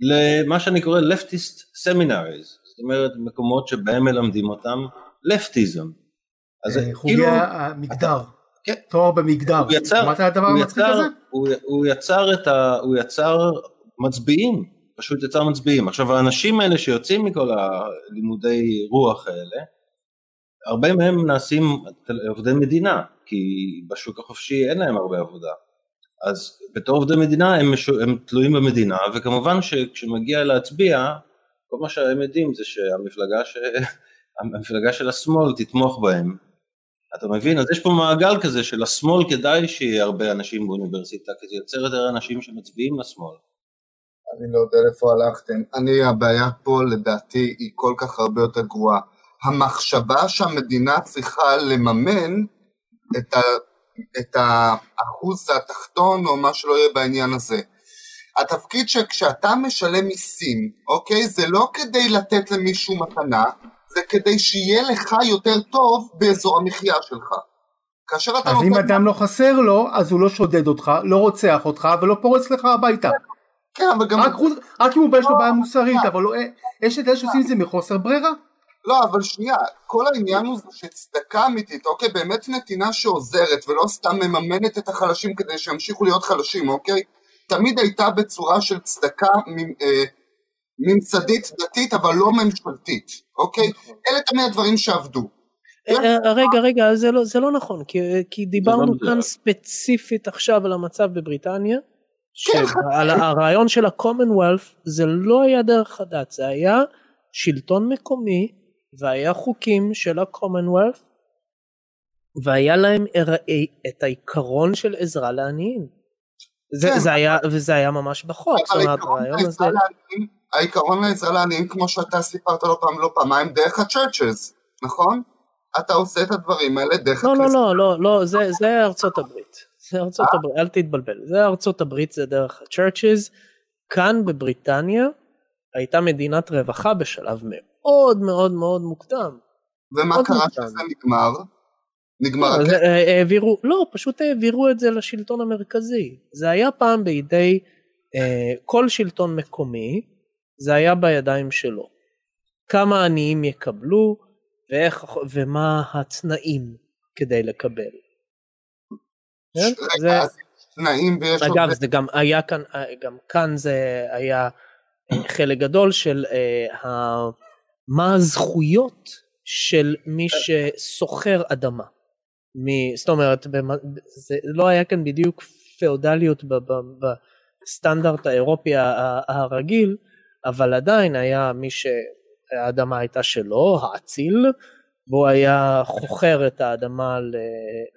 למה שאני קורא leftist seminaries, זאת אומרת מקומות שבהם מלמדים אותם לפטיזם. אז חוגי כאילו, המגדר, כן. תואר במגדר, הוא יצר, שמעת על הדבר המצחיק הזה? הוא, הוא, יצר את ה, הוא יצר מצביעים, פשוט יצר מצביעים. עכשיו האנשים האלה שיוצאים מכל הלימודי רוח האלה, הרבה מהם נעשים עובדי מדינה, כי בשוק החופשי אין להם הרבה עבודה. אז בתור עובדי מדינה הם, משו, הם תלויים במדינה, וכמובן שכשמגיע להצביע, כל מה שהם יודעים זה שהמפלגה ש... המפלגה של השמאל תתמוך בהם. אתה מבין? אז יש פה מעגל כזה של השמאל כדאי שיהיה הרבה אנשים באוניברסיטה, כי זה יוצר יותר אנשים שמצביעים לשמאל. אני לא יודע לאיפה הלכתם. אני, הבעיה פה לדעתי היא כל כך הרבה יותר גרועה. המחשבה שהמדינה צריכה לממן את, ה, את האחוז התחתון או מה שלא יהיה בעניין הזה. התפקיד שכשאתה משלם מיסים, אוקיי, זה לא כדי לתת למישהו מתנה, זה כדי שיהיה לך יותר טוב באזור המחיה שלך. כאשר אתה אז נותן... אם אדם לא חסר לו, אז הוא לא שודד אותך, לא רוצח אותך ולא פורץ לך הביתה. כן, אבל גם... רק, רק אם הוא יש לו בעיה מוסרית, אבל לא, יש את אלה שעושים את זה מחוסר ברירה. לא, אבל שנייה, כל העניין הוא שצדקה אמיתית, אוקיי? באמת נתינה שעוזרת ולא סתם מממנת את החלשים כדי שימשיכו להיות חלשים, אוקיי? תמיד הייתה בצורה של צדקה מ- אה, ממסדית דתית אבל לא ממשלתית, אוקיי? אלה תמיד הדברים שעבדו. אה, אה, רגע, רגע, זה לא, זה לא נכון, כי, כי דיברנו לא כאן. ספציפית עכשיו על המצב בבריטניה, שעל הרעיון של ה-commonwealth זה לא היה דרך הדת, זה היה שלטון מקומי, והיה חוקים של ה-commonwealth, והיה להם הר- את העיקרון של עזרה לעניים. זה, כן, זה היה, וזה היה ממש בחוק, זאת אומרת, הרעיון הזה... לעניים, העיקרון לעזרה לעניים כמו שאתה סיפרת לא פעם לא פעמיים דרך ה-churches, נכון? אתה עושה את הדברים האלה דרך לא, לא. לא, לא, לא, זה, זה ארצות הברית. זה ארצות הברית, אל תתבלבל. זה ארצות הברית, זה דרך ה-churches. כאן בבריטניה הייתה מדינת רווחה בשלב מאוד מאוד מאוד מוקדם. ומה מאוד קרה מוקדם. שזה נגמר? נגמר לא, הכסף. זה, אה, העבירו, לא, פשוט העבירו את זה לשלטון המרכזי. זה היה פעם בידי אה, כל שלטון מקומי, זה היה בידיים שלו. כמה עניים יקבלו, ואיך, ומה התנאים כדי לקבל. כן? זה- רגע, אז תנאים ויש עוד... אגב, זה גם היה כאן, גם כאן זה היה אה, חלק גדול של אה, מה הזכויות של מי ששוכר אדמה. מ- זאת אומרת, במ- זה לא היה כאן בדיוק פאודליות בסטנדרט האירופי הרגיל, אבל עדיין היה מי שהאדמה הייתה שלו, האציל, והוא היה חוכר את האדמה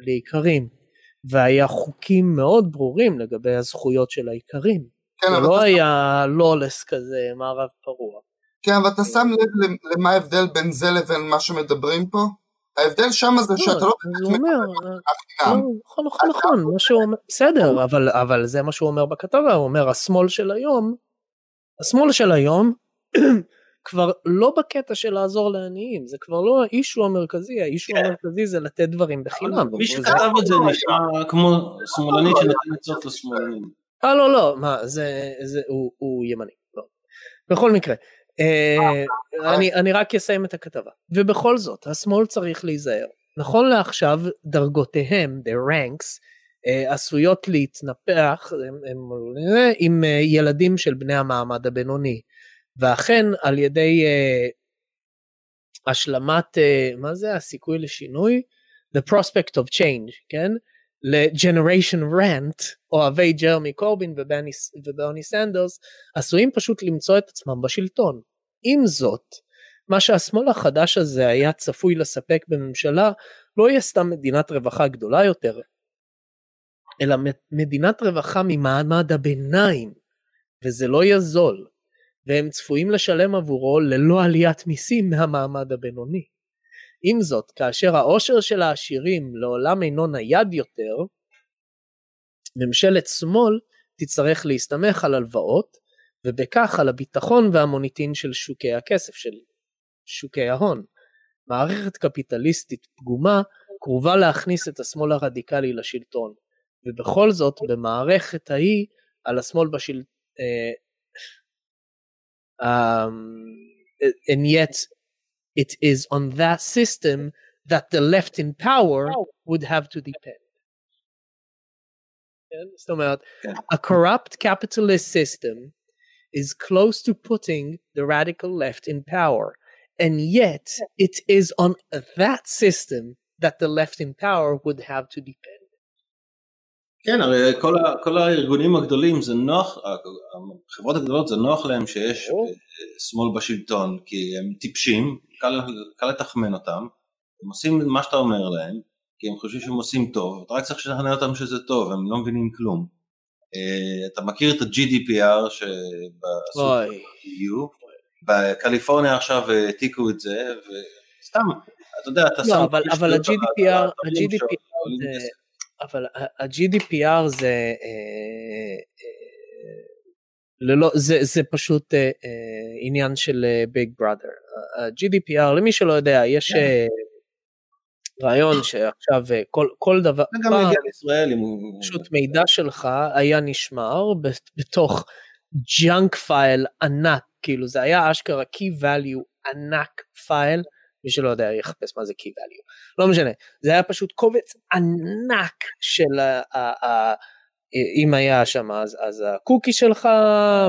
לאיכרים. והיה חוקים מאוד ברורים לגבי הזכויות של האיכרים. כן, זה לא היה לולס כזה, מערב פרוע. כן, אבל אתה שם לב למה ההבדל בין זה לבין מה שמדברים פה? ההבדל שם זה שאתה לא הוא אומר, חינם. לא, נכון, נכון, נכון, מה שהוא אומר, בסדר, אבל, אבל זה מה שהוא אומר בכתבה, הוא אומר, השמאל של היום, השמאל של היום, כבר לא בקטע של לעזור לעניים, זה כבר לא האישו המרכזי, האישו המרכזי זה לתת דברים בחינם. מי שכתב את זה נשמע כמו שמאלני שנותן עצות לשמאלנים. אה לא לא מה זה זה הוא, הוא ימני לא. בכל מקרה אה, אני אני רק אסיים את הכתבה. ובכל זאת השמאל צריך להיזהר. נכון לעכשיו דרגותיהם the ranks אה, עשויות להתנפח הם, הם, עם אה, ילדים של בני המעמד הבינוני. ואכן על ידי אה, השלמת אה, מה זה? הסיכוי לשינוי? The prospect of change כן? לג'נריישן רנט אוהבי ג'רמי קורבין ובני, סנדרס עשויים פשוט למצוא את עצמם בשלטון. עם זאת, מה שהשמאל החדש הזה היה צפוי לספק בממשלה לא יהיה סתם מדינת רווחה גדולה יותר, אלא מדינת רווחה ממעמד הביניים, וזה לא יהיה זול, והם צפויים לשלם עבורו ללא עליית מיסים מהמעמד הבינוני. עם זאת, כאשר העושר של העשירים לעולם אינו נייד יותר, ממשלת שמאל תצטרך להסתמך על הלוואות, ובכך על הביטחון והמוניטין של שוקי הכסף, של שוקי ההון. מערכת קפיטליסטית פגומה קרובה להכניס את השמאל הרדיקלי לשלטון, ובכל זאת במערכת ההיא על השמאל בשלטון, uh, um, and yet it is on that system that the left in power would have to depend. כן? זאת אומרת, a corrupt capitalist system is close to putting the radical left in power, and yet it is on that system that the left in power would have to depend. כן, הרי כל, ה, כל הארגונים הגדולים זה נוח, החברות הגדולות זה נוח להם שיש אה, שמאל בשלטון, כי הם טיפשים, קל, קל לתחמן אותם, הם עושים מה שאתה אומר להם, כי הם חושבים שהם עושים טוב, אתה רק צריך לשכנע אותם שזה טוב, הם לא מבינים כלום. Uh, אתה מכיר את ה-GDPR שבסופר-EU, בקליפורניה עכשיו העתיקו את זה, וסתם, אתה יודע, אתה לא, שם... אבל, אבל ה-GDPR, אבל ה-GDPR זה, אה, אה, ללא, זה, זה פשוט אה, אה, עניין של ביג בראדר. ה-GDPR, למי שלא יודע, יש אה, רעיון שעכשיו אה, כל, כל דבר, זה גם יגיע לישראל אם הוא... פשוט מידע שלך היה נשמר בתוך junk file ענק, כאילו זה היה אשכרה key value ענק file, מי שלא יודע יחפש מה זה key value, לא משנה, זה היה פשוט קובץ ענק של אם היה שם אז, אז הקוקי שלך,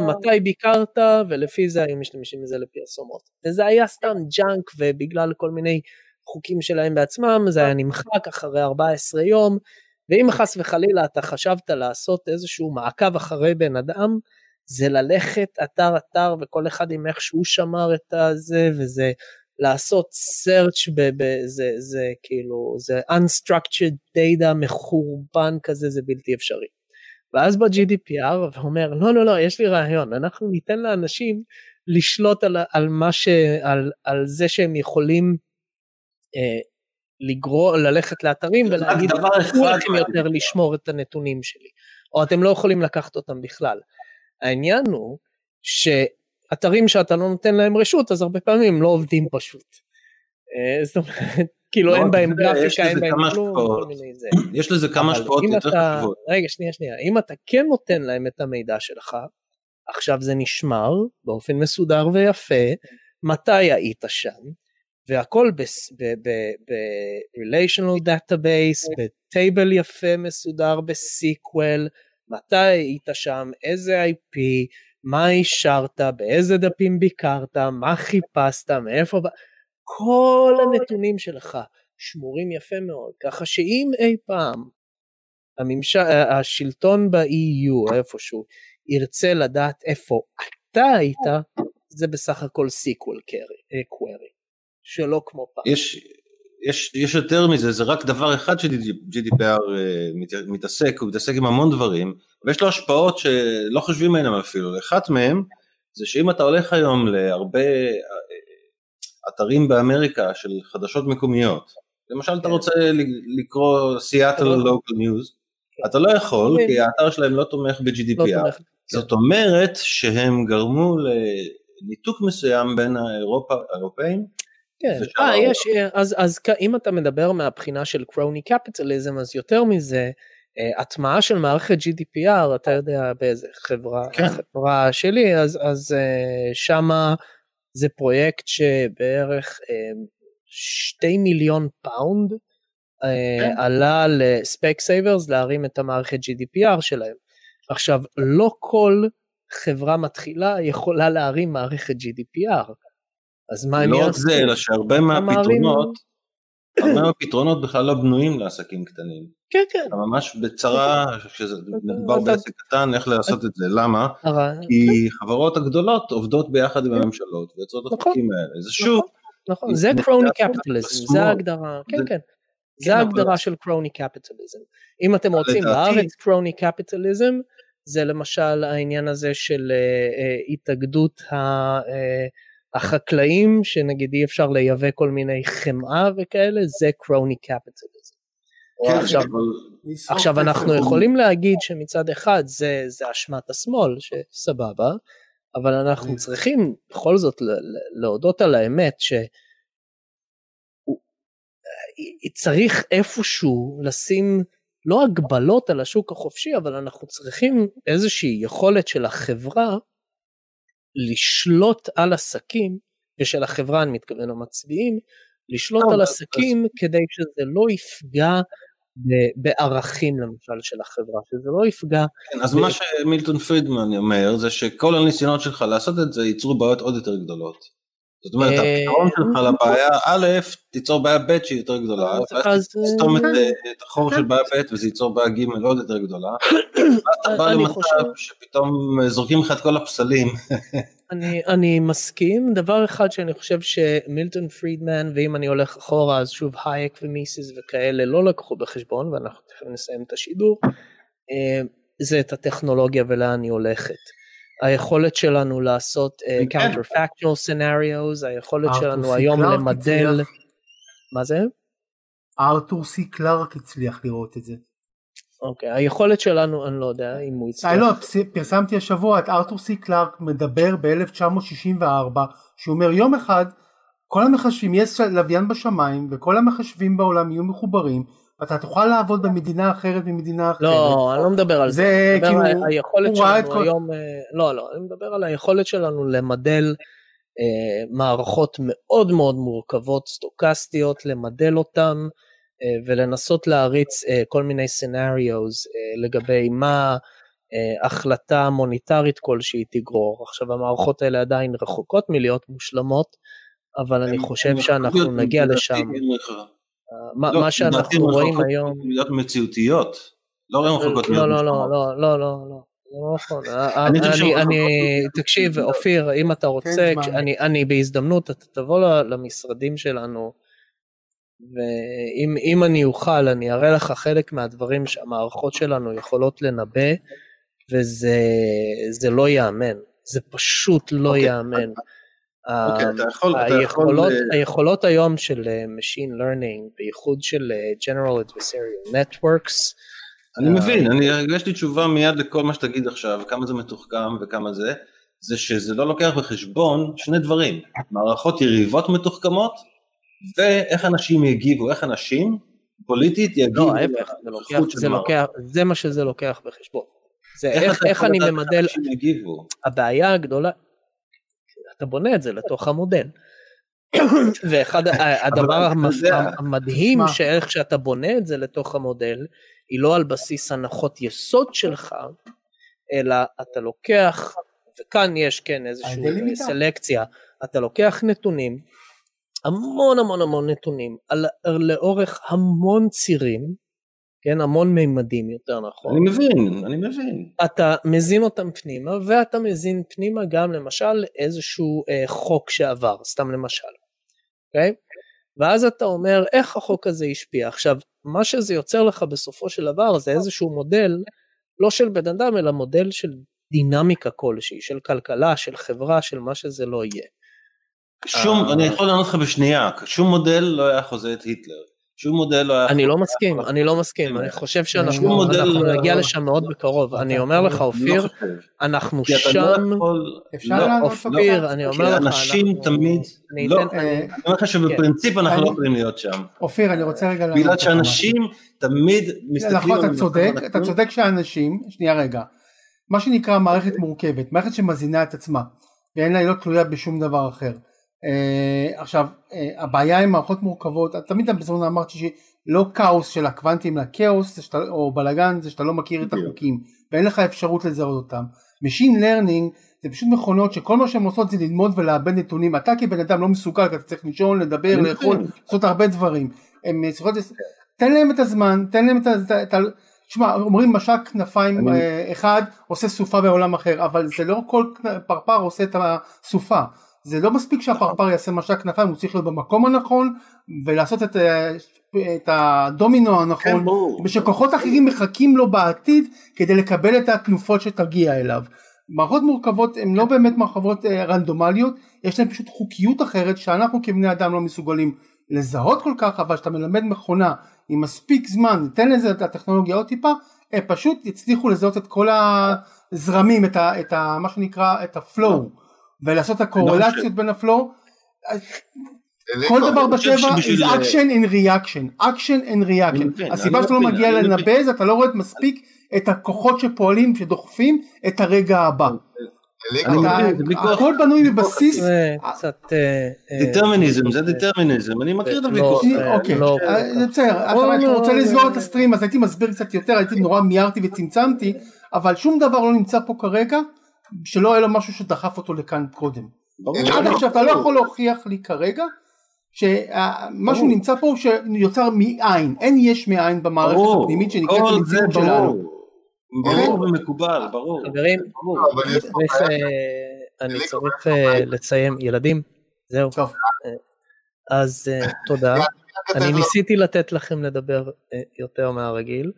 מתי ביקרת, ולפי זה היו משתמשים בזה לפרסומות. וזה היה סתם junk, ובגלל כל מיני חוקים שלהם בעצמם, זה היה נמחק אחרי 14 יום, ואם חס וחלילה אתה חשבת לעשות איזשהו מעקב אחרי בן אדם, זה ללכת אתר אתר וכל אחד עם איך שהוא שמר את הזה, וזה לעשות search בזה, זה כאילו, זה unstructured data מחורבן כזה, זה בלתי אפשרי. ואז בא GDPR ואומר, לא, לא, לא, יש לי רעיון, אנחנו ניתן לאנשים לשלוט על, על, מה ש, על, על זה שהם יכולים לגרור, ללכת לאתרים ולהגיד, תנו לכם יותר לשמור את הנתונים שלי, או אתם לא יכולים לקחת אותם בכלל. העניין הוא שאתרים שאתה לא נותן להם רשות, אז הרבה פעמים לא עובדים פשוט. אה, זאת אומרת, כאילו לא, אין בהם גרפיקה, אין בהם כלום, השפעות. כל מיני זה. יש לזה כמה השפעות יותר חשובות. רגע, שנייה, שנייה. אם אתה כן נותן להם את המידע שלך, עכשיו זה נשמר באופן מסודר ויפה, מתי היית שם, והכל ב-relational database, בטייבל יפה מסודר בסיקוול, מתי היית שם, איזה IP, מה אישרת, באיזה דפים ביקרת, מה חיפשת, מאיפה, כל הנתונים שלך שמורים יפה מאוד, ככה שאם אי פעם הממשל, השלטון ב-EU איפשהו ירצה לדעת איפה אתה היית, זה בסך הכל SQL query, שלא כמו פעם. יש, יש, יש יותר מזה, זה רק דבר אחד ש-GDPR אה, מת- מתעסק, הוא מתעסק עם המון דברים, ויש לו השפעות שלא חושבים עליהן אפילו. אחת מהן זה שאם אתה הולך היום להרבה אה, אתרים באמריקה של חדשות מקומיות, למשל אתה רוצה ל- לקרוא Seattle local news, אתה לא יכול, כן. כי האתר שלהם לא תומך לא ב-GDPR. תומך. זאת אומרת שהם גרמו לניתוק מסוים בין האירופה- האירופאים כן, אה. יש, אז, אז כ- אם אתה מדבר מהבחינה של crony capitalism, אז יותר מזה, אה, הטמעה של מערכת GDPR, אתה יודע באיזה חברה, כן. החברה שלי, אז, אז אה, שמה זה פרויקט שבערך אה, שתי מיליון פאונד אה, כן. עלה לספק סייברס להרים את המערכת GDPR שלהם. עכשיו, לא כל חברה מתחילה יכולה להרים מערכת GDPR. אז מה הם לא יעשו? רק זה, אלא שהרבה מהפתרונות, הרבה מהפתרונות בכלל לא בנויים לעסקים קטנים. כן, כן. אתה ממש בצרה, כשזה מדובר אתה- בעסק קטן, איך לעשות את זה. למה? כי חברות הגדולות עובדות ביחד עם הממשלות ויוצרות את נכון. החוקים האלה. זה שוב, נכון, זה קרוני קפיטליזם. זה ההגדרה, כן, כן. כן, זה אבל- ההגדרה של קרוני קפיטליזם. אם אתם רוצים בארץ קרוני קפיטליזם, זה למשל העניין הזה של אה, אה, התאגדות ה- אה, החקלאים, שנגיד אי אפשר לייבא כל מיני חמאה וכאלה, זה קרוני קפיטליזם. כן, עכשיו, אבל- אנחנו זה. יכולים להגיד שמצד אחד זה, זה אשמת השמאל, שסבבה, אבל אנחנו צריכים בכל זאת להודות על האמת ש... הוא- צריך איפשהו לשים לא הגבלות על השוק החופשי, אבל אנחנו צריכים איזושהי יכולת של החברה לשלוט על עסקים, ושל החברה אני מתכוון המצביעים, לשלוט על עסקים כדי שזה לא יפגע בערכים למשל של החברה, שזה לא יפגע. כן, אז ב- מה שמילטון פרידמן אומר זה שכל הניסיונות שלך לעשות את זה ייצרו בעיות עוד יותר גדולות. זאת אומרת, אה, הפתרון שלך לבעיה א', תיצור בעיה ב' שהיא יותר גדולה, אז- ואז אז, תסתום את, אה, אה, את החור של בעיה ב' וזה ייצור בעיה ג' עוד יותר גדולה. ואז אתה בא למצב שפתאום אה, זורקים לך את כל הפסלים. אני, אני מסכים, דבר אחד שאני חושב שמילטון פרידמן, ואם אני הולך אחורה אז שוב הייק ומיסיס וכאלה לא לקחו בחשבון, ואנחנו תכף נסיים את השידור, אה, זה את הטכנולוגיה ולאן היא הולכת. היכולת שלנו לעשות uh, counterfactual scenarios, היכולת שלנו היום למדל, הצליח. מה זה? ארתור סי קלארק הצליח לראות את זה. אוקיי, היכולת שלנו, אני לא יודע אם הוא אה, לא, הצליח. פרסמתי השבוע את ארתור סי קלארק מדבר ב-1964, שהוא אומר יום אחד כל המחשבים, יש לוויין בשמיים וכל המחשבים בעולם יהיו מחוברים, ואתה תוכל לעבוד במדינה אחרת ממדינה אחרת. לא, אני לא מדבר על זה. זה כאילו, על היכולת הוא ראה את שלנו כל... היום, אה, לא, לא, אני מדבר על היכולת שלנו למדל אה, מערכות מאוד מאוד מורכבות, סטוקסטיות, למדל אותן אה, ולנסות להריץ אה, כל מיני סנאריוז לגבי מה אה, החלטה מוניטרית כלשהי תגרור. עכשיו המערכות האלה עדיין רחוקות מלהיות מושלמות, אבל אני חושב שאנחנו נגיע לשם. מה לא, מה שאנחנו רואים היום... להיות מציאותיות, לא רחוקות לא, להיות לא, לא. לא, לא, לא, לא. זה לא נכון, אני תקשיב אופיר, אם אתה רוצה. אני, אני בהזדמנות, אתה תבוא למשרדים שלנו, ואם אם אני אוכל, אני אראה לך חלק מהדברים שהמערכות שלנו יכולות לנבא, וזה זה לא ייאמן, זה פשוט לא אוקיי, ייאמן. אוקיי, ה- אתה יכול- אתה יכול, היכולות, אה, היכולות היום של אה, Machine Learning, בייחוד של אה, General Adversarial Networks, אני מבין, אני, יש לי תשובה מיד לכל מה שתגיד עכשיו, כמה זה מתוחכם וכמה זה, זה שזה לא לוקח בחשבון שני דברים, מערכות יריבות מתוחכמות, ואיך אנשים יגיבו, איך אנשים פוליטית יגיבו לא, ההפך, זה לוקח, זה. לוקח, זה מה שזה לוקח בחשבון. זה איך איך, איך אני ממדל? הבעיה הגדולה, אתה בונה את זה לתוך המודל. ואחד הדבר המדהים. שאיך שאתה בונה את זה לתוך המודל, היא לא על בסיס הנחות יסוד שלך, אלא אתה לוקח, וכאן יש כן איזושהי. סלקציה, אתה לוקח נתונים, המון המון המון נתונים, על, לאורך המון צירים, כן, המון מימדים יותר נכון. אני מבין, אני מבין. אתה מזין אותם פנימה, ואתה מזין פנימה גם למשל איזשהו אה, חוק שעבר, סתם למשל, אוקיי? ואז אתה אומר איך החוק הזה השפיע. עכשיו, מה שזה יוצר לך בסופו של דבר זה איזשהו מודל, לא של בן אדם, אלא מודל של דינמיקה כלשהי, של כלכלה, של חברה, של מה שזה לא יהיה. שום, אה. אני יכול לענות לך בשנייה, שום מודל לא היה חוזה את היטלר. שום מודל לא היה... אני לא מסכים, אני לא מסכים, אני חושב שאנחנו אנחנו לא- נגיע לשם מאוד בקרוב, אני אומר לך אני אופיר, לא. אנחנו שם, לא יכול... אפשר לא, לענות אופיר? אני אומר לך, אנשים אנחנו- תמיד... לא, אני אומר לך שבפרינציפ אנחנו אני- לא יכולים להיות שם. אופיר, אני רוצה רגע לענות בגלל לך שאנשים תמיד מסתכלים... נכון, אתה צודק, אתה. צודק שאנשים, שנייה רגע, מה שנקרא מערכת מורכבת, מערכת שמזינה את עצמה, ואין לה, היא לא תלויה בשום דבר אחר. Uh, עכשיו, uh, הבעיה עם מערכות מורכבות, תמיד בזמן אמרתי שלא כאוס של הקוונטים, אלא כאוס זה שאתה, או בלאגן זה שאתה לא מכיר את. החוקים, ואין לך אפשרות לזהות אותם. Machine Learning זה פשוט מכונות שכל מה שהן עושות זה ללמוד ולעבד נתונים, אתה כבן אדם לא מסוגל, כי אתה צריך לישון, לדבר, לאכול. לעשות הרבה דברים. הם צריכות, תן להם את הזמן, תן להם את ה... תשמע, אומרים משק כנפיים אה, אחד עושה סופה בעולם אחר, אבל זה לא כל פרפר עושה את הסופה. זה לא מספיק שהפרפר יעשה משק כנפיים, הוא צריך להיות במקום הנכון ולעשות את, ה- את הדומינו הנכון, כן. ושכוחות אחרים מחכים לו בעתיד כדי לקבל את התנופות שתגיע אליו. מערכות מורכבות הן לא באמת מערכות אה, רנדומליות, יש להן פשוט חוקיות אחרת שאנחנו כבני אדם לא מסוגלים לזהות כל כך, אבל כשאתה מלמד מכונה עם מספיק זמן, ניתן לזה את הטכנולוגיה עוד טיפה, הם פשוט יצליחו לזהות את כל הזרמים, את, ה, את ה, מה שנקרא, את ה flow, ולעשות את הקורלציות בין ה flow. כל דבר בטבע is action and reaction, action and reaction. מבין, הסיבה שאתה לא מגיע. לנבא זה אתה לא רואה מספיק את הכוחות שפועלים, שדוחפים את הרגע הבא. הכל בנוי בבסיס, זה קצת... אה, אה, דטרמיניזם, זה דטרמיניזם, אני מכיר את לא, הוויכוח. אה, אוקיי, לא אה, בסדר, אתה לא, לא, רוצה לא, לסגור לא. את הסטרים אז הייתי מסביר קצת יותר, הייתי נורא מיהרתי וצמצמתי, אבל שום דבר לא נמצא פה כרגע שלא היה לו משהו שדחף אותו לכאן קודם. עד עכשיו אתה לא יכול להוכיח לי כרגע שמשהו ברור. נמצא פה שיוצר מאין, אין יש מאין במערכת הפנימית שנקראת המציאות שלנו. ברור. ברור ומקובל, ברור. חברים. אה, אני צריך אה? לסיים, ילדים, זהו. טוב. אז אה, תודה. אני ניסיתי לתת לכם לדבר אה, יותר מהרגיל.